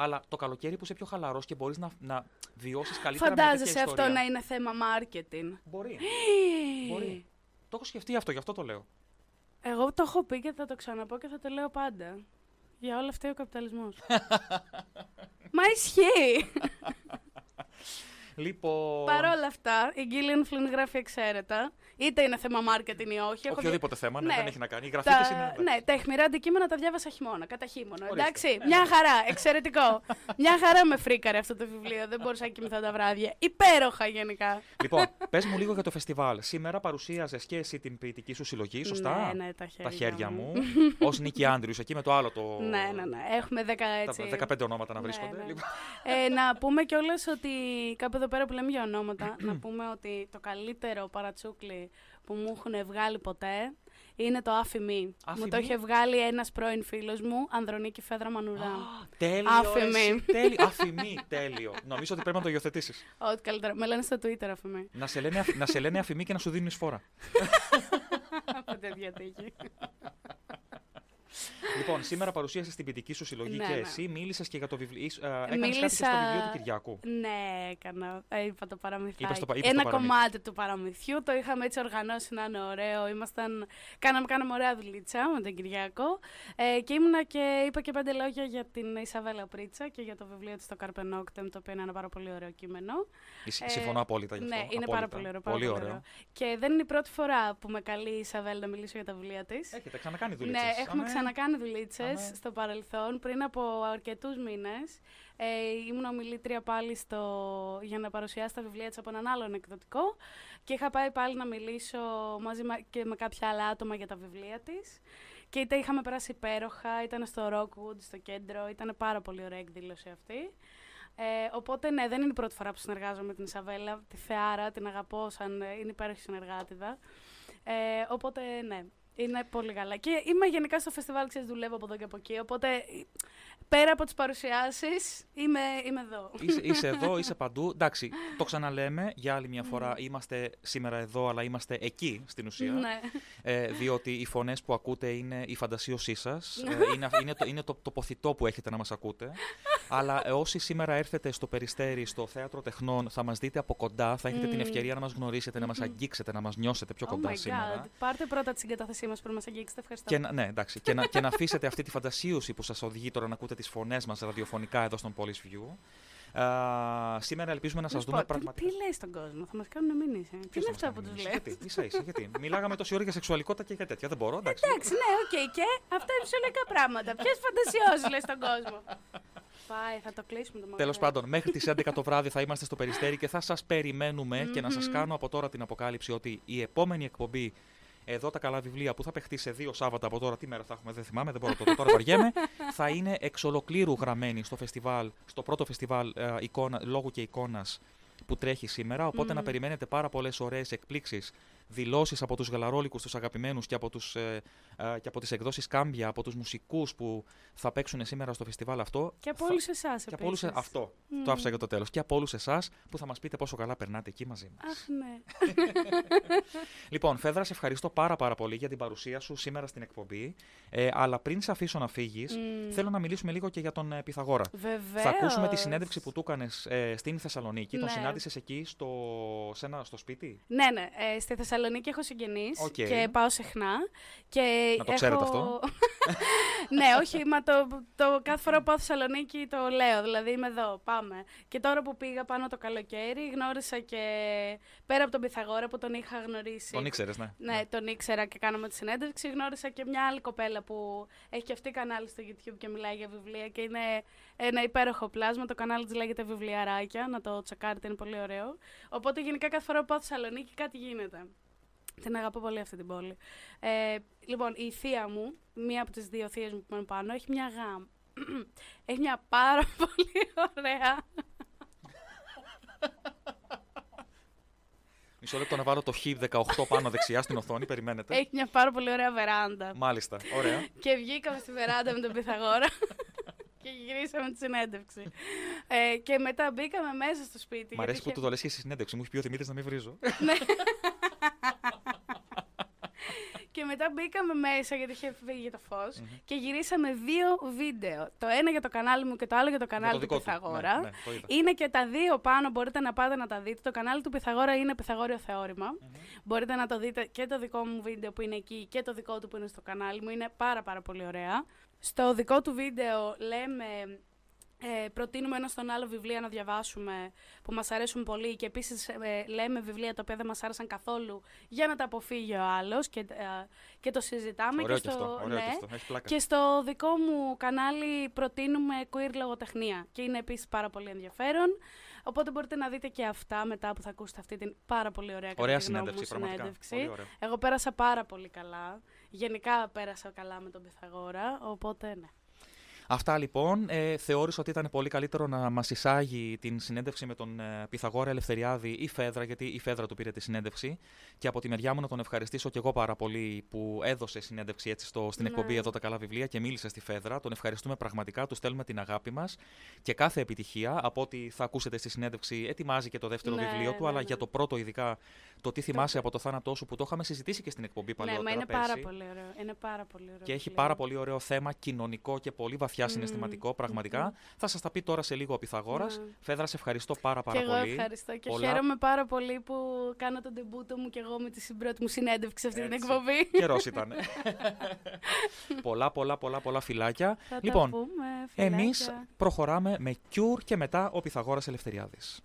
Αλλά το καλοκαίρι που είσαι πιο χαλαρός και μπορείς να, να βιώσεις καλύτερα μια Φαντάζεσαι τέτοια αυτό ιστορία. να είναι θέμα marketing. Μπορεί. [gasps] Μπορεί. Το έχω σκεφτεί αυτό, γι' αυτό το λέω. Εγώ το έχω πει και θα το ξαναπώ και θα το λέω πάντα. Για όλα αυτά ο καπιταλισμός. [laughs] Μα ισχύει. [laughs] Λοιπόν. Παρ' όλα αυτά, η Gillian Flynn γράφει εξαίρετα. Είτε είναι θέμα marketing ή όχι. Έχω Οποιοδήποτε δει- θέμα, ναι, δεν έχει να κάνει. Η γραφή τα... της είναι, εντάξει. Ναι, τα αιχμηρά αντικείμενα τα διάβασα χειμώνα, κατά χείμωνα. Ορίστε. Εντάξει, Ναι, μια ναι. χαρά, εξαιρετικό. μια χαρά με φρίκαρε αυτό το βιβλίο. Δεν μπορούσα να κοιμηθώ τα βράδια. Υπέροχα γενικά. Λοιπόν, πες μου λίγο για το φεστιβάλ. Σήμερα παρουσίαζες και εσύ την ποιητική σου συλλογή, σωστά; Ναι, ναι, τα χέρια, χέρια μου. μου. Ω Νίκη Άντριους, εκεί με το άλλο το. Ναι, ναι, ναι. Έχουμε 10 έτσι. Τα 15 ονόματα να Ναι, βρίσκονται. ναι. Λοιπόν. Ε, να πούμε κιόλας ότι κάπου εδώ πέρα που λέμε για ονόματα, [clears throat] να πούμε ότι το καλύτερο παρατσούκλι που μου έχουν βγάλει ποτέ είναι το Άφημί. Άφη Μου το μη; είχε βγάλει ένας πρώην φίλος μου, Ανδρονίκη Φέδρα Μανουρά. Τέλειο. Άφημη. εσύ, τέλειο. [laughs] Αφημί, τέλειο. Νομίζω ότι πρέπει να το υιοθετήσεις. Ό,τι καλύτερο. Με λένε στο Twitter Άφημί. να, σε λένε, αφ- να σε λένε αφημί και να σου δίνουν εισφορά. [laughs] Από τέτοια τύχη. Λοιπόν, σήμερα παρουσίασες την ποιητική σου συλλογή Ναι, και ναι. εσύ μίλησες και για το βιβλίο. Έκανες κάτι και Μίλησα- στο βιβλίο του Κυριάκου. Ναι, έκανα. Ε, είπα το παραμυθάκι. Είπες το πα- είπες Ένα το παραμύθι. κομμάτι του παραμυθιού. Το είχαμε έτσι οργανώσει να είναι ωραίο. Ήμασταν... Κάναμε, κάναμε ωραία δουλίτσα με τον Κυριακό. Ε, και ήμουνα και είπα και πέντε λόγια για την Ισαβέλα Πρίτσα και για το βιβλίο της στο Καρπενόκτεμ, το οποίο είναι ένα πάρα πολύ ωραίο κείμενο. Εις- Ε, Συμφωνώ απόλυτα γι' αυτό. Ναι, είναι απόλυτα. πάρα πολύ ωραίο. Πάρα Πολύ πολύ ωραίο. ωραίο. Και δεν είναι η πρώτη φορά που με καλεί η Ισαβέλα να μιλήσω για τα βιβλία της. Έχετε ξανακάνει δουλίτσε. Ναι, έχουμε ξανακάνει δουλίτσες Αμέ. στο παρελθόν. Πριν από αρκετούς μήνες ε, ήμουν ομιλήτρια πάλι στο, για να παρουσιάσει τα βιβλία της από έναν άλλον εκδοτικό και είχα πάει πάλι να μιλήσω μαζί μα- και με κάποια άλλα άτομα για τα βιβλία της. Και είτε είχαμε περάσει υπέροχα, ήταν στο Rockwood, στο κέντρο, ήταν πάρα πολύ ωραία εκδήλωση αυτή. Ε, οπότε ναι, δεν είναι η πρώτη φορά που συνεργάζομαι με την Ισαβέλα, τη Θεάρα, την αγαπώ σαν ε, είναι υπέροχη συνεργάτηδα. Ε, οπότε ναι, είναι πολύ καλά. Και είμαι γενικά στο φεστιβάλ, ξέρεις, δουλεύω από εδώ και από εκεί, οπότε ε, πέρα από τις παρουσιάσεις είμαι, είμαι εδώ. Είσαι, είσαι [laughs] εδώ, είσαι παντού. Εντάξει, το ξαναλέμε για άλλη μια φορά. Είμαστε σήμερα εδώ, αλλά είμαστε εκεί στην ουσία. ναι. Ε, διότι οι φωνές που ακούτε είναι η φαντασίωσή σας. Ε, είναι, είναι, το, είναι το, το ποθητό που έχετε να μας ακούτε. Αλλά ε, όσοι σήμερα έρθετε στο Περιστέρι, στο Θέατρο Τεχνών, θα μας δείτε από κοντά, θα έχετε την ευκαιρία να μας γνωρίσετε, να μας αγγίξετε, να μας νιώσετε πιο Oh κοντά my σήμερα. God. Πάρτε πρώτα τη συγκατάθεσή μας πριν μας αγγίξετε. Ευχαριστώ. Και να, ναι, εντάξει, και, να, και να αφήσετε αυτή τη φαντασίωση που σας οδηγεί τώρα να ακούτε τις φωνές μας ραδιοφωνικά εδώ στον Police View. Α, σήμερα ελπίζουμε να Να σας σου δούμε πω, τι- πραγματικά. Τι λέει στον κόσμο, θα μας κάνουν μήνυση. Τι Ποιος είναι θα αυτά μας που τους κάνει λέει. Γιατί, ίσα ίσα, γιατί. Μιλάγαμε τόση ώρα για σεξουαλικότητα και για τέτοια. Δεν μπορώ, εντάξει. Εντάξει, ναι, οκ, και αυτά είναι φυσιολογικά πράγματα. Ποιες φαντασιώσεις λέει στον κόσμο; Πάει, θα το κλείσουμε το μαγαζί. Τέλος πάντων, μέχρι τις 11 το βράδυ θα είμαστε στο περιστέρι και θα σας περιμένουμε και να σας κάνω από τώρα την αποκάλυψη ότι η επόμενη εκπομπή. Εδώ τα καλά βιβλία που θα παιχτεί σε δύο Σάββατα από τώρα, τι μέρα θα έχουμε, δεν θυμάμαι, δεν μπορώ να το δω, τώρα βαριέμαι. [laughs] θα είναι εξ ολοκλήρου γραμμένη στο φεστιβάλ, στο πρώτο φεστιβάλ ε, εικόνα, λόγου και εικόνας που τρέχει σήμερα. Οπότε να περιμένετε πάρα πολλές ωραίες εκπλήξεις, δηλώσεις από τους γαλαρόλικους, τους αγαπημένους και από, τους, ε, ε, και από τις εκδόσεις Κάμπια, από τους μουσικούς που θα παίξουν σήμερα στο φεστιβάλ αυτό. Και από Θα- όλους εσάς και από όλους, ε- αυτό το άφησα για το τέλος. Και από όλους εσάς που θα μας πείτε πόσο καλά περνάτε εκεί μαζί μας. Αχ, ναι. [laughs] Λοιπόν, Φέδρα, σε ευχαριστώ πάρα, πάρα πολύ για την παρουσία σου σήμερα στην εκπομπή. Ε, αλλά πριν σε αφήσω να φύγεις, θέλω να μιλήσουμε λίγο και για τον ε, Πυθαγόρα. Βεβαίως. Θα ακούσουμε τη συνέντευξη που του έκανες ε, στην Θεσσαλονίκη. Τον Ναι. συνάντησες εκεί στο, σε ένα, στο σπίτι; Ναι, ναι. Ε, στη Θεσσαλονίκη έχω συγγενείς Οκ. και πάω συχνά. Και Να το έχω... ξέρετε αυτό. [laughs] ναι, όχι, μα το, το κάθε φορά που πάω Θεσσαλονίκη το λέω. Δηλαδή είμαι εδώ, πάμε. Και τώρα που πήγα πάνω το καλοκαίρι, γνώρισα και πέρα από τον Πυθαγόρα που τον είχα γνωρίσει. Τον ήξερες, ναι. Ναι, τον ήξερα και κάναμε τη συνέντευξη. Γνώρισα και μια άλλη κοπέλα που έχει και αυτή κανάλι στο YouTube και μιλάει για βιβλία και είναι ένα υπέροχο πλάσμα. Το κανάλι της λέγεται Βιβλιαράκια. Να το τσεκάρετε, είναι πολύ ωραίο. Οπότε γενικά κάθε φορά που πάω Θεσσαλονίκη κάτι γίνεται. Την αγαπώ πολύ αυτή την πόλη. Ε, λοιπόν, η θεία μου, μία από τις δύο θείες μου που μένουν πάνω, έχει μια γάμ. [clears throat] έχει μια πάρα [laughs] πολύ ωραία [laughs] Μισό λεπτό να βάλω το Χ18 πάνω δεξιά στην οθόνη. Περιμένετε. έχει μια πάρα πολύ ωραία βεράντα. Μάλιστα. Ωραία. [laughs] Και βγήκαμε στη βεράντα με τον Πυθαγόρα και γυρίσαμε τη συνέντευξη. Ε, και μετά μπήκαμε μέσα στο σπίτι. Μ' αρέσει γιατί που του το λες και στη συνέντευξη. Μου έχει πει ο Δημήτρης να μην βρίζω. Και μετά μπήκαμε μέσα γιατί είχε φύγει το φως και γυρίσαμε δύο βίντεο. Το ένα για το κανάλι μου και το άλλο για το κανάλι του δικό του. Πυθαγόρα. Ναι, ναι, το είδα. είναι και τα δύο πάνω, μπορείτε να πάτε να τα δείτε. Το κανάλι του Πυθαγόρα είναι Πυθαγόριο Θεώρημα. Μπορείτε να το δείτε και το δικό μου βίντεο που είναι εκεί και το δικό του που είναι στο κανάλι μου. Είναι πάρα πάρα πολύ ωραία. Στο δικό του βίντεο λέμε Ε, προτείνουμε ένα στον άλλο βιβλία να διαβάσουμε που μας αρέσουν πολύ και επίσης ε, λέμε βιβλία τα οποία δεν μας άρεσαν καθόλου για να τα αποφύγει ο άλλος και, ε, και το συζητάμε. Ωραίο και και στο, αυτό, ωραίο ναι. και αυτό, έχεις πλάκα. Και στο δικό μου κανάλι προτείνουμε queer λογοτεχνία και είναι επίσης πάρα πολύ ενδιαφέρον. Οπότε μπορείτε να δείτε και αυτά μετά που θα ακούσετε αυτή την πάρα πολύ ωραία κατά Ωραία τη γνώμη συνέντευξη, μου, πραγματικά. συνέντευξη. Πολύ ωραίο. Εγώ πέρασα πάρα πολύ καλά. Γενικά πέρασα καλά με τον Πυθαγόρα, οπότε ναι. Αυτά λοιπόν. Ε, θεώρησα ότι ήταν πολύ καλύτερο να μας εισάγει την συνέντευξη με τον ε, Πυθαγόρα Ελευθεριάδη η Φέδρα, γιατί η Φέδρα του πήρε τη συνέντευξη. Και από τη μεριά μου να τον ευχαριστήσω και εγώ πάρα πολύ που έδωσε συνέντευξη έτσι στο, στην Ναι. εκπομπή εδώ τα καλά βιβλία και μίλησε στη Φέδρα. Τον ευχαριστούμε πραγματικά, του στέλνουμε την αγάπη μας και κάθε επιτυχία. Από ό,τι θα ακούσετε στη συνέντευξη, ετοιμάζει και το δεύτερο Ναι, βιβλίο του, ναι, αλλά ναι. για το πρώτο ειδικά το τι θυμάσαι από το θάνατό σου που το είχαμε συζητήσει και στην εκπομπή Ναι, παλιότερα. μα είναι πέρσι. πάρα πολύ ωραίο. Είναι πάρα πολύ ωραίο. Και έχει βιβλίο. πάρα πολύ ωραίο θέμα κοινωνικό και πολύ βαθιά συναισθηματικό, πραγματικά. Θα σας τα πει τώρα σε λίγο ο Πυθαγόρας. Ναι. Φέδρα, σε ευχαριστώ πάρα, πάρα και εγώ πολύ. ευχαριστώ και Πολλά- χαίρομαι πάρα πολύ που κάνω τον τεμπούτο μου και εγώ με τη πρώτη μου συνέντευξη σε αυτή την Έτσι. εκπομπή. Καιρός ήταν. [laughs] πολλά, πολλά, πολλά, πολλά φυλάκια. Θα λοιπόν, τα πούμε, εμείς φιλάκια. προχωράμε με Cure και μετά ο Πυθαγόρας Ελευθεριάδης.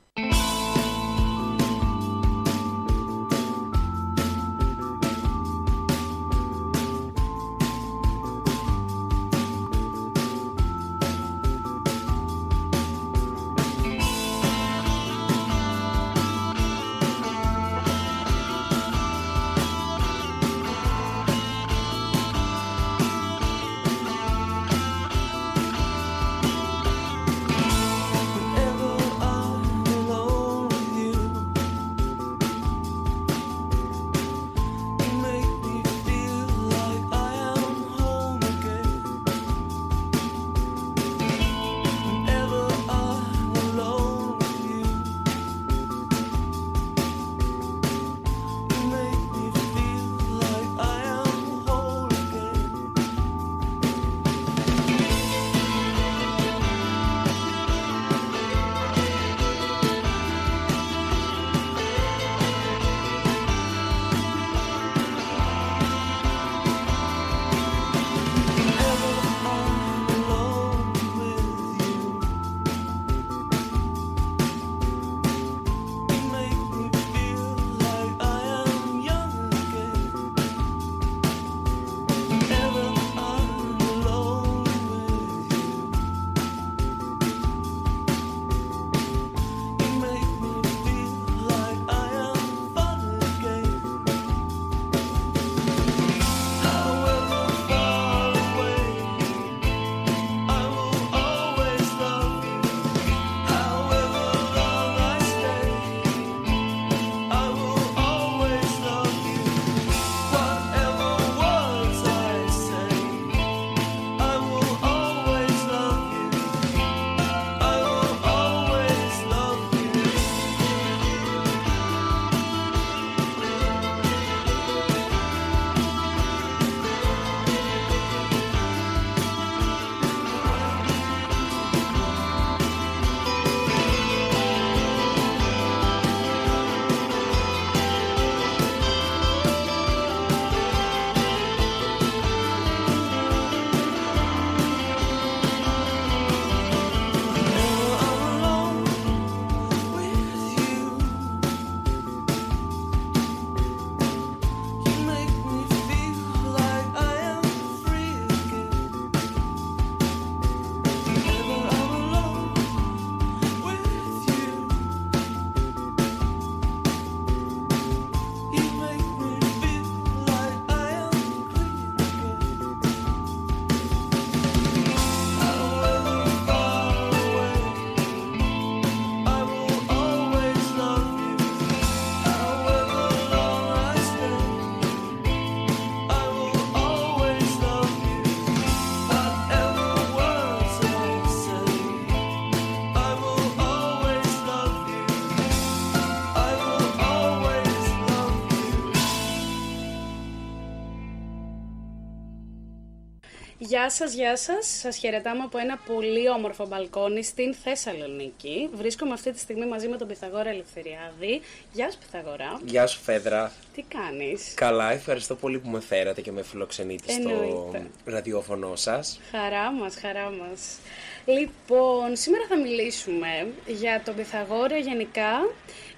Γεια σας, γεια σας. Σας χαιρετάμε από ένα πολύ όμορφο μπαλκόνι στην Θεσσαλονίκη. Βρίσκομαι αυτή τη στιγμή μαζί με τον Πιθαγόρα Ελευθεριάδη. Γεια σου Πιθαγόρα. Γεια σου Φέδρα. Τι κάνεις; Καλά, ευχαριστώ πολύ που με φέρατε και με φιλοξενείτε στο Εννοείται. ραδιόφωνο σας. Χαρά μας, χαρά μας. Λοιπόν, σήμερα θα μιλήσουμε για τον Πιθαγόρα γενικά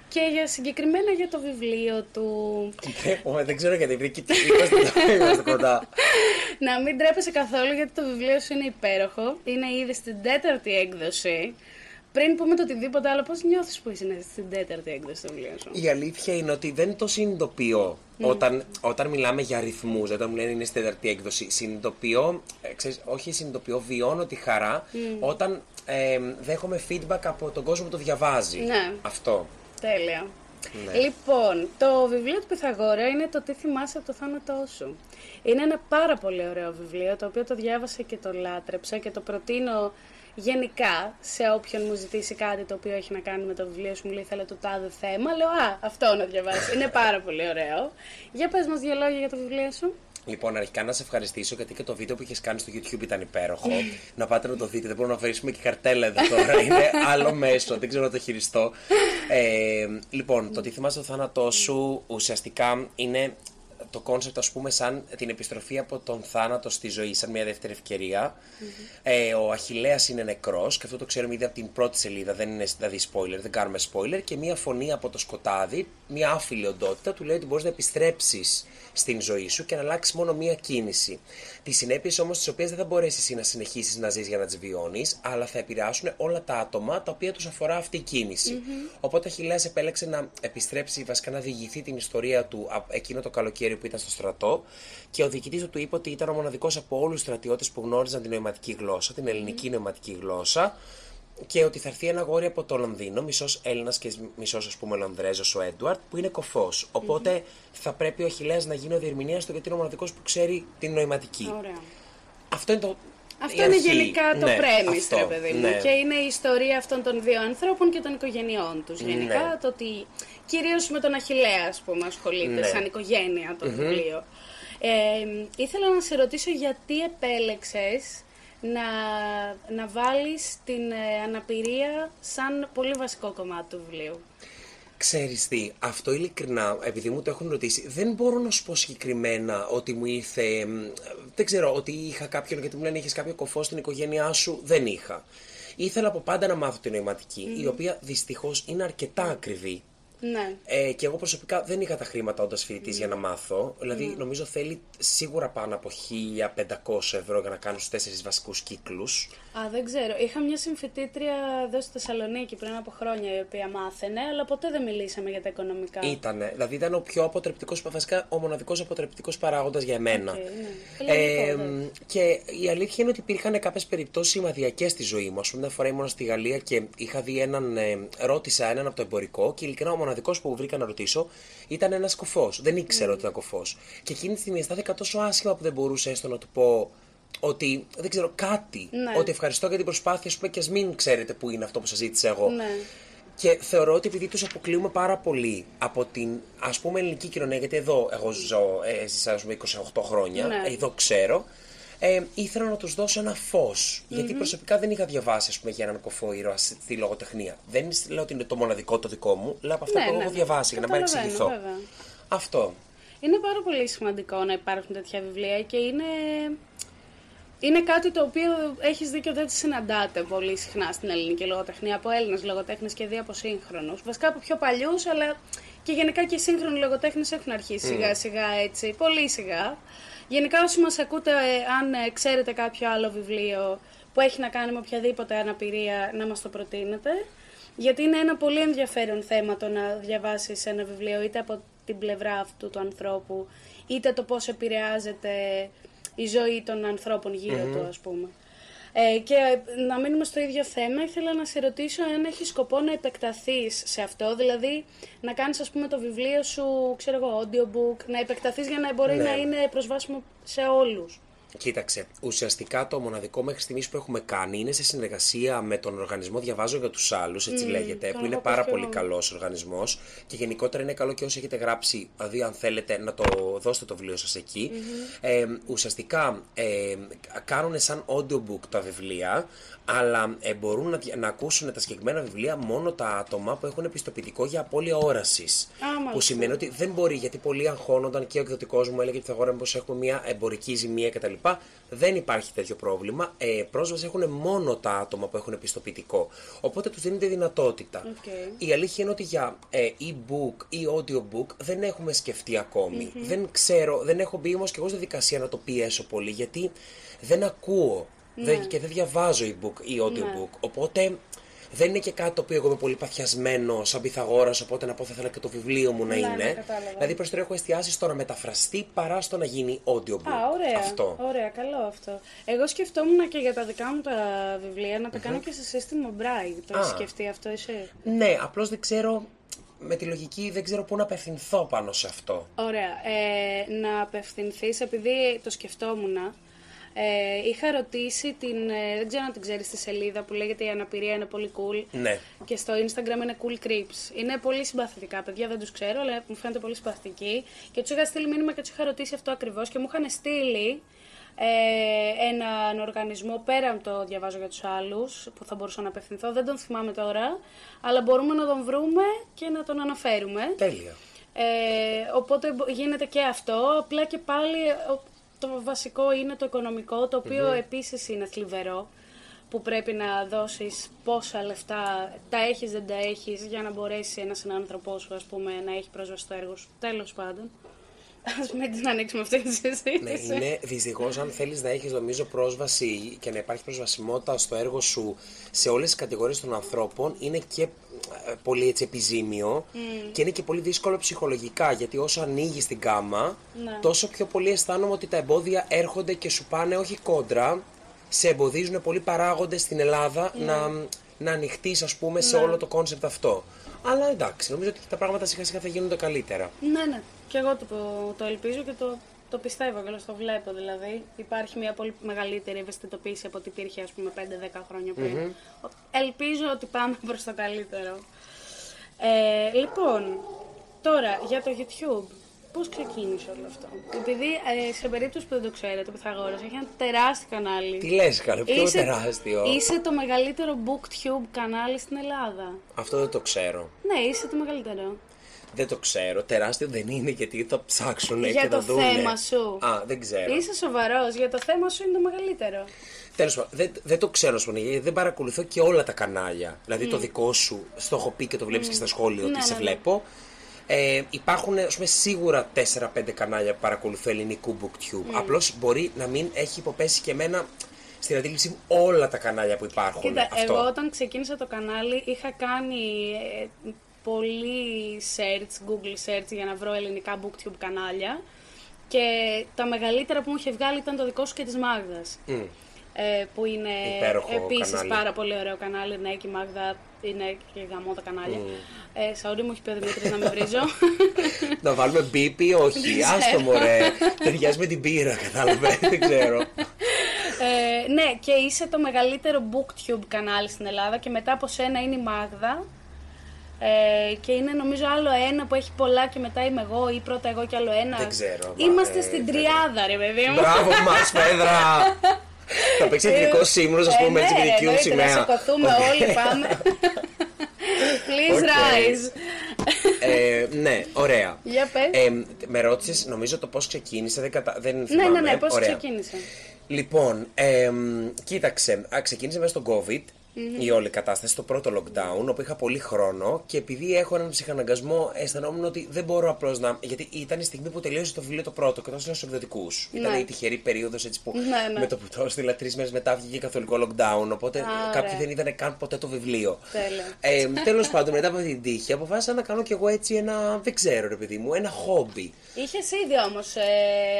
και για συγκεκριμένα για το βιβλίο του. Ω, Δεν ξέρω γιατί, επειδή κοιτά- είμαστε είμαστε κοντά. Να μην τρέπεσαι καθόλου γιατί το βιβλίο σου είναι υπέροχο. Είναι ήδη στην τέταρτη έκδοση. Πριν πούμε το οτιδήποτε άλλο, πώς νιώθεις που είσαι στην τέταρτη έκδοση το βιβλίο σου; Η αλήθεια είναι ότι δεν το συνειδητοποιώ όταν, όταν μιλάμε για αριθμούς, όταν μου λένε είναι στη τέταρτη έκδοση. Συνειδητοποιώ, ε, ξέρεις, όχι συνειδητοποιώ, βιώνω τη χαρά όταν ε, δέχομαι feedback από τον κόσμο που το διαβάζει. Ναι. Αυτό. Τέλεια. Ναι. Λοιπόν, το βιβλίο του Πιθαγόρα είναι το «Τι θυμάσαι από το θάνατό σου». Είναι ένα πάρα πολύ ωραίο βιβλίο, το οποίο το διάβασα και το λάτρεψα και το προτείνω γενικά σε όποιον μου ζητήσει κάτι το οποίο έχει να κάνει με το βιβλίο σου, μου λέει ήθελα το τάδε θέμα, λέω «Α, αυτό να διαβάσεις». είναι πάρα πολύ ωραίο. Για πες μας δύο λόγια για το βιβλίο σου. Λοιπόν, αρχικά να σε ευχαριστήσω γιατί και το βίντεο που είχες κάνει στο YouTube ήταν υπέροχο. να πάτε να το δείτε. Δεν μπορούμε να αφαιρήσουμε και καρτέλα εδώ τώρα. [laughs] Είναι άλλο μέσο. Δεν ξέρω να το χειριστώ. Ε, λοιπόν, το τι θυμάσαι το θάνατό σου ουσιαστικά είναι το κόνσεπτ, ας πούμε, σαν την επιστροφή από τον θάνατο στη ζωή, σαν μια δεύτερη ευκαιρία. Ε, ο Αχιλέας είναι νεκρός και αυτό το ξέρουμε ήδη από την πρώτη σελίδα, δεν είναι δηλαδή spoiler, δεν κάνουμε spoiler. Και μια φωνή από το σκοτάδι, μια άφυλη οντότητα, του λέει ότι μπορείς να επιστρέψεις στην ζωή σου και να αλλάξεις μόνο μία κίνηση. Τις συνέπειες όμως, τις οποίες δεν θα μπορέσεις εσύ να συνεχίσεις να ζεις για να τις βιώνεις, αλλά θα επηρεάσουν όλα τα άτομα τα οποία τους αφορά αυτή η κίνηση. Οπότε ο Αχιλέας επέλεξε να επιστρέψει, βασικά να διηγηθεί την ιστορία του α- εκείνο το καλοκαίρι που ήταν στο στρατό και ο διοικητής του του είπε ότι ήταν ο μοναδικός από όλους τους στρατιώτες που γνώριζαν την νοηματική γλώσσα, την ελληνική νοηματική γλώσσα και ότι θα έρθει ένα αγόρι από το Λονδίνο, μισός Έλληνας και μισός ας πούμε Λονδρέζος, ο Έντουαρτ, που είναι κοφός. Οπότε θα πρέπει ο Αχιλέας να γίνει ο διερμηνέας του γιατί είναι ο μοναδικός που ξέρει την νοηματική. Ωραία. Αυτό είναι το. Αυτό η είναι αρχή. γενικά το Ναι, premise, αυτό, ρε παιδί μου. ναι. Και είναι η ιστορία αυτών των δύο ανθρώπων και των οικογενειών τους. Γενικά Ναι. το ότι κυρίως με τον Αχιλέα, ας πούμε, ασχολείται Ναι. σαν οικογένεια το βιβλίο. Ε, ήθελα να σε ρωτήσω γιατί επέλεξες να, να βάλεις την ε, αναπηρία σαν πολύ βασικό κομμάτι του βιβλίου. Ξέρεις τι, αυτό ειλικρινά, επειδή μου το έχουν ρωτήσει, δεν μπορώ να σου πω συγκεκριμένα ότι μου ήρθε. μ, Δεν ξέρω, ότι είχα κάποιον, γιατί μου λένε είχες κάποιο κοφό στην οικογένειά σου; Δεν είχα. Ήθελα από πάντα να μάθω την νοηματική, η οποία δυστυχώς είναι αρκετά ακριβή. Ναι. Ε, και εγώ προσωπικά δεν είχα τα χρήματα όντας φοιτητής για να μάθω. Δηλαδή, νομίζω θέλει σίγουρα πάνω από 1500 ευρώ για να κάνω τους τέσσερις βασικούς κύκλους. Α, δεν ξέρω. Είχα μια συμφοιτήτρια εδώ στη Θεσσαλονίκη πριν από χρόνια η οποία μάθαινε, αλλά ποτέ δεν μιλήσαμε για τα οικονομικά. Ήτανε. Δηλαδή, ήταν ο πιο αποτρεπτικός, βασικά ο μοναδικός αποτρεπτικός παράγοντας για εμένα. Οκ, ναι. Ε, Λογικό, βέβαια. και η αλήθεια είναι ότι υπήρχαν κάποιες περιπτώσεις σημαδιακές στη ζωή μου. Α πούμε, μια φορά ήμουν στη Γαλλία και είχα δει έναν. Ε, ρώτησα έναν από το εμπορικό και ειλικρινά ο μοναδικός που βρήκα να ρωτήσω ήταν ένας κοφός. Δεν ήξερα ότι ήταν κοφός. Και εκείνη τη στιγμή αισθάνθηκα τόσο άσχημα που δεν μπορούσα έστω να του πω ότι δεν ξέρω κάτι. Ναι. Ότι ευχαριστώ για την προσπάθεια, σου και ας μην ξέρετε που είναι αυτό που σας ζήτησα εγώ. Ναι. Και θεωρώ ότι επειδή τους αποκλείουμε πάρα πολύ από την ας πούμε ελληνική κοινωνία, γιατί εδώ εγώ ζω, ε, έζησα ας πούμε 28 χρόνια, Ναι. ε, εδώ ξέρω, ε, ήθελα να τους δώσω ένα φως. Γιατί προσωπικά δεν είχα διαβάσει ας πούμε, για έναν κοφό ήρωα στη λογοτεχνία. Δεν λέω ότι είναι το μοναδικό το δικό μου, λέω από αυτά Ναι, που ναι, έχω ναι. διαβάσει για να μην Καταλαβαίνω, εξηγηθώ. βέβαια. Αυτό. Είναι πάρα πολύ σημαντικό να υπάρχουν τέτοια βιβλία και είναι, είναι κάτι το οποίο έχεις δίκιο δεν συναντάτε πολύ συχνά στην ελληνική λογοτεχνία από Έλληνες λογοτέχνες και δει από σύγχρονους. Βασικά από πιο παλιούς, αλλά και γενικά και οι σύγχρονοι λογοτέχνες έχουν αρχίσει σιγά σιγά έτσι, πολύ σιγά. Γενικά όσοι μας ακούτε, ε, αν ε, ξέρετε κάποιο άλλο βιβλίο που έχει να κάνει με οποιαδήποτε αναπηρία, να μας το προτείνετε. Γιατί είναι ένα πολύ ενδιαφέρον θέμα το να διαβάσεις ένα βιβλίο είτε από την πλευρά αυτού του ανθρώπου, είτε το πώς επηρεάζεται η ζωή των ανθρώπων γύρω του, ας πούμε. Ε, και να μείνουμε στο ίδιο θέμα, ήθελα να σε ρωτήσω αν έχει σκοπό να επεκταθείς σε αυτό, δηλαδή να κάνεις ας πούμε το βιβλίο σου, ξέρω εγώ, audiobook, να επεκταθείς για να μπορεί Ναι. να είναι προσβάσιμο σε όλους. Κοίταξε, ουσιαστικά το μοναδικό μέχρι στιγμής που έχουμε κάνει είναι σε συνεργασία με τον οργανισμό Διαβάζω για τους Άλλους, έτσι λέγεται, τον που είναι έχω πάρα ακούσει πολύ εγώ. καλός οργανισμός και γενικότερα είναι καλό και όσοι έχετε γράψει, δηλαδή αν θέλετε να το δώσετε το βιβλίο σας εκεί. Ε, ουσιαστικά ε, κάνουν σαν audiobook τα βιβλία, αλλά ε, μπορούν να, δια- να ακούσουν τα συγκεκριμένα βιβλία μόνο τα άτομα που έχουν επιστοποιητικό για απώλεια όρασης. μάλιστα. Που σημαίνει ότι δεν μπορεί, γιατί πολλοί αγχώνονταν και ο εκδοτικός μου έλεγε ότι θα αγόραμε πως έχουμε μια εμπορική ζημία κτλ. Δεν υπάρχει τέτοιο πρόβλημα. Ε, πρόσβαση έχουν μόνο τα άτομα που έχουν πιστοποιητικό. Οπότε τους δίνεται δυνατότητα. Οκ. Η αλήθεια είναι ότι για ε, e-book ή audiobook δεν έχουμε σκεφτεί ακόμη. Δεν ξέρω, δεν έχω μπει όμως και εγώ στη διαδικασία να το πιέσω πολύ γιατί δεν ακούω δεν, και δεν διαβάζω e-book ή audiobook. Οπότε δεν είναι και κάτι το οποίο εγώ είμαι πολύ παθιασμένος σαν Πυθαγόρας, οπότε να πω θα ήθελα και το βιβλίο μου να Ναι, είναι. ναι, κατάλαβα. δηλαδή προς τώρα έχω εστιάσει στο να μεταφραστεί παρά στο να γίνει audiobook. Α, ωραία. Αυτό. Ωραία, καλό αυτό. Εγώ σκεφτόμουν και για τα δικά μου τα βιβλία να τα κάνω και σε σύστημα Braille. Το Α. έχεις σκεφτεί αυτό εσύ; Ναι, απλώς δεν ξέρω. Με τη λογική δεν ξέρω πού να απευθυνθώ πάνω σε αυτό. Ωραία. Ε, να απευθυνθείς, επειδή το σκεφτόμουν, ε, είχα ρωτήσει την. ε, δεν ξέρω αν την ξέρεις τη σελίδα που λέγεται Η Αναπηρία είναι πολύ cool. Ναι. Και στο Instagram είναι cool creeps. Είναι πολύ συμπαθητικά παιδιά, δεν τους ξέρω, αλλά μου φαίνεται πολύ συμπαθητικοί. Και τους είχα στείλει μήνυμα και τους είχα ρωτήσει αυτό ακριβώς και μου είχαν στείλει ε, έναν οργανισμό πέραν το διαβάζω για τους άλλους που θα μπορούσα να απευθυνθώ. Δεν τον θυμάμαι τώρα, αλλά μπορούμε να τον βρούμε και να τον αναφέρουμε. Τέλεια. Ε, οπότε μπο- γίνεται και αυτό. Απλά και πάλι ε, ο- το βασικό είναι το οικονομικό, το οποιο επίσης είναι θλιβερό. Που πρέπει να δώσεις πόσα λεφτά τα έχεις, δεν τα έχεις, για να μπορέσει ένας συνάνθρωπός σου, ας πούμε, να έχει πρόσβαση στο έργο σου. Τέλος πάντων. Ας μην την ανοίξουμε αυτή τη συζήτηση. Ναι, είναι δυστυχώς αν θέλεις να έχεις νομίζω πρόσβαση και να υπάρχει προσβασιμότητα στο έργο σου σε όλες τις κατηγορίες των ανθρώπων, είναι και ε, πολύ έτσι επιζήμιο και είναι και πολύ δύσκολο ψυχολογικά. Γιατί όσο ανοίγεις την κάμα, Ναι. τόσο πιο πολύ αισθάνομαι ότι τα εμπόδια έρχονται και σου πάνε όχι κόντρα, σε εμποδίζουν πολλοί παράγοντες στην Ελλάδα να, να ανοιχτείς, ας πούμε, σε όλο το κόνσεπτ αυτό. Αλλά εντάξει, νομίζω ότι τα πράγματα σιγά σιγά θα γίνονται καλύτερα. Ναι, ναι. Και εγώ το, το ελπίζω και το, το πιστεύω και το βλέπω. Δηλαδή, υπάρχει μια πολύ μεγαλύτερη ευαισθητοποίηση από ό,τι υπήρχε, ας πούμε, 5-10 χρόνια πριν. Ελπίζω ότι πάμε [laughs] προς το καλύτερο. Ε, λοιπόν, τώρα για το YouTube. Πώς ξεκίνησε όλο αυτό; Επειδή ε, σε περίπτωση που δεν το ξέρετε, ο Πυθαγόρας έχει ένα τεράστιο κανάλι. Τι λες, καλέ, ποιο τεράστιο; Είσαι το μεγαλύτερο booktube κανάλι στην Ελλάδα. Αυτό δεν το ξέρω. Ναι, είσαι το μεγαλύτερο. Δεν το ξέρω. Τεράστιο δεν είναι γιατί θα ψάξουν Για και το θα δούνε. θέμα σου. Α, δεν ξέρω. Είσαι σοβαρός, για το θέμα σου είναι το μεγαλύτερο. Τέλος πάντων, δεν, δεν το ξέρω, σου γιατί δεν παρακολουθώ και όλα τα κανάλια. Δηλαδή το δικό σου, στο έχω πει και το βλέπεις και στα σχόλια ότι Ναι, σε ναι, ναι. βλέπω. Ε, υπάρχουν ας πούμε, σίγουρα 4-5 κανάλια που παρακολουθώ ελληνικού booktube. Ναι. Απλώς μπορεί να μην έχει υποπέσει και εμένα στην αντίληψή μου όλα τα κανάλια που υπάρχουν. Κοίτα, Αυτό. εγώ όταν ξεκίνησα το κανάλι είχα κάνει ε, πολύ search, Google search για να βρω ελληνικά booktube κανάλια και τα μεγαλύτερα που μου είχε βγάλει ήταν το δικό σου και της Μάγδας. Μμ. Ε, που είναι Υπέροχο επίσης κανάλι. πάρα πολύ ωραίο κανάλι. Ναι, και η Μάγδα είναι και γαμό τα κανάλια. Ε, Σαουρή μου έχει πει ο Δημήτρης να με βρίζω. [laughs] Να βάλουμε μπίπι, όχι. Άστο μωρέ. Ταιριάζει με την πύρα, κατάλαβε. [laughs] δεν ξέρω. Ε, ναι, και είσαι το μεγαλύτερο booktube κανάλι στην Ελλάδα και μετά από σένα είναι η Μάγδα. Ε, και είναι νομίζω άλλο ένα που έχει πολλά και μετά είμαι εγώ ή πρώτα εγώ και άλλο ένα. Δεν ξέρω, μα, Είμαστε ε, στην δεν- τριάδα, ρε παιδί μου. Μπράβο μας, Φέδρα! [laughs] Θα παίξει εθνικό σύμβουλος, ας πούμε, έτσι με ναι, δικιού εννοείται, σημαία. Να σηκωθούμε Οκ. όλοι, πάμε. [laughs] Please Οκ. rise. Ε, ναι, ωραία. Για πες. Ε, με ρώτησες, νομίζω το πώς ξεκίνησε. Δεν, κατα... δεν ναι, θυμάμαι. ναι, ναι, πώς Ωραία. ξεκίνησε. Λοιπόν, εμ, κοίταξε, α, ξεκίνησε μέσα στον COVID η όλη κατάσταση, το πρώτο lockdown, όπου είχα πολύ χρόνο και επειδή έχω έναν ψυχαναγκασμό, αισθανόμουν ότι δεν μπορώ απλώς να. Γιατί ήταν η στιγμή που τελείωσε το βιβλίο το πρώτο και το έστειλα στους εκδοτικούς. Ήταν η τυχερή περίοδος έτσι που Ναι, ναι. με το που το έστειλα τρεις μέρες μετά βγήκε καθολικό lockdown. Οπότε Α, κάποιοι ωραία. δεν είδανε καν ποτέ το βιβλίο. Τέλεια. Ε, Τέλος πάντων, μετά από την τύχη, αποφάσισα να κάνω κι εγώ έτσι ένα. Δεν ξέρω, ρε παιδί μου, ένα χόμπι. Είχες ήδη όμως ε,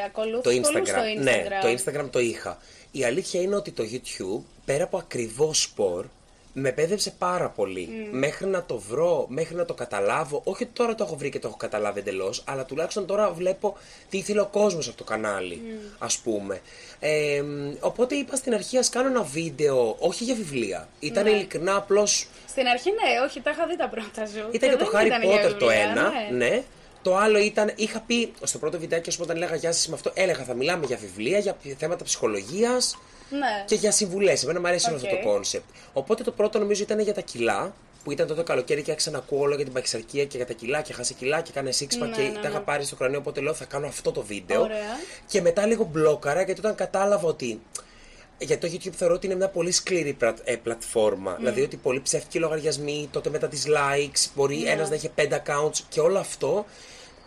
Το ακολούθησε πολλούς Instagram. στο Instagram. Ναι, το Instagram το είχα. Η αλήθεια είναι ότι το YouTube, πέρα από ακριβώς σπορ, με πέδεψε πάρα πολύ. Μέχρι να το βρω, μέχρι να το καταλάβω. Όχι ότι τώρα το έχω βρει και το έχω καταλάβει εντελώς, αλλά τουλάχιστον τώρα βλέπω τι ήθελε ο κόσμος από το κανάλι, ας πούμε. Ε, μ, οπότε είπα στην αρχή, ας κάνω ένα βίντεο, όχι για βιβλία. Ήταν Ναι. ειλικρινά απλώς. Στην αρχή ναι, όχι, τα είχα δει τα πρώτα σου. Ήταν και το δεν Harry ήταν για Potter το βιβλία, ένα, ναι. ναι. Το άλλο ήταν, είχα πει στο πρώτο βιντεάκι, ας πούμε, όταν έλεγα Γεια σας με αυτό, έλεγα θα μιλάμε για βιβλία, για θέματα ψυχολογίας Ναι. και για συμβουλές. Εμένα μου αρέσει όλο αυτό Οκ. το κόνσεπτ. Οπότε το πρώτο νομίζω ήταν για τα κιλά, που ήταν τότε το καλοκαίρι και άρχισα να ακούω όλο για την παχυσαρκία και για τα κιλά και χάσε κιλά και έκανε six pack Ναι, και ναι, τα ναι. είχα πάρει στο κρανίο. Οπότε λέω θα κάνω αυτό το βίντεο. Ωραία. Και μετά λίγο μπλόκαρα γιατί όταν κατάλαβα ότι. Γιατί το YouTube θεωρώ ότι είναι μια πολύ σκληρή πρα- ε, πλατφόρμα. Δηλαδή ότι πολλοί ψεύτικοι λογαριασμοί, τότε μετά τις likes, μπορεί Ναι. ένας να έχει 5 accounts και όλο αυτό.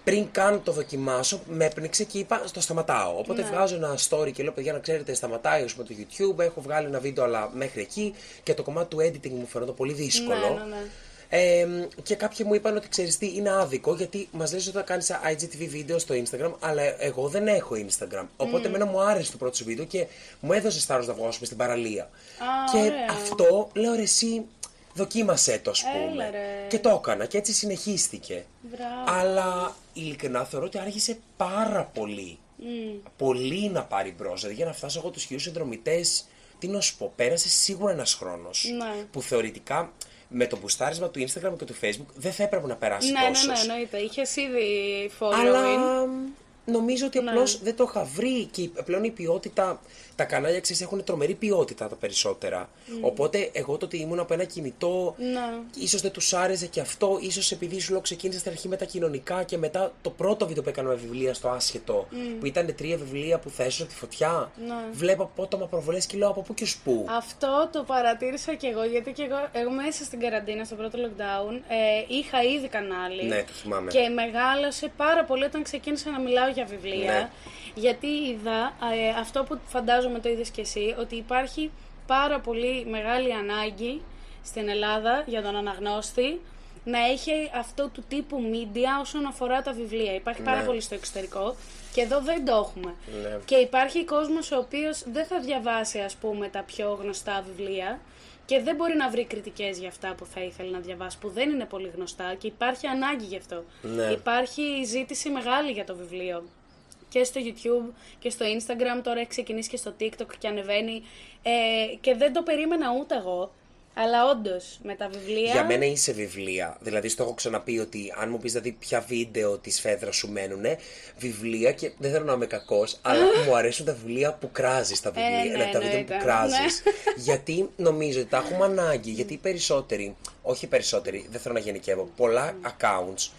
Πριν καν το δοκιμάσω, με έπνιξε και είπα στο σταματάω. Οπότε Ναι. βγάζω ένα story και λέω: Παιδιά, να ξέρετε, σταματάει ως με το YouTube. Έχω βγάλει ένα βίντεο, αλλά μέχρι εκεί. Και το κομμάτι του editing μου φαίνεται πολύ δύσκολο. Ναι, ναι, ναι. Ε, και κάποιοι μου είπαν ότι ξέρεις τι είναι άδικο γιατί μας λες ότι θα κάνεις IGTV βίντεο στο Instagram, αλλά εγώ δεν έχω Instagram. Οπότε εμένα μου άρεσε το πρώτο σου βίντεο και μου έδωσε θάρρο να βγω ας πούμε, στην παραλία. Α, και ωραία. αυτό λέω ρε εσύ, δοκίμασέ το, ας πούμε. Έλα, ρε. Και το έκανα και έτσι συνεχίστηκε. Μπράβο. Αλλά ειλικρινά θεωρώ ότι άρχισε πάρα πολύ. Πολύ να πάρει μπρος. Δηλαδή για να φτάσω εγώ τους χιλιού συνδρομητές, τι να σου πω, πέρασε σίγουρα ένας χρόνος. Ναι. Που θεωρητικά με το μπουστάρισμα του Instagram και του Facebook δεν θα έπρεπε να περάσει Ναι, ναι, τόσο. ναι, εννοείται. Είχες ήδη following. Αλλά νομίζω ότι Ναι. απλώς δεν το είχα βρει και η- πλέον η ποιότητα. Τα κανάλια ξέρεις, έχουν τρομερή ποιότητα τα περισσότερα. Οπότε εγώ το ότι ήμουν από ένα κινητό, Ναι. ίσως δεν τους άρεσε και αυτό. ίσως επειδή σου λέω ξεκίνησα στην αρχή με τα κοινωνικά και μετά το πρώτο βίντεο που έκανα με βιβλία στο άσχετο, που ήταν τρία βιβλία που θα έσωσα τη φωτιά. Ναι. Βλέπω απότομα προβολές και λέω από πού και ως πού. Αυτό το παρατήρησα και εγώ, γιατί και εγώ, εγώ μέσα στην καραντίνα, στο πρώτο lockdown, ε, είχα ήδη κανάλι. Ναι, το θυμάμαι. Και μεγάλωσε πάρα πολύ όταν ξεκίνησα να μιλάω για βιβλία. Ναι. Γιατί είδα ε, αυτό που φαντάζομαι το είδες και εσύ, ότι υπάρχει πάρα πολύ μεγάλη ανάγκη στην Ελλάδα για τον αναγνώστη να έχει αυτό του τύπου media όσον αφορά τα βιβλία. Υπάρχει πάρα Ναι. πολύ στο εξωτερικό και εδώ δεν το έχουμε. Ναι. Και υπάρχει κόσμος ο οποίος δεν θα διαβάσει ας πούμε τα πιο γνωστά βιβλία και δεν μπορεί να βρει κριτικές για αυτά που θα ήθελε να διαβάσει, που δεν είναι πολύ γνωστά και υπάρχει ανάγκη γι' αυτό. Ναι. Υπάρχει ζήτηση μεγάλη για το βιβλίο. Και στο YouTube και στο Instagram, τώρα έχει ξεκινήσει και στο TikTok και ανεβαίνει. Ε, και δεν το περίμενα ούτε εγώ. Αλλά όντως με τα βιβλία. Για μένα είσαι βιβλία. Δηλαδή, στο έχω ξαναπεί ότι αν μου πεις δηλαδή ποια βίντεο της φέδρας σου μένουν, βιβλία και δεν θέλω να είμαι κακός, αλλά [laughs] μου αρέσουν τα βιβλία που κράζεις τα βιβλία. ναι, δηλαδή, τα βίντεο εννοείται. που κράζεις. Ναι. [laughs] γιατί νομίζω ότι τα έχουμε ανάγκη. Γιατί οι περισσότεροι, όχι οι περισσότεροι, δεν θέλω να γενικεύω, πολλά accounts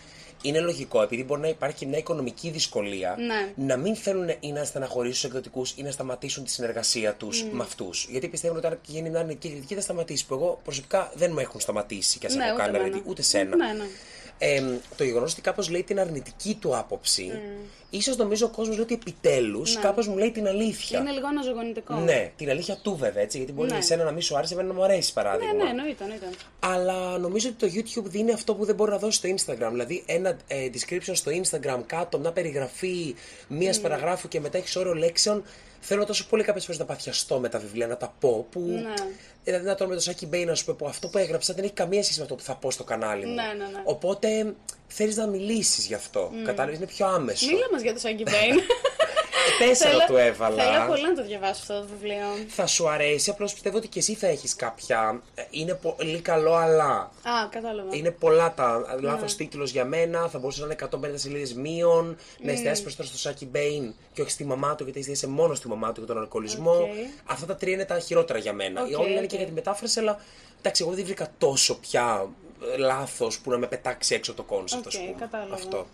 είναι λογικό, επειδή μπορεί να υπάρχει μια οικονομική δυσκολία, Ναι. να μην θέλουν ή να στεναχωρήσουν τους εκδοτικούς ή να σταματήσουν τη συνεργασία τους με αυτούς. Γιατί πιστεύουν ότι αν γίνει μια αρνητική κριτική θα σταματήσει. Που εγώ προσωπικά δεν μου έχουν σταματήσει και α Ναι, έχω ούτε κάνει εμένα. αρνητική, ούτε σένα. Ναι, ναι. Ε, το γεγονός ότι κάπως λέει την αρνητική του άποψη, ίσως νομίζω ο κόσμος λέει ότι επιτέλους Ναι. κάπως μου λέει την αλήθεια. Είναι λίγο αναζωογονητικό. Ναι, την αλήθεια του βέβαια έτσι. Γιατί μπορεί Ναι. εσένα να μην σου άρεσε, εμένα να μου αρέσει παράδειγμα. Ναι, ναι, εννοείται, εννοείται. Αλλά νομίζω ότι το YouTube δίνει αυτό που δεν μπορεί να δώσει στο Instagram. Δηλαδή, ένα ε, description στο Instagram κάτω, μια περιγραφή μίας παραγράφου και μετά έχεις όριο λέξεων. Θέλω τόσο πολύ κάποιες φορές να παθιαστώ με τα βιβλία, να τα πω. Που, Ναι. Δηλαδή, να τώρα με το Σάγκι Μπέιν να σου πω που αυτό που έγραψα δεν έχει καμία σχέση με αυτό που θα πω στο κανάλι μου. Ναι, ναι, ναι. Οπότε θέλεις να μιλήσεις γι' αυτό. Mm. Κατάλαβες, είναι πιο άμεσο. Μίλα μας για το Σάγκι Μπέιν. [laughs] Τέσσερα Θέλω- του έβαλα. Θέλω πολύ να το διαβάσω αυτό το βιβλίο. Θα σου αρέσει, απλώς πιστεύω ότι και εσύ θα έχεις κάποια. ε, Είναι πολύ καλό, αλλά. Α, κατάλαβα. Είναι πολλά τα λάθος τίτλος για μένα. Θα μπορούσε να είναι 150 σελίδες μείον. Να εστιάσεις περισσότερο στο Σάγκι Μπέιν και όχι στη μαμά του, γιατί εστίασε μόνο στη μαμά του για τον αλκοολισμό. Οκ. Αυτά τα τρία είναι τα χειρότερα για μένα. Οκ, Η όλη είναι οκ. και για την μετάφραση, αλλά εντάξει, εγώ δεν βρήκα τόσο πια λάθος που να με πετάξει έξω το κόνσεπτ, Οκ, ας πούμε. κατάλαβα. Αυτό.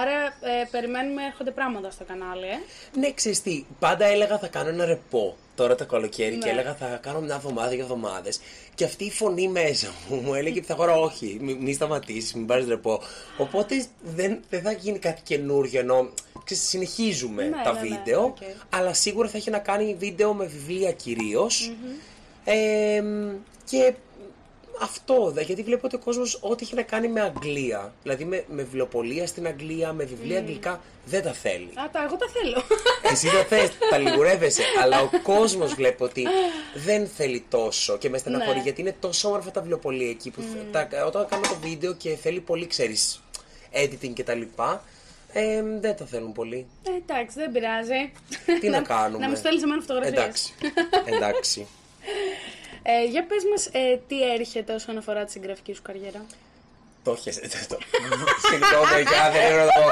Άρα ε, περιμένουμε, έρχονται πράγματα στο κανάλι, ε. Ναι, ξέρεις τι, πάντα έλεγα θα κάνω ένα ρεπό τώρα το καλοκαίρι και Ναι. έλεγα θα κάνω μια εβδομάδα για εβδομάδες. Και αυτή η φωνή μέσα μου [laughs] μου έλεγε Πυθαγόρα, όχι, μην μη σταματήσεις, μην πάρεις ρεπό. Οπότε δεν, δεν θα γίνει κάτι καινούριο ενώ ξέρεις, συνεχίζουμε Ναι, τα ναι, ναι, βίντεο. οκ. Αλλά σίγουρα θα έχει να κάνει βίντεο με βιβλία κυρίως. Ε, και αυτό, δε, γιατί βλέπω ότι ο κόσμος ό,τι έχει να κάνει με Αγγλία, δηλαδή με, με βιβλιοπωλεία στην Αγγλία, με βιβλία αγγλικά, δεν τα θέλει. Α, τα, εγώ τα θέλω. Εσύ δεν θες, τα λιγουρεύεσαι. αλλά ο κόσμος βλέπει ότι δεν θέλει τόσο και με στεναχωρεί Ναι. γιατί είναι τόσο όμορφα τα βιβλιοπολία εκεί που τα, όταν κάνω το βίντεο και θέλει πολύ, ξέρεις, editing κτλ. Ε, δεν τα θέλουν πολύ. Ε, εντάξει, δεν πειράζει. Τι να κάνουμε. Να μου στέλνεις εμένα φωτογραφίες. Εντάξει. Εντάξει. Ε, για πες μας, ε, τι έρχεται όσον αφορά τη συγγραφική σου καριέρα; Το έχεις. το- Συγγνώμη, παιδιά, δεν είναι να το πω.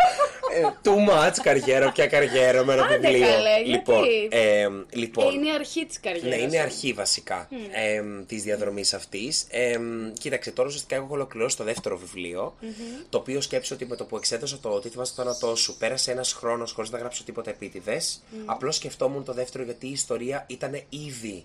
Ε, Too much καριέρα, ποια καριέρα με ένα Άντε βιβλίο. καλέ, γιατί; Λοιπόν, ε, λοιπόν, Ε, είναι η αρχή της καριέρας. Ναι, είναι ε. αρχή βασικά ε, της διαδρομής αυτής. Ε, κοίταξε, τώρα ουσιαστικά έχω ολοκληρώσει το δεύτερο βιβλίο, Το οποίο σκέψου ότι με το που εξέδωσα το Τι θυμάσαι το θάνατό σου, πέρασε ένας χρόνος χωρίς να γράψω τίποτα επίτηδες. Απλώς σκεφτόμουν το δεύτερο γιατί η ιστορία ήταν ήδη.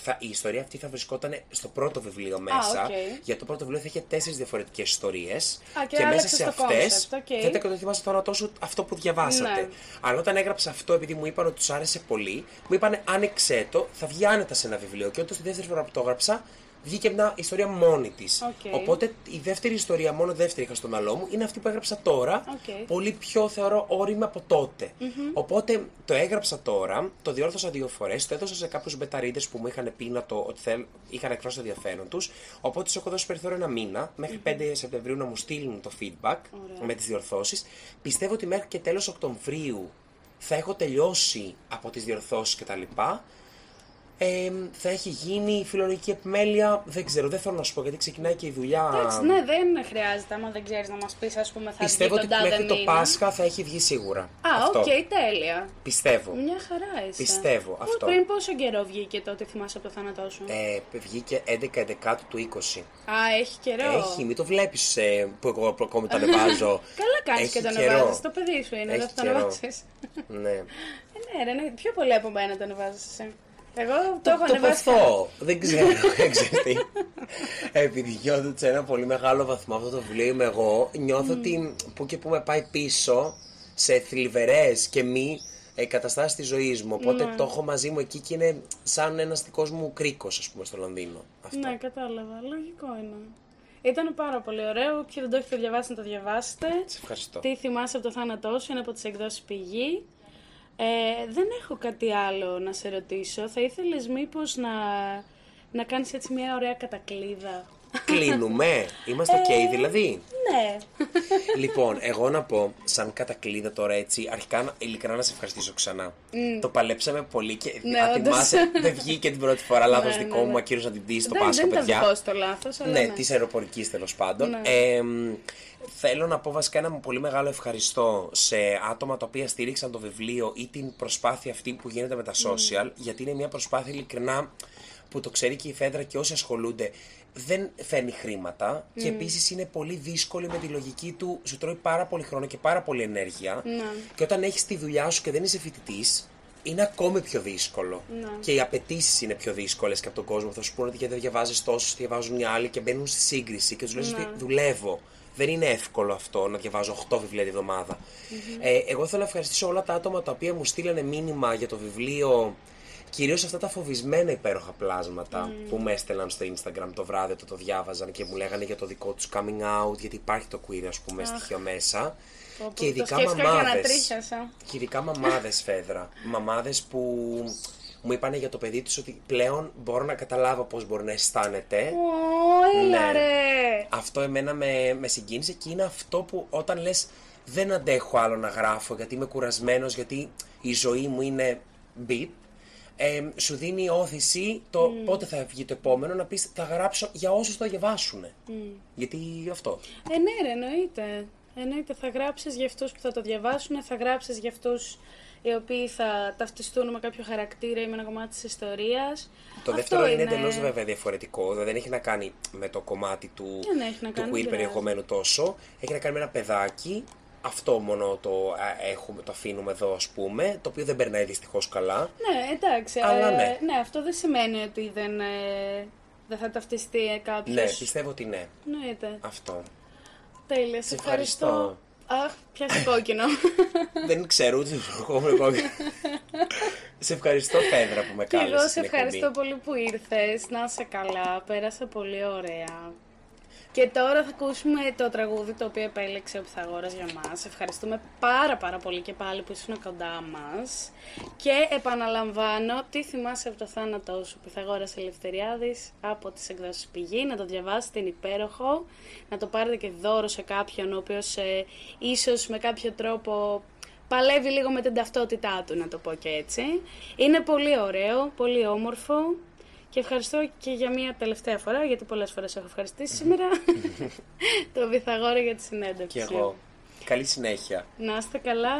Θα, η ιστορία αυτή θα βρισκόταν στο πρώτο βιβλίο μέσα. οκ. Γιατί το πρώτο βιβλίο θα είχε τέσσερις διαφορετικές ιστορίες. Α, και μέσα άλλαξες σε το αυτές. concept, οκ. Δεν, το Τι θυμάσαι το θάνατό σου αυτό που διαβάσατε. Ναι. Αλλά όταν έγραψα αυτό, επειδή μου είπαν ότι τους άρεσε πολύ, μου είπαν άνοιξέ το, θα βγει άνετα σε ένα βιβλίο. Και όταν τη δεύτερη φορά που το έγραψα, βγήκε μια ιστορία μόνη της. Οκ. Οπότε η δεύτερη ιστορία, μόνο δεύτερη είχα στο μυαλό μου, είναι αυτή που έγραψα τώρα. Οκ. Πολύ πιο θεωρώ όριμη από τότε. Οπότε το έγραψα τώρα, το διόρθωσα δύο φορές, το έδωσα σε κάποιους beta readers που μου είχαν πει να το, ότι θέλ, είχαν εκφράσει το ενδιαφέρον τους. Οπότε τους έχω δώσει περιθώριο ένα μήνα, μέχρι 5 Σεπτεμβρίου να μου στείλουν το feedback με τις διορθώσεις. Πιστεύω ότι μέχρι και τέλος Οκτωβρίου θα έχω τελειώσει από τις διορθώσεις και τα λοιπά. Ε, θα έχει γίνει η φιλολογική επιμέλεια, δεν ξέρω, δεν θέλω να σου πω γιατί ξεκινάει και η δουλειά. Εντάξει, ναι, δεν χρειάζεται. Άμα δεν ξέρεις να μας πεις, ας πούμε, θα Πιστεύω βγει ότι τον τάδε μέχρι το μήνα. Πάσχα θα έχει βγει σίγουρα. Α, αυτό. οκ, τέλεια. Πιστεύω. Μια χαρά είσαι. Πιστεύω, Πού- αυτό. Πριν πόσο καιρό βγήκε τότε, θυμάσαι από το θάνατό σου. Ε, βγήκε 11-11 του 20. Α, έχει καιρό. Έχει, μην το βλέπεις που εγώ ακόμη το ανεβάζω. [laughs] Καλά κάνεις Έχει και το καιρό. ανεβάζεις. Το παιδί σου είναι, Έχει δεν θα το καιρό. ανεβάσεις. ναι. Ε, ναι, ρε, ναι, πιο πολύ από μένα το ανεβάζεις εσύ. Εγώ το, Το, έχω το ανεβάσει. ποθώ. Δεν ξέρω. [laughs] δεν ξέρω τι. Επειδή νιώθω ότι σε ένα πολύ μεγάλο βαθμό αυτό το βιβλίο είμαι εγώ, νιώθω ότι που και που με πάει πίσω σε θλιβερές και μη ε, καταστάσεις της ζωής μου. Οπότε Ναι. το έχω μαζί μου εκεί και είναι σαν ένας δικός μου κρίκος, ας πούμε, στο Λονδίνο. Αυτό. Ναι, κατάλαβα. Λογικό είναι. Ήταν πάρα πολύ ωραίο. Όποιοι δεν το έχετε διαβάσει, να το διαβάσετε. Σε ευχαριστώ. Τι θυμάσαι από το θάνατό σου, είναι από τις εκδόσεις πηγή. Ε, δεν έχω κάτι άλλο να σε ρωτήσω. Θα ήθελες μήπως να, να κάνεις έτσι μια ωραία κατακλίδα; Κλείνουμε. Είμαστε ok δηλαδή. Ναι. λοιπόν, εγώ να πω, σαν κατακλείδα τώρα έτσι, αρχικά να- ειλικρινά να σε ευχαριστήσω ξανά. Το παλέψαμε πολύ και Ναι, αν όντως. θυμάσαι, δεν βγήκε την πρώτη φορά λάθος Ναι, δικό ναι, μου, ναι. ακύρωσε να την πει στο δεν, Πάσχα, δεν ήταν παιδιά. δικό σου το λάθος, αλλά Ναι, ναι. της αεροπορικής τέλος πάντων. Ναι. Ε, μ, θέλω να πω βασικά ένα πολύ μεγάλο ευχαριστώ σε άτομα τα οποία στήριξαν το βιβλίο ή την προσπάθεια αυτή που γίνεται με τα social, γιατί είναι μια προσπάθεια ειλικρινά που το ξέρει και η Φέντρα και όσοι ασχολούνται. Δεν φέρνει χρήματα και επίσης είναι πολύ δύσκολη με τη λογική του. Σου τρώει πάρα πολύ χρόνο και πάρα πολύ ενέργεια. Ναι. Και όταν έχεις τη δουλειά σου και δεν είσαι φοιτητής, είναι ακόμη πιο δύσκολο. Ναι. Και οι απαιτήσεις είναι πιο δύσκολες και από τον κόσμο. Θα σου πούνε ότι γιατί δεν διαβάζεις τόσο, διαβάζουν οι άλλοι και μπαίνουν στη σύγκριση και τους λες Ναι. ότι δουλεύω. Δεν είναι εύκολο αυτό να διαβάζω 8 βιβλία τη βδομαδα Ε, εγώ θέλω να ευχαριστήσω όλα τα άτομα τα οποία μου στείλανε μήνυμα για το βιβλίο. Κυρίως αυτά τα φοβισμένα υπέροχα πλάσματα που με έστελναν στο Instagram το βράδυ όταν το διάβαζαν και μου λέγανε για το δικό τους coming out, γιατί υπάρχει το queer, ας πούμε, στοιχείο μέσα. Πω, πω, Και ειδικά το σκέφτηκα και μαμάδες. ανατρίχιασα. Και ειδικά μαμάδες, Φέδρα. [laughs] Μαμάδες που μου είπαν για το παιδί του ότι πλέον μπορώ να καταλάβω πώς μπορεί να αισθάνεται. Ω, έλα Ναι. ρε. Αυτό εμένα με, με συγκίνησε και είναι αυτό που όταν λες δεν αντέχω άλλο να γράφω γιατί είμαι κουρασμένος, γιατί η ζωή μου είναι beat, ε, σου δίνει όθηση το πότε θα βγει το επόμενο να πεις θα γράψω για όσους το διαβάσουν. Γιατί αυτό. Ε, ναι, ρε, εννοείται. Εννοείται, θα γράψεις για αυτούς που θα το διαβάσουν, θα γράψεις για αυτούς οι οποίοι θα ταυτιστούν με κάποιο χαρακτήρα ή με ένα κομμάτι της ιστορίας. Το Αυτό δεύτερο είναι εντελώς βέβαια διαφορετικό. Δηλαδή δεν έχει να κάνει με το κομμάτι του, Δεν έχει να του κάνει, queer δεν πειράζει. περιεχομένου τόσο. Έχει να κάνει με ένα παιδάκι. Αυτό μόνο το, α, έχουμε, το αφήνουμε εδώ, ας πούμε. Το οποίο δεν περνάει δυστυχώς καλά. Ναι, εντάξει. Αλλά ε, ναι. αυτό δεν σημαίνει ότι δεν, ε, δεν θα ταυτιστεί κάποιος. Ναι, πιστεύω ότι ναι. Εννοείται. Αυτό. Τέλεια, σε Σε ευχαριστώ. ευχαριστώ. Αχ, πιάσε κόκκινο. [laughs] δεν ξέρω ούτε εγώ είμαι κόκκινο. σε ευχαριστώ, Πέδρα, που με Και κάλεσες. εγώ σε στην ευχαριστώ εκπομπή. πολύ που ήρθες. Να είσαι καλά. Πέρασα πολύ ωραία. Και τώρα θα ακούσουμε το τραγούδι το οποίο επέλεξε ο Πιθαγόρας για μας. Ευχαριστούμε πάρα πάρα πολύ και πάλι που ήσουν κοντά μας. Και επαναλαμβάνω, τι θυμάσαι από το θάνατό σου, Πιθαγόρας Ελευθεριάδης, από τις εκδόσεις Πηγή, να το διαβάσετε, είναι υπέροχο. Να το πάρετε και δώρο σε κάποιον, ο οποίος ε, ίσως με κάποιο τρόπο παλεύει λίγο με την ταυτότητά του, να το πω και έτσι. Είναι πολύ ωραίο, πολύ όμορφο και ευχαριστώ και για μία τελευταία φορά, γιατί πολλές φορές έχω ευχαριστήσει σήμερα, [laughs] το Βυθαγόρα για τη συνέντευξη. Και εγώ. Καλή συνέχεια. Να είστε καλά.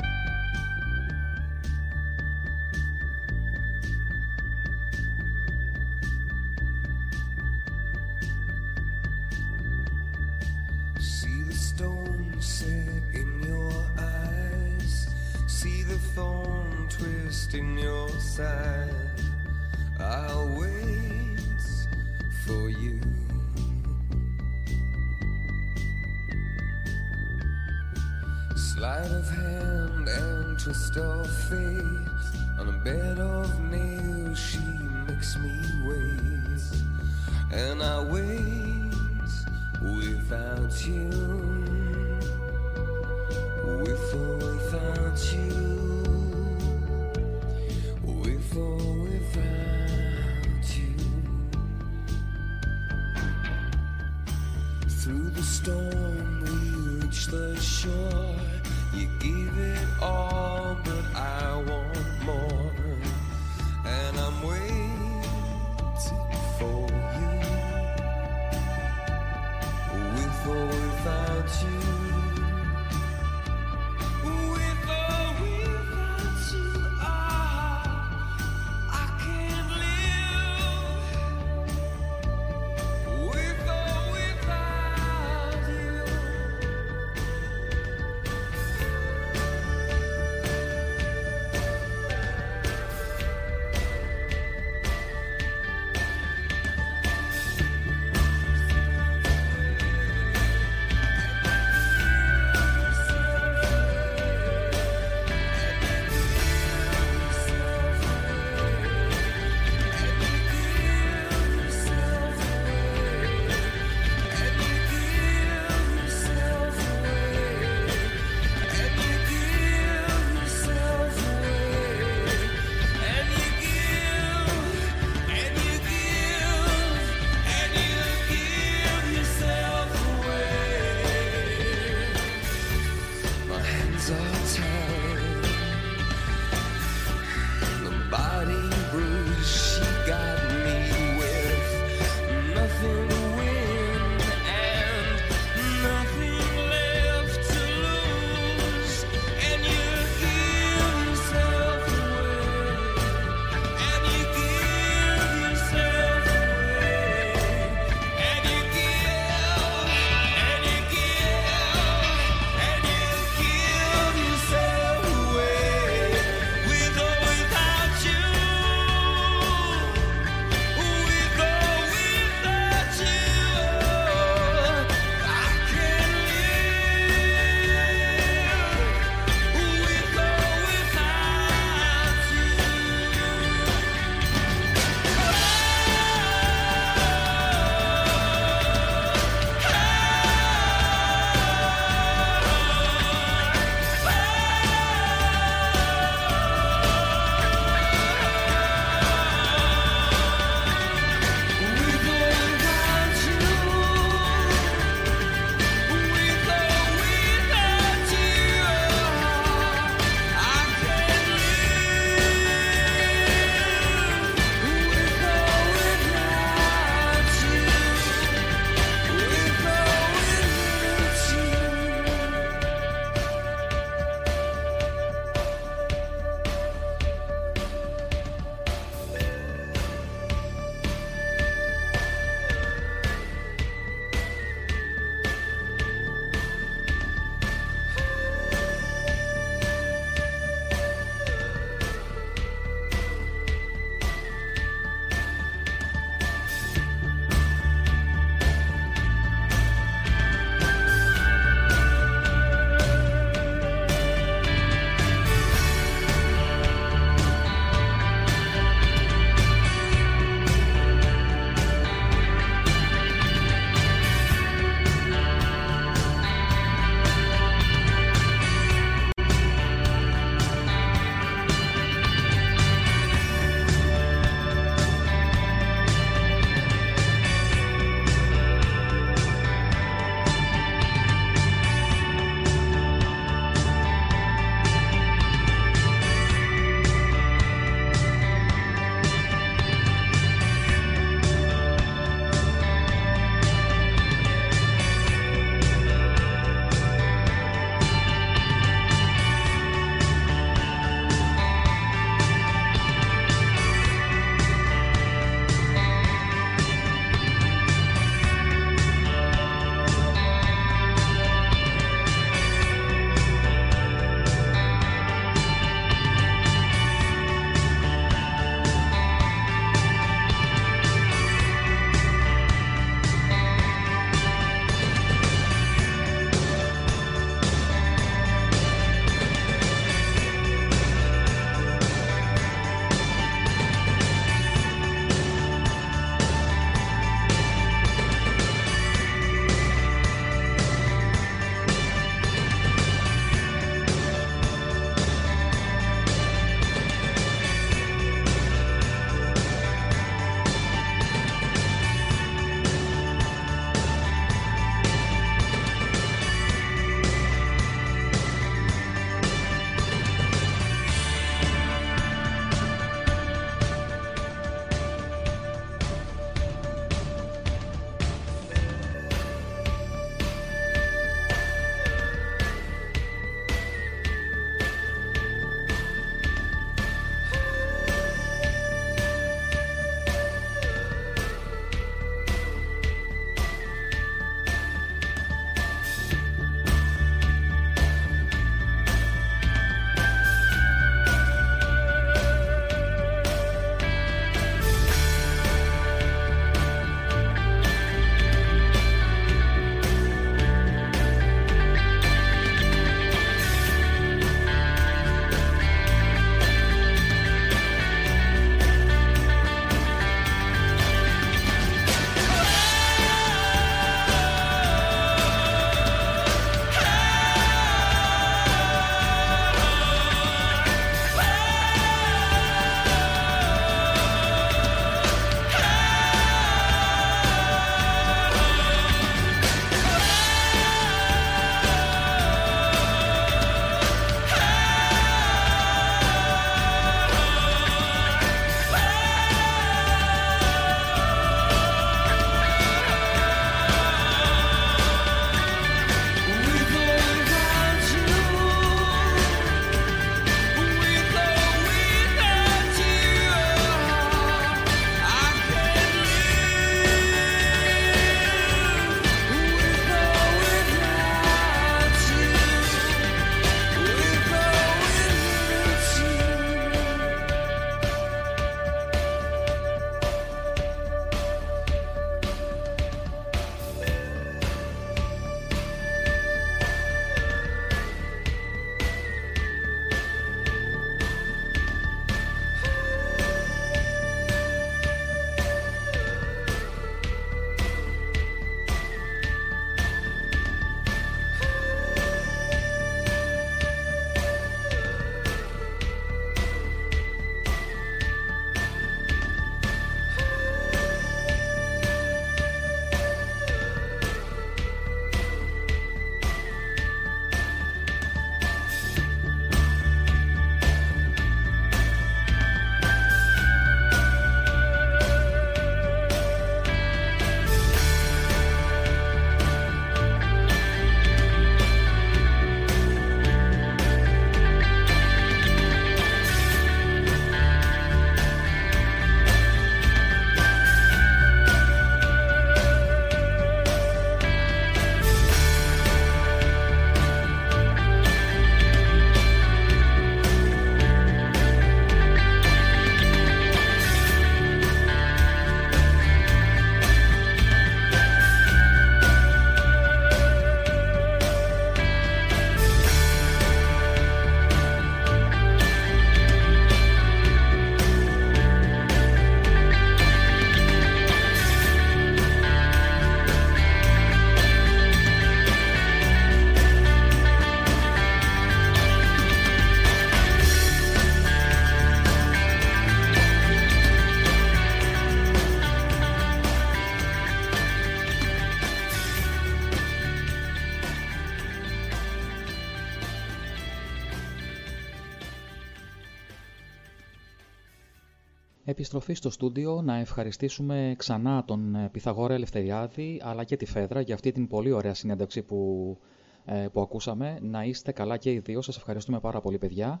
Επιστροφή στο στούντιο να ευχαριστήσουμε ξανά τον ε, Πυθαγόρα Ελευθεριάδη αλλά και τη Φέδρα για αυτή την πολύ ωραία συνέντευξη που, ε, που ακούσαμε. Να είστε καλά και οι δύο. Σας ευχαριστούμε πάρα πολύ παιδιά.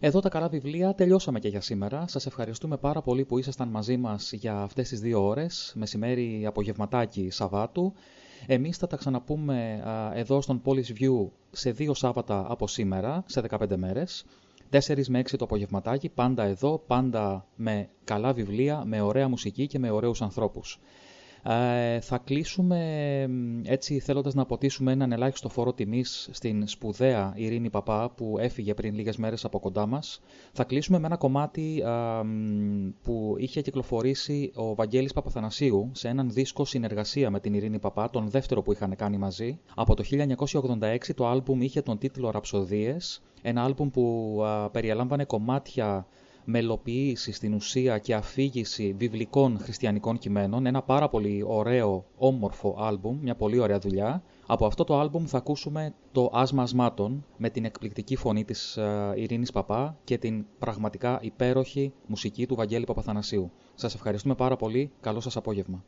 Εδώ τα καλά βιβλία τελειώσαμε και για σήμερα. Σας ευχαριστούμε πάρα πολύ που ήσασταν μαζί μας για αυτές τις δύο ώρες, μεσημέρι απογευματάκι Σαββάτου. Εμείς θα τα ξαναπούμε α, εδώ στον Polish View σε δύο Σάββατα από σήμερα, σε 15 μέρες. 4 με 6 το απογευματάκι, πάντα εδώ, πάντα με καλά βιβλία, με ωραία μουσική και με ωραίους ανθρώπους. Ε, θα κλείσουμε μ, έτσι θέλοντας να αποτίσουμε έναν ελάχιστο φόρο τιμής στην σπουδαία Ειρήνη Παπά που έφυγε πριν λίγες μέρες από κοντά μας. Θα κλείσουμε με ένα κομμάτι α, μ, που είχε κυκλοφορήσει ο Βαγγέλης Παπαθανασίου σε έναν δίσκο συνεργασία με την Ειρήνη Παπά, τον δεύτερο που είχαν κάνει μαζί. Από το 1986 το άλμπουμ είχε τον τίτλο «Ραψοδίες», ένα άλμπουμ που α, περιέλαμβανε κομμάτια μελοποίηση στην ουσία και αφήγηση βιβλικών χριστιανικών κειμένων. Ένα πάρα πολύ ωραίο, όμορφο άλμπουμ, μια πολύ ωραία δουλειά. Από αυτό το άλμπουμ θα ακούσουμε το Άσμα Ασμάτων με την εκπληκτική φωνή της ε, Ειρήνης Παπά και την πραγματικά υπέροχη μουσική του Βαγγέλη Παπαθανασίου. Σας ευχαριστούμε πάρα πολύ. Καλό σας απόγευμα.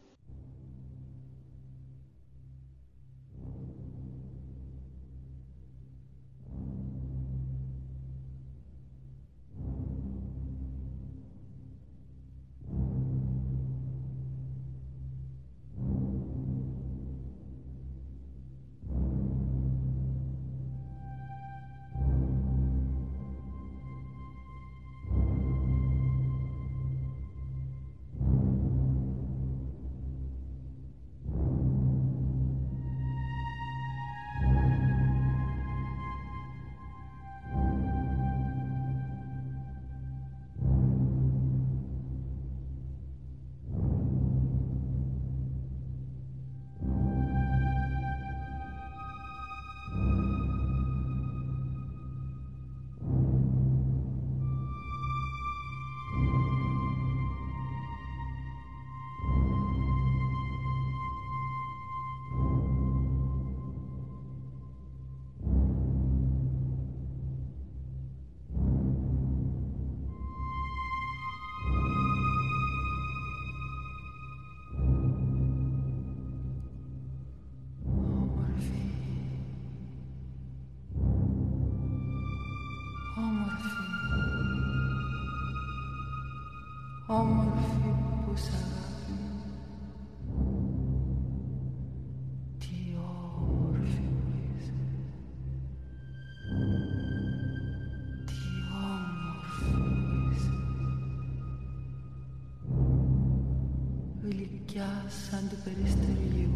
Γλυκιά σαν του περιστεριού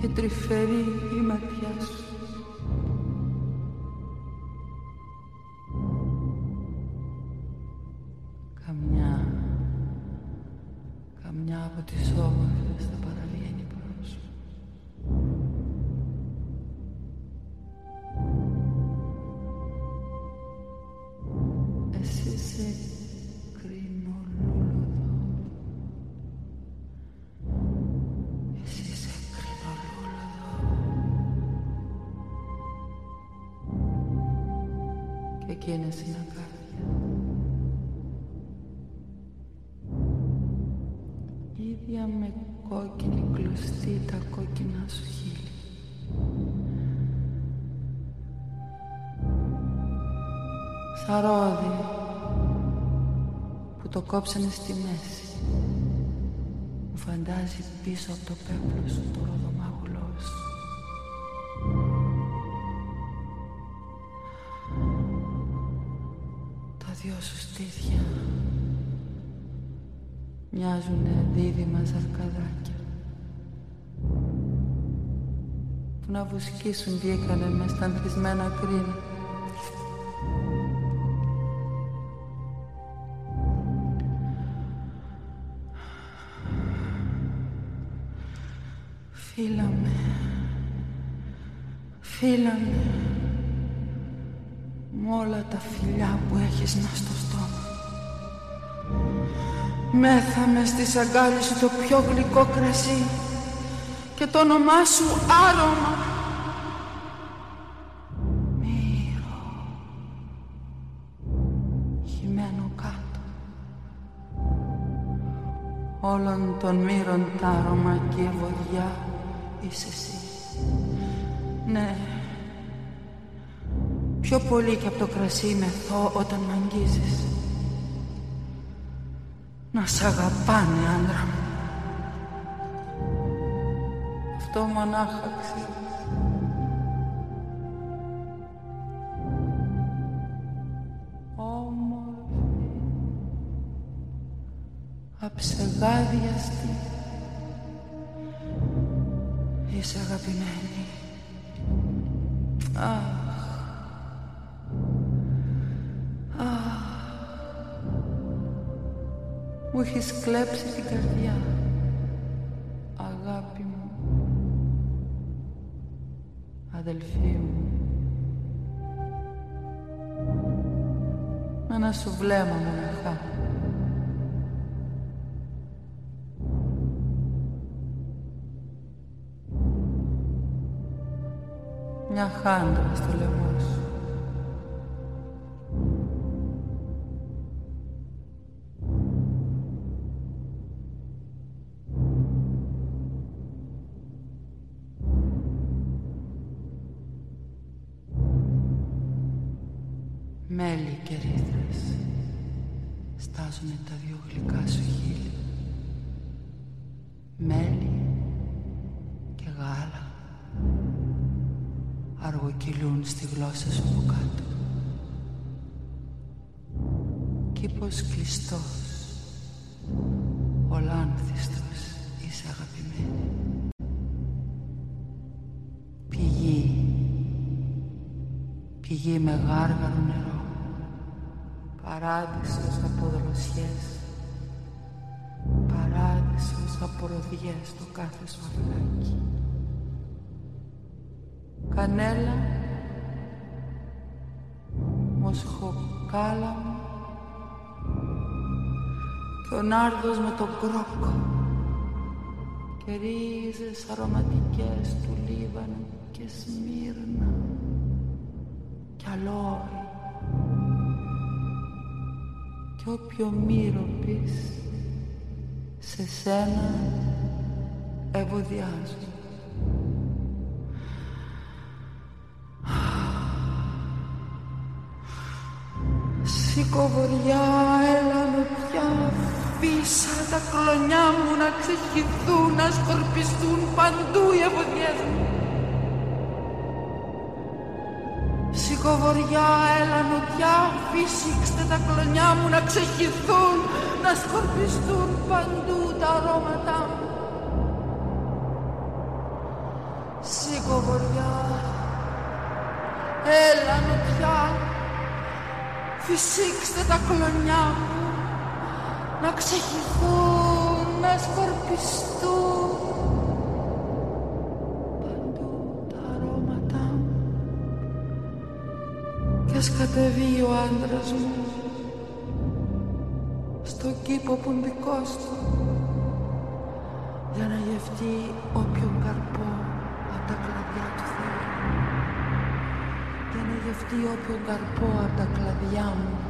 και το κόψανε στη μέση. Μου φαντάζει πίσω από το πέπλο σου το ροδομάγουλό σου. Τα δυο σου στήθια μοιάζουνε δίδυμα ζαρκαδάκια που να βουσκίσουν βγήκανε μες στα ανθισμένα φύλαμε με όλα τα φιλιά που έχεις να στο στόμα. Μέθαμε στη σαγκάλη σου το πιο γλυκό κρασί και το όνομά σου άρωμα. Μύρο. Χειμώνα. άνω κάτω Όλων των μύρων τ' άρωμα και η βοδιά είσαι εσύ Ναι. Πιο πολύ και από το κρασί μεθώ όταν μ' αγγίζεις. Να σ' αγαπάνε άντρα μου. Αυτό μονάχα ξέρεις. Όμορφη Αψεγάδιαστη Είσαι αγαπημένη. Αχ Αχ Μου έχεις κλέψει την καρδιά Αγάπη μου. Αδελφή μου. Με ένα σου βλέμμα μοναχά χάντρα στο λαιμό αργοκυλούν στη γλώσσα σου από κάτω. Κήπος κλειστός ολάνθιστος είσαι αγαπημένη. Πηγή πηγή με γάργαρο νερό παράδεισος από δροσιές παράδεισος από ροδιές το κάθε σου αυγάκι κανέλα μοσχοκάλαμο και ο νάρδος με τον κρόκο και ρίζες αρωματικές του Λίβανου και Σμύρνα κι αλόι κι όποιο μύρο πεις σε σένα ευωδιάζω Σήκω βοριά, έλα με πια. Φύσα τα κλονιά μου να ξεχυθούν, να σκορπιστούν παντού οι ευωδιές μου. Σήκω βοριά, έλα νοτιά, φύσηξτε τα κλονιά μου να ξεχυθούν, να σκορπιστούν παντού τα αρώματά μου. Σήκω βοριά, έλα νοτιά, φυσήξτε τα κλονιά μου. Να ξεχυθούν, να σκορπιστούν παντού τα αρώματά μου. Κι ας κατεβεί ο άντρας μου. Στο κήπο που είναι δικός του. Για να γευτεί όποιον καρπό θέλει για να γευτεί όποιον καρπό από τα κλαδιά μου